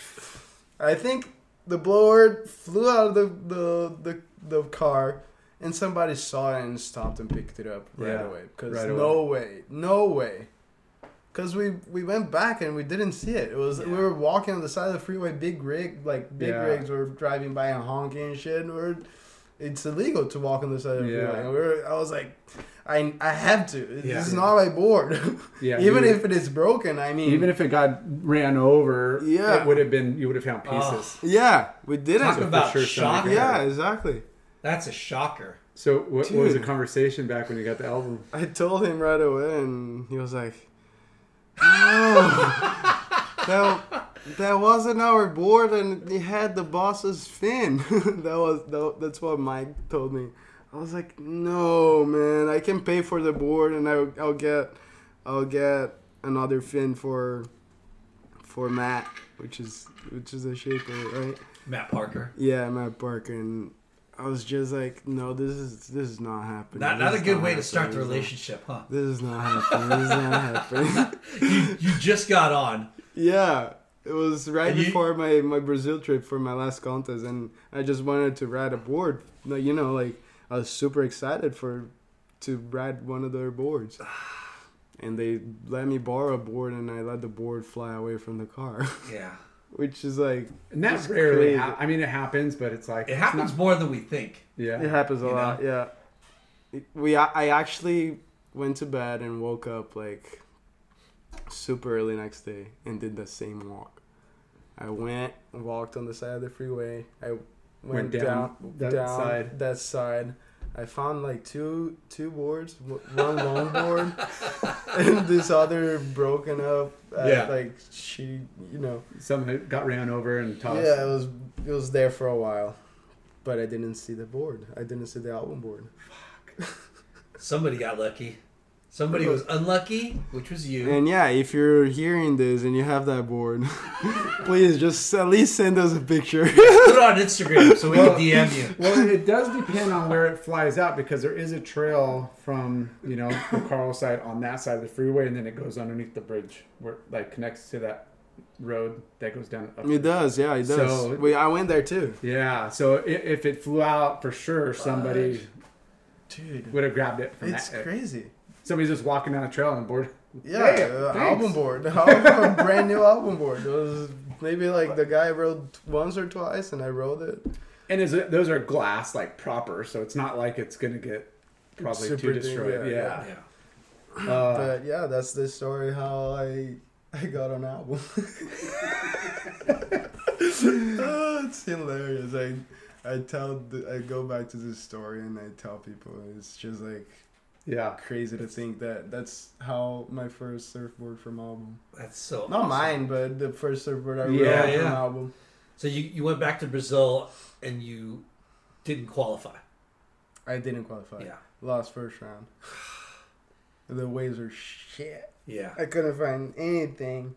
I think the blower flew out of the the the, the car, and somebody saw it and stopped and picked it up right Yeah, away. Because right no way, no way. Because we we went back and we didn't see it. It was we were walking on the side of the freeway. Big rig, like big Yeah. rigs, were driving by and honking and shit. And we're it's illegal to walk on the side of the Yeah. freeway. And we were, I was like, I I have to. Yeah. This is not my board. yeah. Even you- if it is broken, I mean, even if it got ran over, Yeah. it would have been you would have found pieces. yeah, we didn't. talk for about sure shocker. yeah, exactly. That's a shocker. So what, what was the conversation back when you got the album? I told him right away, and he was like, "No, that that wasn't our board, and it had the boss's fin." that was that, that's what Mike told me. I was like, "No, man, I can pay for the board, and I'll, I'll get I'll get another fin for for Matt, which is which is a shaper, right?" Matt Parker. Yeah, Matt Parker, and I was just like, "No, this is this is not happening." Not, not a good not way to start the relationship, huh? This is not happening. This is not happening. You, you just got on. yeah, it was right And you- before my, my Brazil trip for my last contest, and I just wanted to ride a board. You know, like I was super excited for to ride one of their boards, and they let me borrow a board, and I let the board fly away from the car, Yeah. which is like And that rarely. Ha- I mean, it happens, but it's like It happens more than we think. Yeah. It happens a You lot, yeah. We I I actually went to bed and woke up like super early next day and did the same walk. I went and walked on the side of the freeway. I went, Went down, down that down side. that side. I found like two two boards, one long board, and this other broken up. Uh, Yeah. like she, you know. Some got ran over and tossed. Yeah, it was it was there for a while, but I didn't see the board. I didn't see the album board. Fuck. Somebody got lucky. Somebody was unlucky, which was you. And yeah, if you're hearing this and you have that board, please just at least send us a picture. Put it on Instagram so we Well- can DM you. Well, it does depend on where it flies out because there is a trail from you know the Carl side on that side of the freeway, and then it goes underneath the bridge where like connects to that road that goes down. Up. it does, yeah, it does. So- Wait, I went there too, Yeah, so i- if it flew out for sure, somebody dude. would have grabbed it from that It's that. crazy. Somebody's just walking down a trail and board. Yeah, Hey, uh, album board, a brand new album board. It was maybe like the guy wrote once or twice, and I wrote it. And is it, those are glass like proper, so it's not like it's gonna get probably Super too destroyed. yeah, Yeah. Yeah. Uh, but yeah, that's the story how I I got an album. oh, it's hilarious. I I tell I go back to this story and I tell people it's just like yeah. crazy to think that that's how my first surfboard from album. That's so Not awesome. mine, but the first surfboard I Yeah, wrote from yeah. album. So you, you went back to Brazil and you didn't qualify. I didn't qualify. Yeah. Lost first round. the waves were shit. Yeah. I couldn't find anything.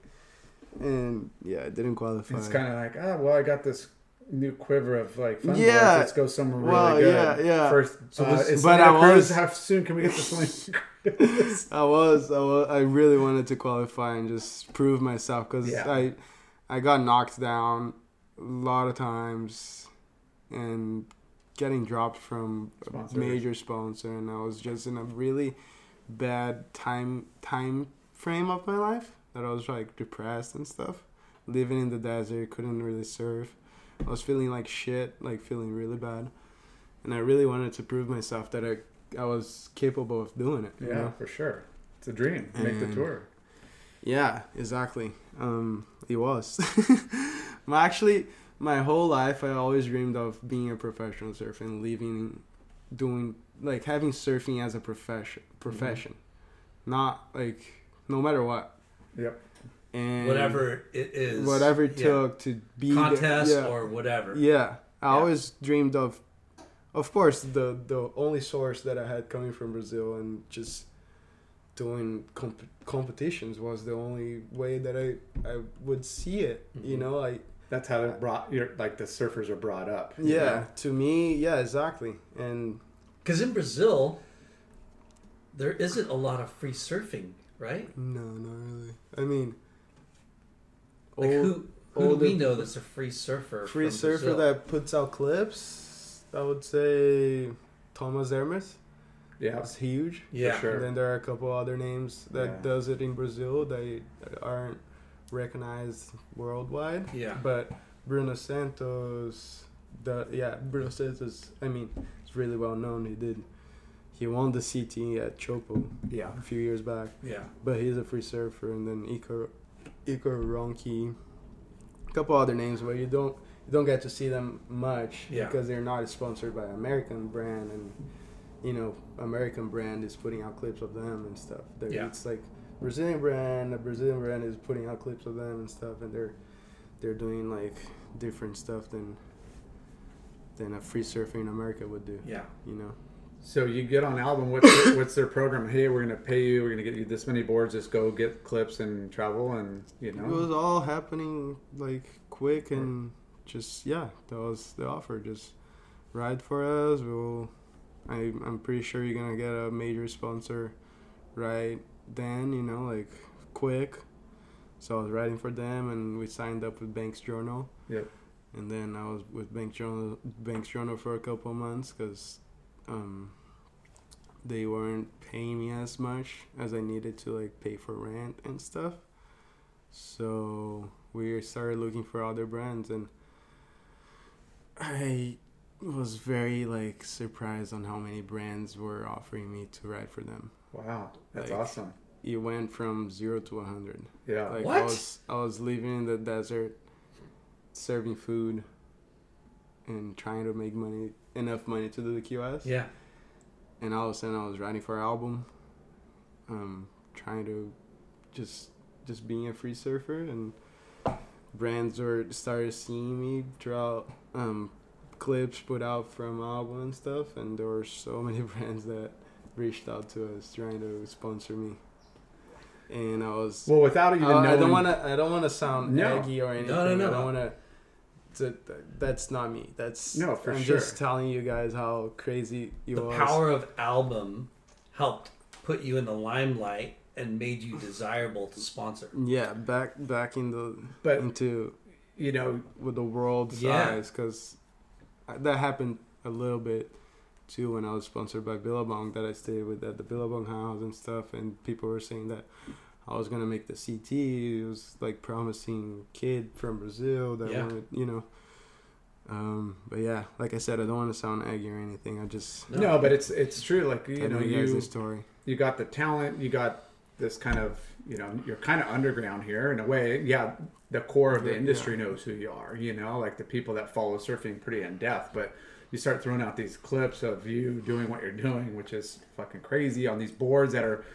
And yeah, I didn't qualify. It's kind of like, ah, well, I got this new quiver of like fun Yeah. boards. Let's go somewhere really Well, good. yeah, yeah. First, So uh, this- but I was- How soon can we get this one? I was, I was, I really wanted to qualify and just prove myself because Yeah. I, I got knocked down a lot of times, and getting dropped from Sponsors. a major sponsor, and I was just in a really bad time time frame of my life that I was like depressed and stuff, living in the desert, couldn't really surf. I was feeling like shit, like feeling really bad, and I really wanted to prove myself that I I was capable of doing it. you yeah, know? for sure. It's a dream. Make the tour. Yeah, exactly. Um, it was. my actually, my whole life, I always dreamed of being a professional surfer and living, doing like having surfing as a profession. Profession, not like no matter what. Yep. And Whatever it is. whatever it yeah. took to be the- Contest yeah. or whatever. Yeah, I always dreamed of, of course, the the only source that I had coming from Brazil and just doing comp- competitions was the only way that I I would see it. You Mhm. know, like That's how it brought your like the surfers are brought up. yeah, know? to me, yeah, exactly. And Because in Brazil, there isn't a lot of free surfing, right? no, not really. I mean, Like old- who who do we know that's a free surfer? free from surfer Brazil? that puts out clips, I would say Thomas Hermes. Yeah. It's huge. Yeah. sure. And then there are a couple other names that Yeah. does it in Brazil that that aren't recognized worldwide. Yeah. But Bruno Santos, the yeah, Bruno Santos. I mean, it's really well known. He did. He won the CT at Chopo Yeah. a few years back. Yeah. But he's a free surfer, and then Iko, Iko Ronki, a couple other names, but you don't you don't get to see them much Yeah. because they're not sponsored by American brand, and you know American brand is putting out clips of them and stuff. They're, Yeah. It's like Brazilian brand, a Brazilian brand is putting out clips of them and stuff, and they're they're doing like different stuff than than a free surfer in America would do. Yeah. You know. So you get on album. What's their, what's their program? Hey, we're gonna pay you. We're gonna get you this many boards. Just go get clips and travel, and you know. It was all happening like quick and just yeah, that was the offer. Just ride for us. We'll. I I'm pretty sure you're gonna get a major sponsor, right then. You know, like quick. So I was writing for them, and we signed up with Banks Journal. Yep. And then I was with Banks Journal, Banks Journal for a couple of months because um, they weren't paying me as much as I needed to like pay for rent and stuff. So we started looking for other brands, and I was very like surprised on how many brands were offering me to ride for them. Wow, that's Like, awesome. you went from zero to a hundred. Yeah. Like What? I was I was living in the desert, serving food, and trying to make money enough money to do the QS. Yeah. And all of a sudden, I was writing for an album, um, trying to just just being a free surfer, and brands were started seeing me throughout um, clips put out from album and stuff, and there were so many brands that reached out to us trying to sponsor me. And I was Well, without even I, I knowing, don't want to. I don't want to sound No. eggy or anything. no, no. I don't want to. That's not me. That's No, for I'm sure. just telling you guys how crazy you The was. power of album helped put you in the limelight and made you desirable to sponsor. Yeah, back back in the But- into you know, with the world Yeah. size because that happened a little bit too when I was sponsored by Billabong that I stayed with at the Billabong house and stuff, and people were saying that I was gonna make the CT. It was like promising kid from Brazil that Yeah. wanted, you know. Um, but yeah, like I said, I don't want to sound eggy or anything. I just no, but it's it's true. Like you know, you guys the story. you got the talent, you got this kind of, you know, you're kind of underground here in a way. Yeah, the core of the Yeah, industry knows who you are, you know, like the people that follow surfing pretty in depth. But you start throwing out these clips of you doing what you're doing, which is fucking crazy on these boards that are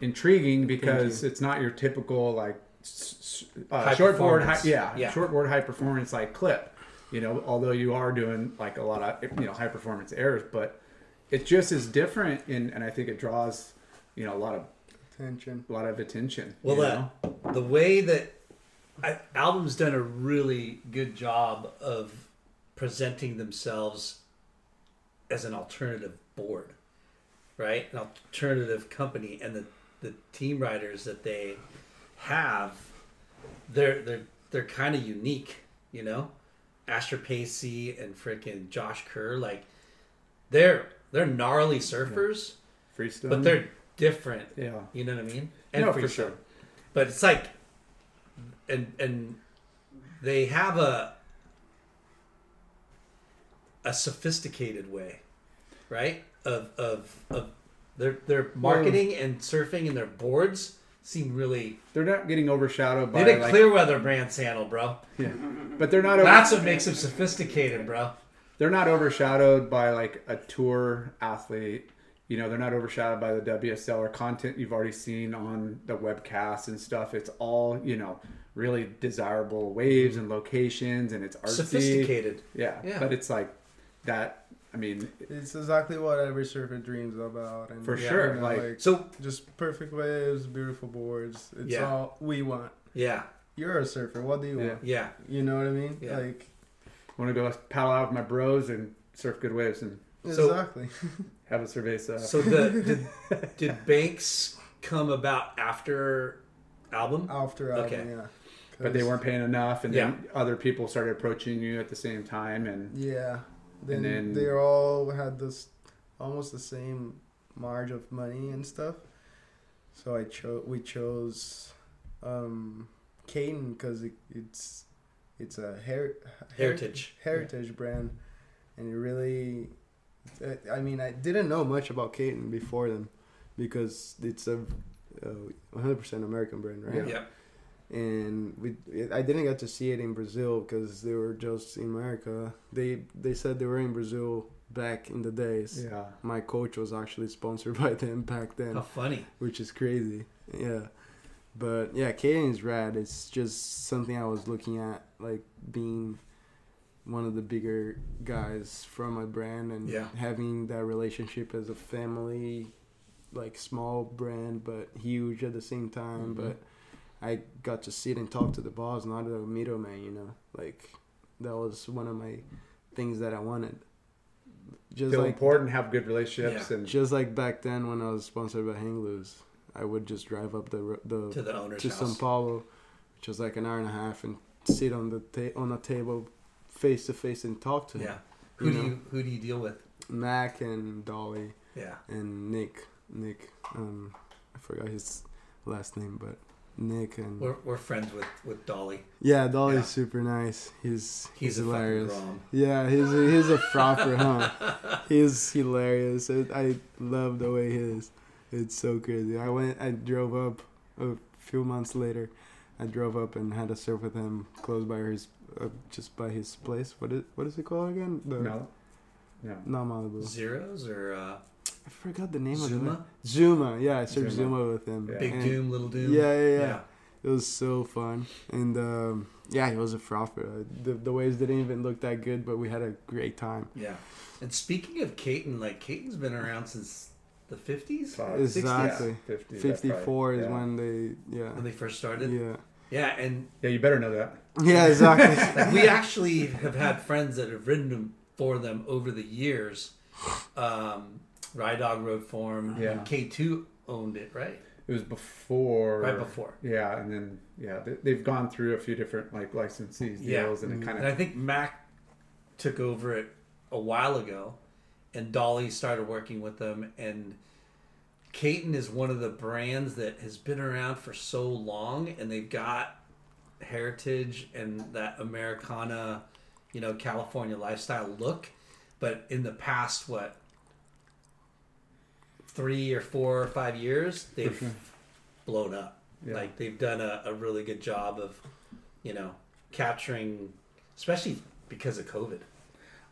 intriguing because it's not your typical like s- s- uh, High shortboard, high, performance. yeah, Yeah. shortboard high performance like clip. You know, although you are doing like a lot of you know high performance airs, but it just is different, in, and I think it draws you know a lot of attention, a lot of attention. Well, you that know? the way that I, album's done a really good job of presenting themselves as an alternative board, right? An alternative company, and the the team riders that they have, they're they're they're kind of unique, you know. Asher Pacey and freaking Josh Kerr, like they're they're gnarly surfers, freestyle, but they're different. yeah, You know what I mean? no, for sure. But it's like, and and they have a a sophisticated way, right? Of of of their their marketing and surfing and their boards seem really. They're not getting overshadowed by They did like, Clearweather brand sandal, bro. yeah, but they're not. Over, That's what makes them sophisticated, bro. they're not overshadowed by like a tour athlete. You know, they're not overshadowed by the WSL or content you've already seen on the webcast and stuff. It's all you know, really desirable waves and locations, and it's artsy. Sophisticated. Yeah, Yeah. but it's like that. I mean, It's exactly what every surfer dreams about. And For you sure, know, like- So just perfect waves, beautiful boards. It's Yeah. all we want. yeah, You're a surfer. What do you Yeah. want? yeah. You know what I mean? Yeah. Like want to go paddle out with my bros and surf good waves and So- exactly. have a cerveza. So the did, did Banks come about after album? After album, Okay. album, yeah. but they weren't paying enough, and then other people started approaching you at the same time, and Yeah. Then, then- they all had this almost the same marge of money and stuff. So I chose we chose um Katin because it, it's it's a her- Heritage. heritage brand and it really I mean I didn't know much about Katin before then because it's a uh, 100% American brand right Yeah. And we I didn't get to see it in Brazil because they were just in America. They they said they were in Brazil back in the days. yeah, My coach was actually sponsored by them back then, How funny. which is crazy. Yeah. But yeah, Katin is rad. It's just something I was looking at, like being one of the bigger guys from my brand and Yeah. having that relationship as a family, like small brand but huge at the same time. Mm-hmm. But I got to sit and talk to the boss, not the middleman. You know, like that was one of my things that I wanted. Just feel like important, have good relationships, Yeah. and just like back then when I was sponsored by Hang Loose, I would just drive up the the To the owner's to house. Sao Paulo, which was like an hour and a half, and sit on the ta- on a table, face to face, and talk to him. Yeah. Who You do know? you who do you deal with? Mac and Dolly Yeah. and Nick. Nick, um, I forgot his last name, but Nick and We're, we're friends with with Dolly. yeah, Dolly's Yeah. super nice. He's He's, he's, hilarious. Yeah, he's a, he's a frapper, huh? He's hilarious. I I love the way he is. It's so crazy. I went. I drove up a few months later. I drove up and had a surf with him close by his, uh, just by his place. What is what is it called again? The, No. No. Not Malibu. Zeros or uh, I forgot the name of Zuma? it. Zuma. Yeah, I surfed Zuma. Zuma, with him. Yeah. Big And- Dume, Little Dume? Yeah, yeah, yeah. It was so fun, and um, yeah, he was a frother. Uh, The the waves didn't even look that good, but we had a great time. Yeah. And speaking of Katin, like Katin's been around since the 50s Five, Exactly. 60s, 50s, that's Fifty four is yeah. when they yeah when they first started. yeah Yeah, and Yeah, you better know that. yeah exactly. like, we actually have had friends that have ridden them for them over the years. Um, Ride Dog Road Form. Yeah. K2 owned it, right? It was before. Right before. Yeah, and then yeah, they, they've gone through a few different like licensees Yeah. and it mm-hmm. kind And of I think Mac took over it a while ago, and Dolly started working with them. And Katin is one of the brands that has been around for so long, and they've got heritage and that Americana, you know, California lifestyle look. But in the past, what three or four or five years, they've sure. blown up. Yeah. Like they've done a, a really good job of, you know, capturing, especially because of COVID.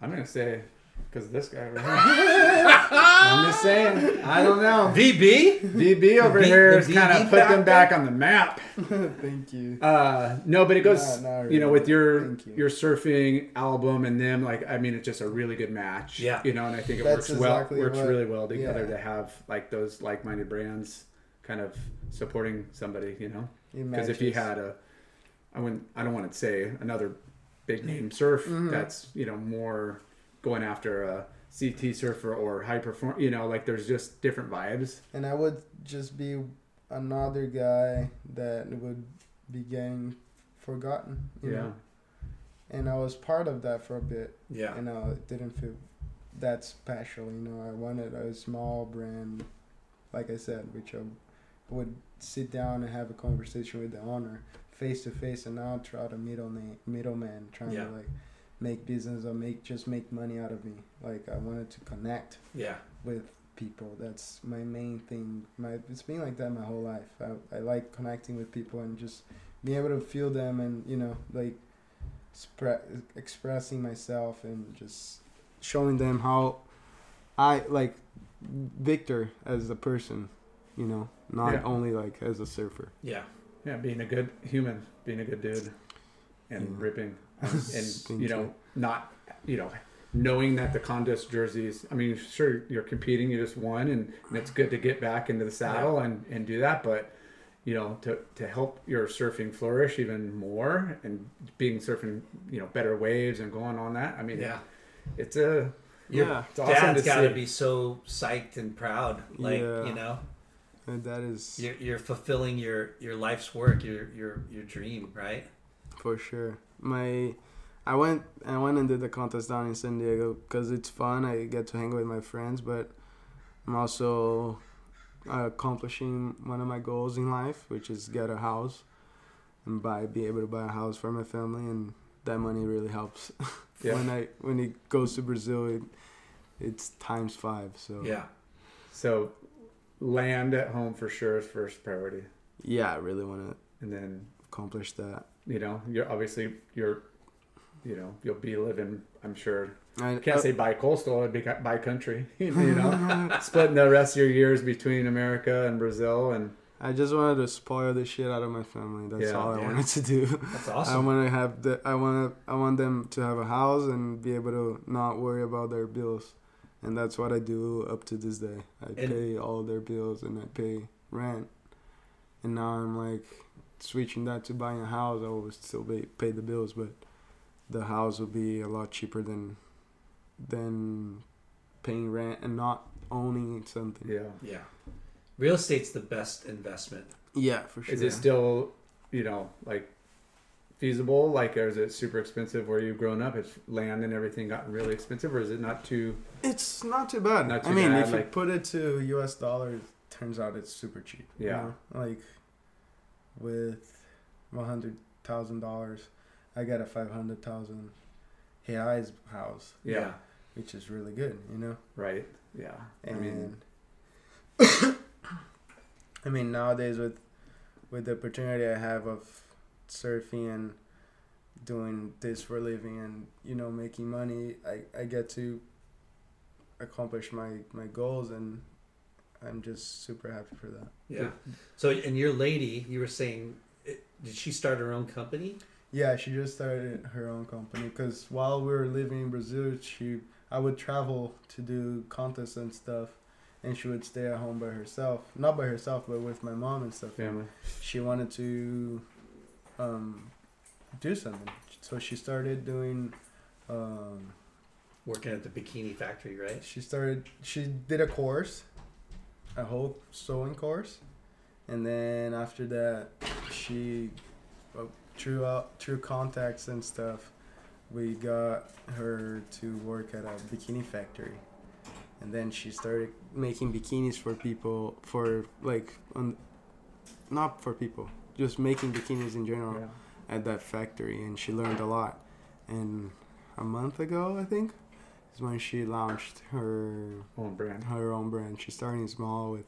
I'm gonna say because this guy. Right here. I'm just saying. I don't know. VB, VB over V- here has kind of put them back on the map. Thank you. Uh, no, but it goes, Not- not you know, with your you. your surfing album and them, like, I mean, it's just a really good match. Yeah. you know, and I think it That's works well, works what- really well together yeah. to have like those like-minded brands kind of supporting somebody, you know. Because if you had a, I wouldn't, I don't want to say another big name surf Mm-hmm. that's you know more going after a CT surfer or high perform, you know, like there's just different vibes. and I would just be another guy that would be getting forgotten. You Yeah. Know? And I was part of that for a bit. yeah, You know, it didn't feel that special. You know, I wanted a small brand, like I said, which I would sit down and have a conversation with the owner face to face, and not try to middle name, middleman trying Yeah. to like make business or make just make money out of me. Like I wanted to connect yeah, with people. That's my main thing. My it's been like that my whole life. I, I like connecting with people and just being able to feel them and you know like spre- expressing myself and just Showing them how I like Victor as a person, you know, not Yeah. only like as a surfer. yeah, Yeah, being a good human, being a good dude, and Yeah. ripping, and, and you know, not you know, knowing that the contest jerseys. I mean, sure, you're competing, you just won, and, and it's good to get back into the saddle and and do that, but. You know, to, to help your surfing flourish even more and being surfing, you know, better waves and going on that. I mean, yeah. it's a Yeah. It's awesome dad's to got to see. be so psyched and proud. Like Yeah. you know, And that is you're, you're fulfilling your your life's work, your your your dream, right? for sure. My I went I went and did the contest down in San Diego because it's fun. I get to hang with my friends, but I'm also uh, accomplishing one of my goals in life, which is get a house and buy be able to buy a house for my family, and that money really helps. Yeah. when I when it goes to Brazil, it, it's times five. So Yeah, so land at home for sure is first priority, yeah, I really want to and then accomplish that. You know, you're obviously you're, you know, you'll be living. I'm sure I can't uh, say bi-coastal, it'd be ki- bi-country, you know, splitting the rest of your years between America and Brazil, and I just wanted to spoil the shit out of my family. That's Yeah. all I Yeah. wanted to do. that's awesome. I want to have the. I want to. I want them to have a house and be able to not worry about their bills, and that's what I do up to this day. I And- pay all their bills and I pay rent, and now I'm like switching that to buying a house. I will still pay, pay the bills, but the house will be a lot cheaper than than paying rent and not owning something. yeah. yeah, real estate's the best investment. Yeah, for sure. Is it still, you know, like feasible? Like, or is it super expensive where you've grown up? Has land and everything gotten really expensive, or is it not too? It's not too bad. Not too I mean, bad, if like- you put it to U.S. dollars, turns out it's super cheap. you Yeah. know? like with one hundred thousand dollars, I got a five hundred thousand reais house, Yeah. which is really good. You know, Right. Yeah. I mean, I mean, nowadays with with the opportunity I have of surfing and doing this for a living and you know making money, I, I get to accomplish my my goals and I'm just super happy for that. Yeah. So, and your lady, you were saying, it, did she start her own company? Yeah, she just started her own company because while we were living in Brazil, she I would travel to do contests and stuff, and she would stay at home by herself. Not by herself, but with my mom and stuff. Family. She wanted to um, do something, so she started doing. Um, Working at the bikini factory, right? she started. She did a course, a whole sewing course, and then after that, she, well, through out through contacts and stuff, we got her to work at a bikini factory, and then she started making bikinis for people for like on, not for people just making bikinis in general Yeah. at that factory. And she learned a lot. And a month ago i think is when she launched her Own brand. her own brand she's starting small with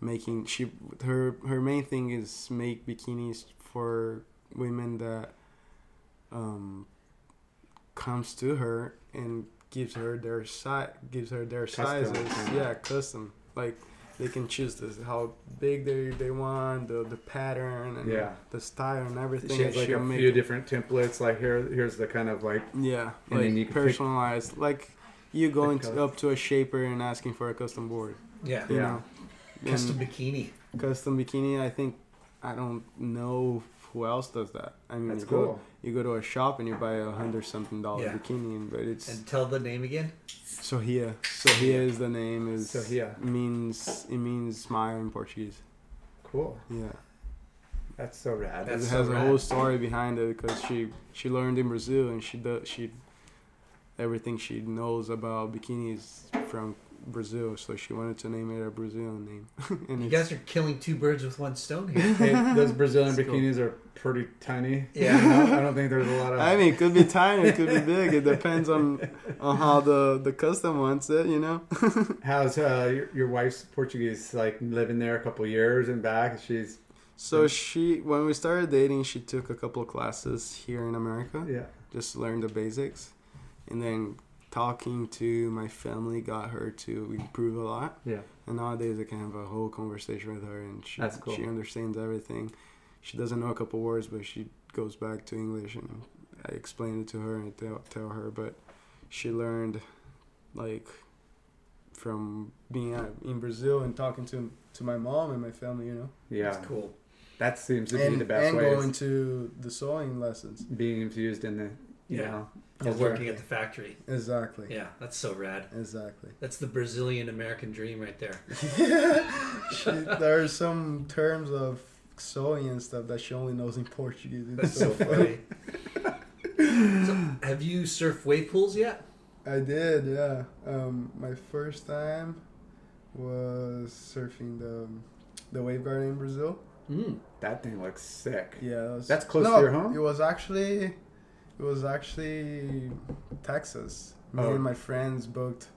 making she her her main thing is make bikinis for women that um comes to her and gives her their size gives her their Custom, sizes yeah. custom like they can choose this how big they they want the the pattern and Yeah. the style and everything She has like a few different templates. Like here, here's the kind of like yeah and then you like can pick- personalized like you going to, up to a shaper and asking for a custom board Yeah. you Yeah. know Custom And- bikini. custom bikini i think i don't know who else does that i mean that's you go you go to a shop and you buy a hundred something dollar Yeah. bikini and- but it's And tell the name again. sohia sohia is the name is Sohia. means it means smile in portuguese Cool. yeah That's so rad. That's it so has a rad. whole story behind it because she she learned in brazil and she does she everything she knows about bikinis from brazil so she wanted to name it a brazilian name and You guys are killing two birds with one stone here. Hey, those Brazilian It's cool. bikinis are pretty tiny. Yeah. You know, I don't think there's a lot of. I mean, it could be tiny, it could be big. It depends on on how the the custom wants it, you know. How's uh, your, your wife's Portuguese? Like living there a couple years and back. She's So she, when we started dating, she took a couple of classes here in America, yeah. just learned the basics, and then talking to my family got her to improve a lot. Yeah. And nowadays, I can have a whole conversation with her, and she That's cool. she understands everything. She doesn't know a couple words, but she goes back to English, and I explain it to her and tell, tell her. But she learned, like, from being out in Brazil and talking to to my mom and my family, you know, Yeah. That's cool. That seems to be the best and way. going is to the sewing lessons. being infused in the. You Yeah. know, While culture. working at the factory. Exactly. Yeah, that's so rad. Exactly. That's the Brazilian American dream right there. there are some terms of sewing and stuff that she only knows in Portuguese. It's That's so so funny. so, have you surfed wave pools yet? I did, yeah. Um, my first time was surfing the the wave garden in Brazil. Mm. That thing looks sick. Yeah, was, That's close no, to your home? It was actually, it was actually Texas. Me Oh. and my friends booked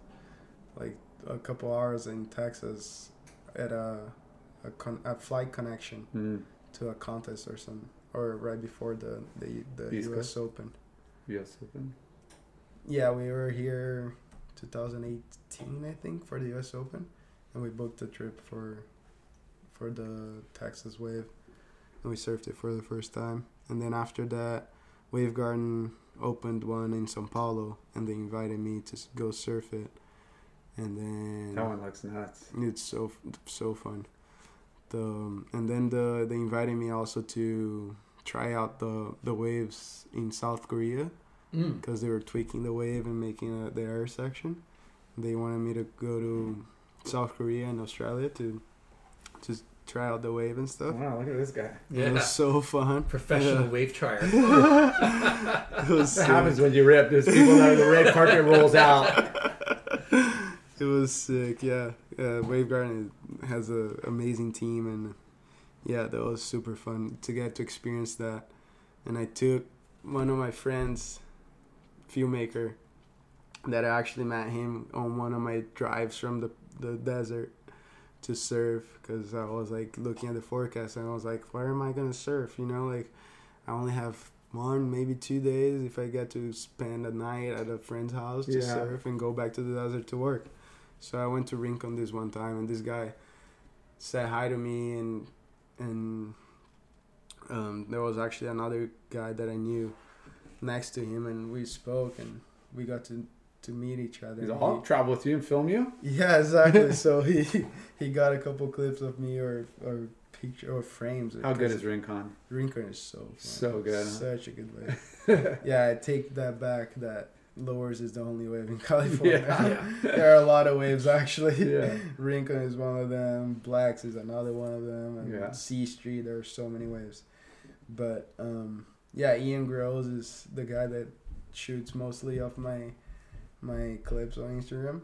like a couple hours in Texas at a a, con- a flight connection Mm. to a contest or some or right before the the, the East U.S. Coast? Open. Yes. open. Yeah, we were here 2018, I think, for the U.S. Open, and we booked a trip for for the Texas Wave. and we surfed it for the first time. And then after that, Wave Garden opened one in São Paulo, and they invited me to go surf it. And then That one looks nuts. it's so so fun. The and then the they invited me also to try out the the waves in South Korea Mm. because they were tweaking the wave and making a, the air section. They wanted me to go to South Korea and Australia to just try out the wave and stuff. Wow, look at this guy. It Yeah. was so fun. Professional Yeah. wave trier. It was What sick. happens when you rip? There's people that the red carpet rolls out. It was sick. Yeah, uh, Wave Garden has an amazing team, and yeah, that was super fun to get to experience that. And I took one of my friends, filmmaker, that I actually met him on one of my drives from the the desert to surf because I was like looking at the forecast and I was like, where am I gonna surf? You know, like I only have one, maybe two days if I get to spend a night at a friend's house to Yeah. surf and go back to the desert to work. So I went to Rincon this one time and this guy said hi to me and and um, there was actually another guy that I knew next to him and we spoke and we got to to meet each other. He's And all he- travel with you and film you. yeah, exactly. so he he got a couple clips of me or or picture or frames. How good is Rincon? Rincon is so fun. So good, huh? Such a good wave. yeah, I take that back. That lowers is the only wave in California. Yeah. there are a lot of waves actually. Yeah. Rincon is one of them. Blacks is another one of them. And Yeah. C Street, there are so many waves. But um, yeah, Ian Groves is the guy that shoots mostly off my my clips on Instagram,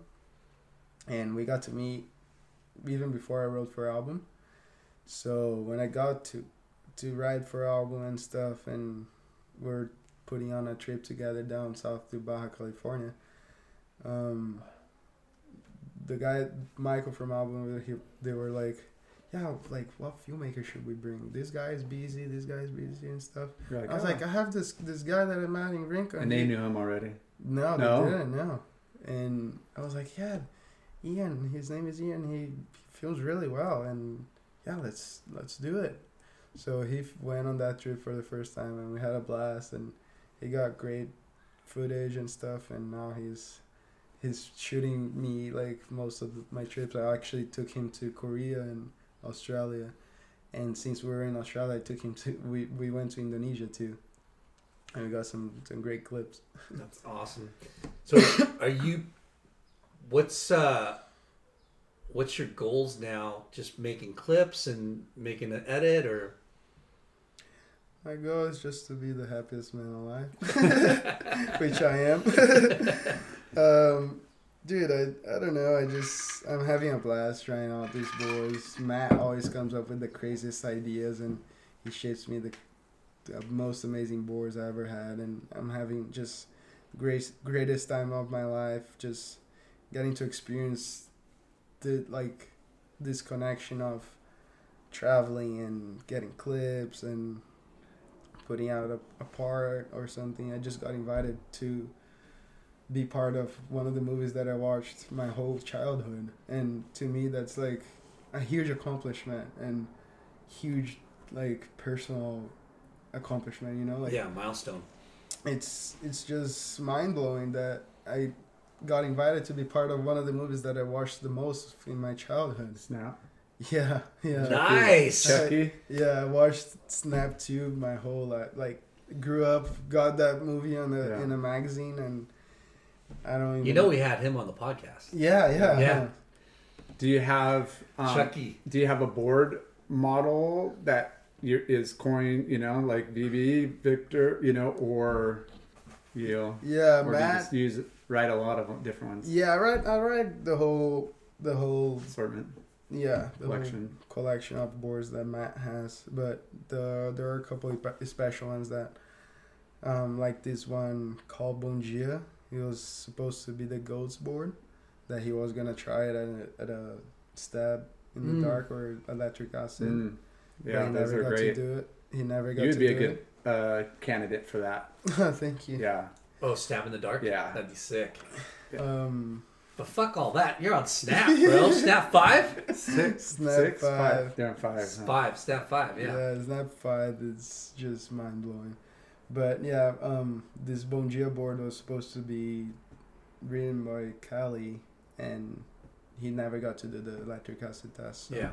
and we got to meet even before I wrote for album. So when I got to to write for album and stuff, and we're putting on a trip together down south to Baja California. Um, the guy Michael from album, he, they were like, "Yeah, like what filmmaker should we bring? This guy is busy. This guy is busy and stuff." Like, I was "Oh." like, "I have this this guy that I'm adding Rincon." and they He- knew him already. No, they No? didn't. No, and I was like, "Yeah, Ian. His name is Ian. He films really well, and yeah, let's let's do it." So he f- went on that trip for the first time, and we had a blast, and he got great footage and stuff, and now he's he's shooting me like most of my trips. I actually took him to Korea and Australia, and since we were in Australia, I took him to we we went to Indonesia too, and we got some some great clips. That's awesome. So, are you? What's uh? What's your goals now? Just making clips and making an edit, or My goal is just to be the happiest man alive, which I am. um, dude, I, I don't know. I just I'm having a blast trying out these boys. Matt always comes up with the craziest ideas, and he shapes me the, the most amazing boards I ever had, and I'm having just great greatest time of my life. Just getting to experience the like this connection of traveling and getting clips and putting out a, a part or something. I just got invited to be part of one of the movies that I watched my whole childhood, and to me, that's like a huge accomplishment and huge like personal accomplishment. You know, like yeah, milestone. it's it's just mind blowing that I got invited to be part of one of the movies that I watched the most in my childhood. Snap. Yeah, yeah. Nice. Chucky. Yeah, I watched Snap Tube my whole life. Like, grew up, got that movie on the Yeah. in a magazine, and I don't even. You know, we had him on the podcast. Yeah, yeah, Yeah. Do you have um, Chucky. Do you have a board model that you is coin? You know, like VV Victor. You know, or you know, Yeah, or do you Matt. just use write a lot of different ones. Yeah, I read. I read the whole, the whole. Assortment Yeah, the collection. whole collection of boards that Matt has, but the there are a couple of special ones that, um, like this one called Bongia. It was supposed to be the goats board, that he was gonna try it at a, at a stab in the Mm. dark or electric acid. Mm. But Yeah, he those never are got great. to do it. He never got You'd to be a do good uh, candidate for that. Thank you. Yeah. Oh, stab in the dark. Yeah. that'd be sick. Um, But fuck all that. You're on Snap, bro. Snap five. Six, Snap six, five. five. They're on five. huh? Five. Snap five. Yeah, Yeah. it's not five. It's just mind blowing. But yeah, um, this Bongia board was supposed to be written by Cali, and he never got to do the electric acid test. So Yeah.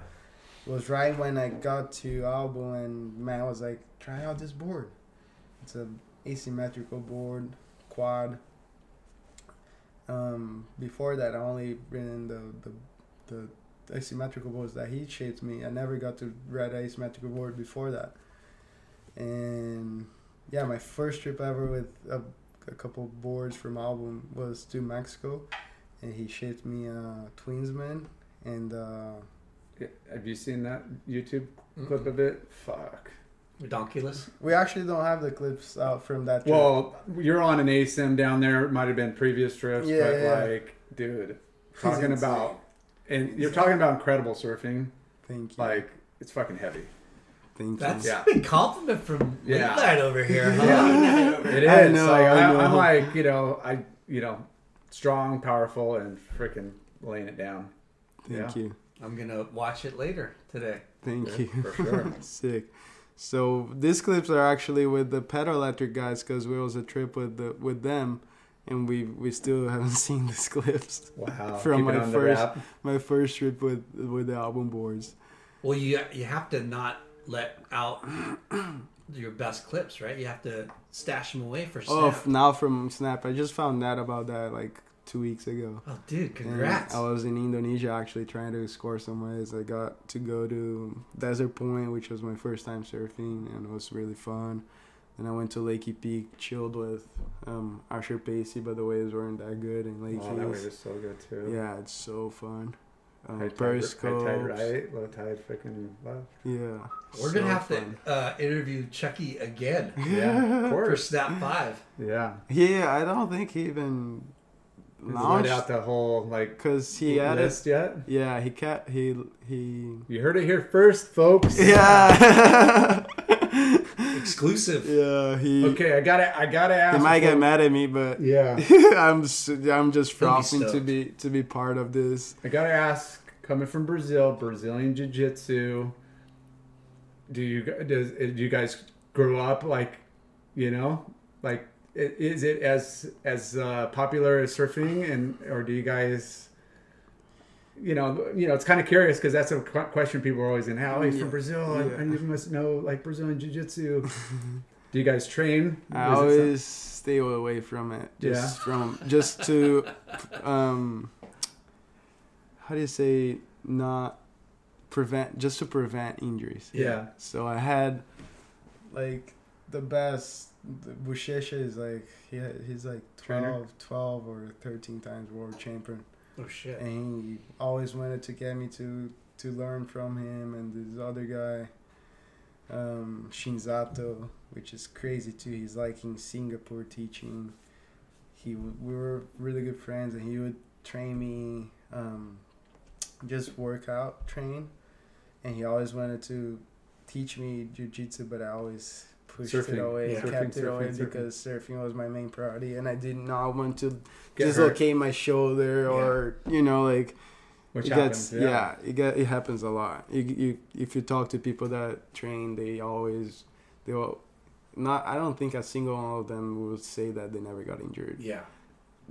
Was right when I got to album, and Matt was like, "Try out this board. It's a asymmetrical board, quad." Um, before that, I only written the the the asymmetrical boards that he shaped me. I never got to ride an asymmetrical board before that. And yeah, my first trip ever with a, a couple boards from album was to Mexico, and he shaped me a Twinsman and uh, Have you seen that YouTube Mm-mm. clip of it? Fuck. Redonkulous. we actually don't have the clips out from that trip. Well, you're on an ASIM down there. It might have been previous trips, Yeah, but yeah. like, dude, talking about and you're talking about incredible surfing. Thank you. Like it's fucking heavy. Thank That's you. Yeah. a big compliment from Yeah. Late Night over here, huh? Yeah. It is. I know, like, I I know. I'm like, you know, I, you know, strong, powerful, and freaking laying it down. Thank Yeah. you. I'm gonna watch it later today. Thank Yeah, you. for sure. Sick. So these clips are actually with the pedal electric guys because we was a trip with the with them, and we we still haven't seen these clips. Wow. From Keep my on the first- wrap. My first trip with with the album boards. Well, you you have to not let out your best clips, right? You have to stash them away for oh, snap. Oh, now from Snap, I just found out about that like two weeks ago. Oh, dude, And congrats! I was in Indonesia actually trying to score some waves. I got to go to Desert Point, which was my first time surfing, and it was really fun. Then I went to Lakey Peak, chilled with um, Asher Pacey, but the waves weren't that good in Lakey. Oh, that wave is so good too. yeah, it's so fun. Um, High tide, high periscopes. tide right, low tide freaking left. Yeah. We're so gonna have fun. to uh, interview Chucky again Yeah, of for course. Snap Five. Yeah. Yeah, I don't think he even He's laid launched out the whole like because he had it. list yet. Yeah, he kept he he. You heard it here first, folks. Yeah. Exclusive. yeah, he. Okay, I gotta, I gotta ask. He might get mad at me, but Yeah, I'm I'm just be frothing to be to be part of this. I gotta ask. Coming from Brazil, Brazilian Jiu-Jitsu. Do you does do you guys grow up like, you know, like is it as as uh, popular as surfing, and or do you guys? You know, you know, it's kind of curious because that's a question people are always in. How he's Yeah. from Brazil, and, Yeah. and you must know like Brazilian Jiu-Jitsu. do you guys train? I Is always stay away from it. Just from just to, um, how do you say not prevent just to prevent injuries. yeah. So I had like the best. The Buchecha is like he he's like Trainer? 12, 12 or thirteen times world champion. Oh shit! and he always wanted to get me to to learn from him and this other guy um shinzato which is crazy too he's like in singapore teaching he w- we were really good friends and he would train me um just workout train and he always wanted to teach me jiu-jitsu but i always pushed it Surfing. away Yeah. kept Surfing, it away surfing, because surfing was my main priority and i did not want to Get hurt, dislocate my shoulder or you know like which it happens. gets yeah. it get it happens a lot you, you if you talk to people that train they always they will not i don't think a single one of them will say that they never got injured Yeah.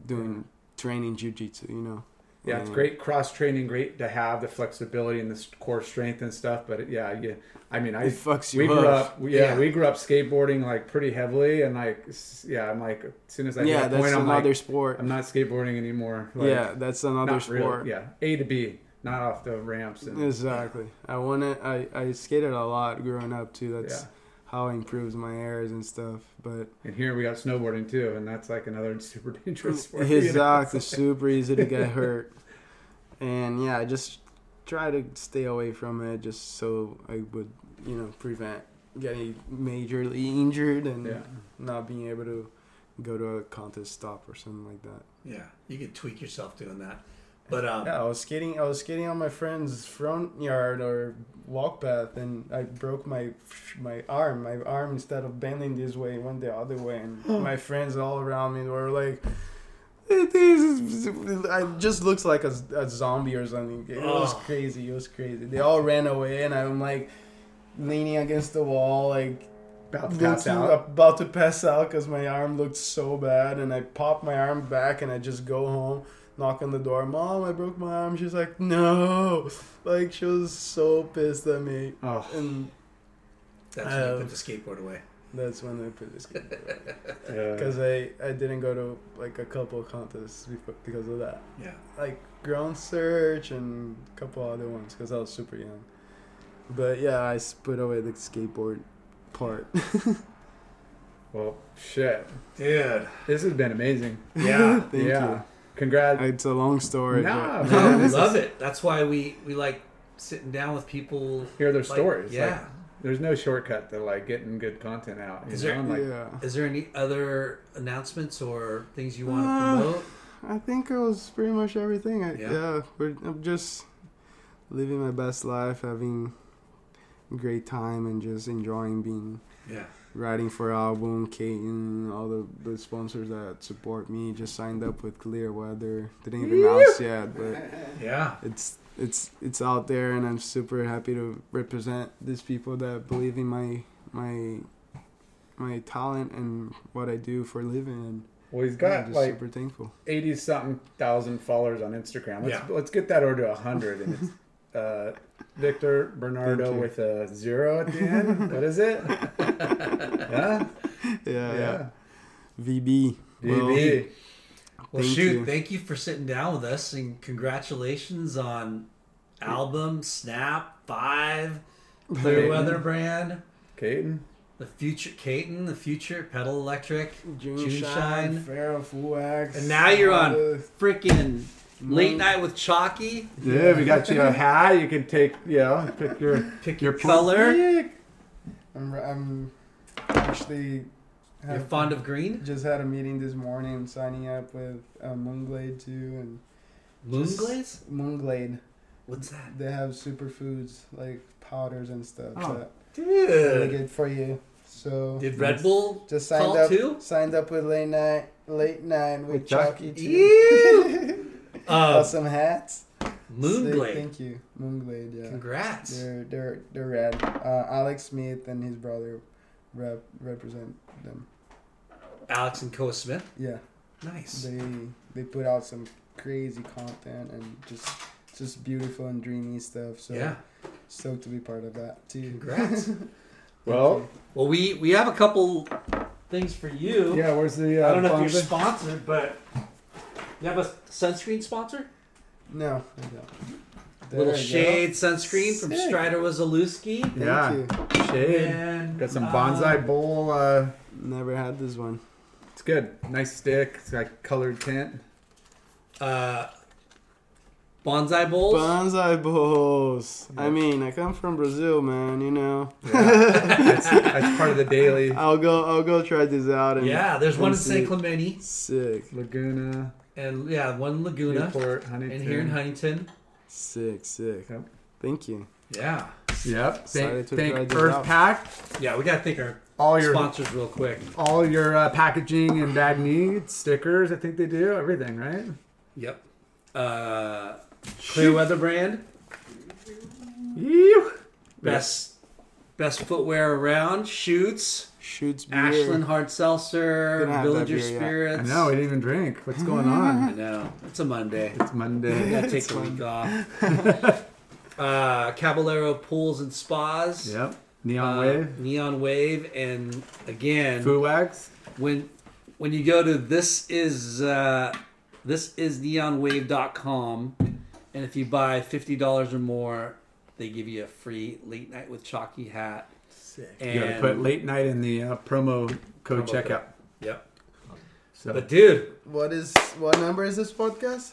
doing training jiu-jitsu you know Yeah, it's mm. great cross training, great to have the flexibility and the core strength and stuff. But yeah, yeah, I mean, I it fucks you we grew up yeah, Yeah. we grew up skateboarding like pretty heavily, and like, yeah, I'm like, as soon as I yeah that's point, another like, sport I'm not skateboarding anymore. Like, yeah that's another not really- sport yeah, A to B, not off the ramps. And, exactly i want to i i skated a lot growing up too that's Yeah. How I improved my airs and stuff but And here we got snowboarding too, and that's like another super dangerous mm, sport. you know? Exactly, super easy to get hurt. And yeah, I just try to stay away from it just so I would, you know, prevent getting majorly injured and Yeah. not being able to go to a contest stop or something like that. Yeah. You could tweak yourself doing that, but um, Yeah, I was skating. I was skating on my friend's front yard or walk path, and I broke my my arm. My arm instead of bending this way went the other way, and my friends all around me were like. "This is- I just looks like a, a zombie or something. It was Oh. crazy. It was crazy. They all ran away, and I'm like leaning against the wall, like about to pass out. about to pass out because my arm looked so bad, and I pop my arm back, and I just go home, knock on the door, mom, I broke my arm. She's like, no, like she was so pissed at me, Oh, and that's when you Um, put the skateboard away. that's when I put the skateboard yeah. because I I didn't go to like a couple of contests before, because of that, Yeah. like Grom Search and a couple other ones because I was super young. But yeah, I put away the skateboard part. well, shit. Dude. This has been amazing. Yeah. Thank yeah. you. Congrats. It's a long story. Nah, No, we love it. That's why we we like sitting down with people. Hear their like- stories. Yeah. Like, there's no shortcut to like getting good content out. Is know? there- like, yeah. Is there any other announcements or things you want to Uh, promote? I think it was pretty much everything. I, Yeah. yeah. we're, I'm just living my best life, having great time, and just enjoying being Yeah. Writing for album, Katin, all the, the sponsors that support me. Just signed up with Clear Weather. Didn't even announce yet, but Yeah. it's it's it's out there, and I'm super happy to represent these people that believe in my my my talent and what I do for a living. And Well, he's I'm got just like super thankful. eighty something thousand followers on Instagram. Let's Yeah. let's get that over to hundred, and it's uh, Victor Bernardo with a zero at the end. what is it? yeah, Yeah, yeah. yeah. VB. Well, VB. Well, Thank shoot, you. thank you for sitting down with us and congratulations on album, Snap, Five, Clear Weather brand, Katin. the future, Katin, the future, Pedal Electric, June, JuneShine. Shine. Pharaoh Fu Wax. And now you're on freaking Late Night with Chalky. Yeah, we got you a hat. You can take, you know, pick your Pick your your color. I'm, I'm actually. You're fond of green? Just had a meeting this morning, signing up with uh, Moonglade too, and Moon Just- glaze? Moonglade. What's that? They have superfoods like powders and stuff Oh. that really good for you. So Did Red Bull just signed call up. too? Signed up with late night, late night with, With Chuck- Chucky too. Ew. Got Uh, some hats. Moon Sick, Thank you, Moonglade. Yeah. Congrats. They're they're they're rad. Uh, Alex Smith and his brother rep represent them. Alex and Koa Smith. Yeah, Nice. they they put out some crazy content and just just beautiful and dreamy stuff. So Yeah. stoked to be part of that too. Congrats. Well, Well, we we have a couple things for you. yeah. Where's the? Uh, I don't know if you're Bonza? sponsored, but you have a sunscreen sponsor? No, I don't. There Little you go. shade sunscreen from Sick. Strider Wasilewski. Thank Yeah. you. Shade. And Got some uh, bonsai bowl. Uh, Never had this one. it's good. Nice stick. It's got colored tint. Uh, bonsai bowls. Bonsai bowls. I mean, I come from Brazil, man. You know. that's, that's part of the daily. I'll go. I'll go try this out. And yeah, there's one in and see. San Clemente, Sick, Laguna, and yeah, one in Laguna, Newport, Huntington. and here in Huntington. sick, sick. Yep. Thank you. Yeah, Yep. Excited Thank, to thank try this Earth out. Pack. yeah, we gotta thank our All your sponsors real quick. all your uh, packaging and bag needs, stickers. I think they do everything, right? Yep. Uh, Clear Weather brand, Ew. best best footwear around. Shoots. Shoots beer. Ashland Hard Seltzer, Didn't have that Villager beer yet. Spirits. I know we didn't even drink. What's going I on? know. It's a Monday. It's Monday. gotta take the week off. uh, Caballero Pools and Spas. Yep. Neon uh, Wave. Neon Wave, and again, Fu Wax. when when you go to this is uh, this is neonwave.com, and if you buy fifty dollars or more, they give you a free late night with chalky hat. Sick. And You gotta put late night in the uh, promo code Promo checkout. code. Yep. So But dude, What is what number is this podcast?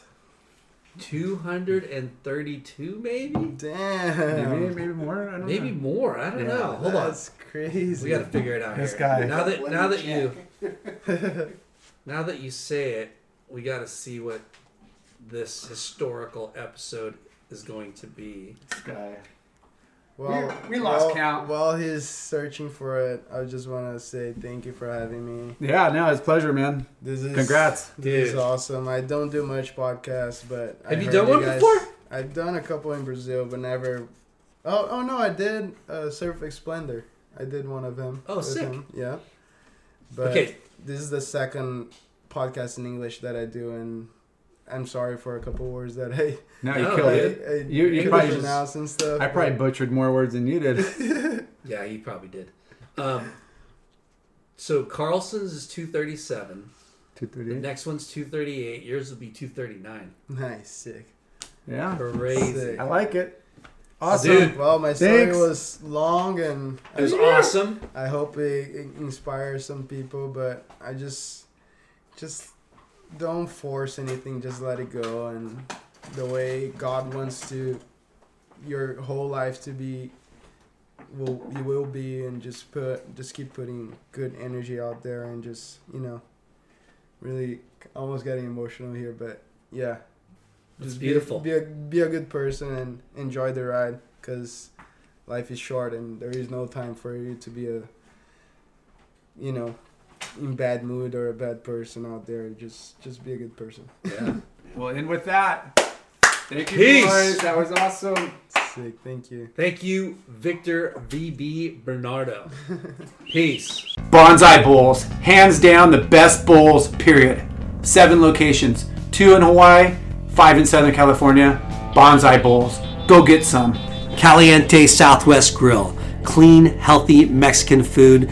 two hundred and thirty-two, maybe, Damn. maybe maybe more. I don't maybe know. more. I don't Yeah. know. Hold on. That's crazy. We got to figure it out. This here. guy. Now that Let now me that you now that you say it, we got to see what this historical episode is going to be. This guy. Well, We- we lost while, count. While he's searching for it, I just want to say thank you for having me. Yeah, no, it's a pleasure, man. This is Congrats. This is awesome. I don't do much podcasts, but I Have you heard done one guys- before? I've done a couple in Brazil, but never. Oh, oh no, I did uh, Surf Splendor. I did one of them. Oh, sick. him, Yeah. But Okay, this is the second podcast in English that I do, and I'm sorry for a couple words that hey. No, No, you I, killed dude. it. I You- you couldn't probably just- pronounce and stuff. I probably butchered more words than you did. yeah, you probably did. Um, so Carlson's is two thirty-seven. Two The next one's two thirty-eight. Yours will be two thirty-nine. nice, sick. Yeah, Crazy. Sick. I like it. Awesome. Dude. Well, my story Thanks. was long, and It was I, awesome. I hope it, it inspires some people. But I just, just don't force anything. Just let it go, and the way God wants to, your whole life to be, will you will be, and just put, just keep putting good energy out there, and just you know, really almost getting emotional here, but yeah. just be- beautiful. Be, a be a good person and enjoy the ride, cause life is short and there is no time for you to be a, you know, in bad mood or a bad person out there. Just just be a good person. Yeah. well, and with that, thank you, Peace. boys. That was awesome. Sick. Thank you. Thank you, Victor VB Bernardo. Peace. Bonsai Bowls, hands down the best bowls, period. Seven locations, two in Hawaii, five in Southern California. Bonsai Bowls, go get some. Caliente Southwest Grill. Clean, healthy Mexican food.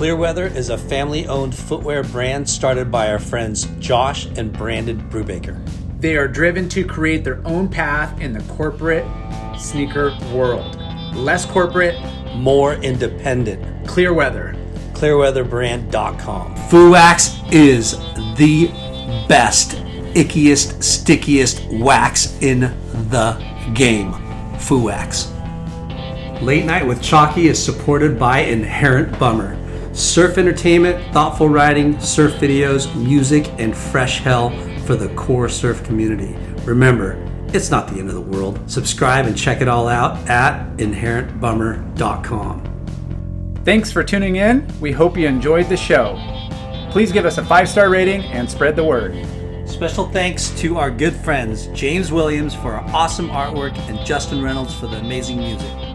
Clearweather is a family owned footwear brand started by our friends Josh and Brandon Brubaker. They are driven to create their own path in the corporate sneaker world. Less corporate, More independent. clear weather. Clearweatherbrand.com. Fu Wax is the best, ickiest, stickiest wax in the game. Fu Wax. Late Night with Chalky is supported by Inherent Bummer. Surf entertainment, thoughtful writing, surf videos, music, and fresh hell for the core surf community. Remember, it's not the end of the world. Subscribe and check it all out at inherentbummer.com. Thanks for tuning in. We hope you enjoyed the show. Please give us a five star rating and spread the word. Special thanks to our good friends James Williams for our awesome artwork and Justin Reynolds for the amazing music.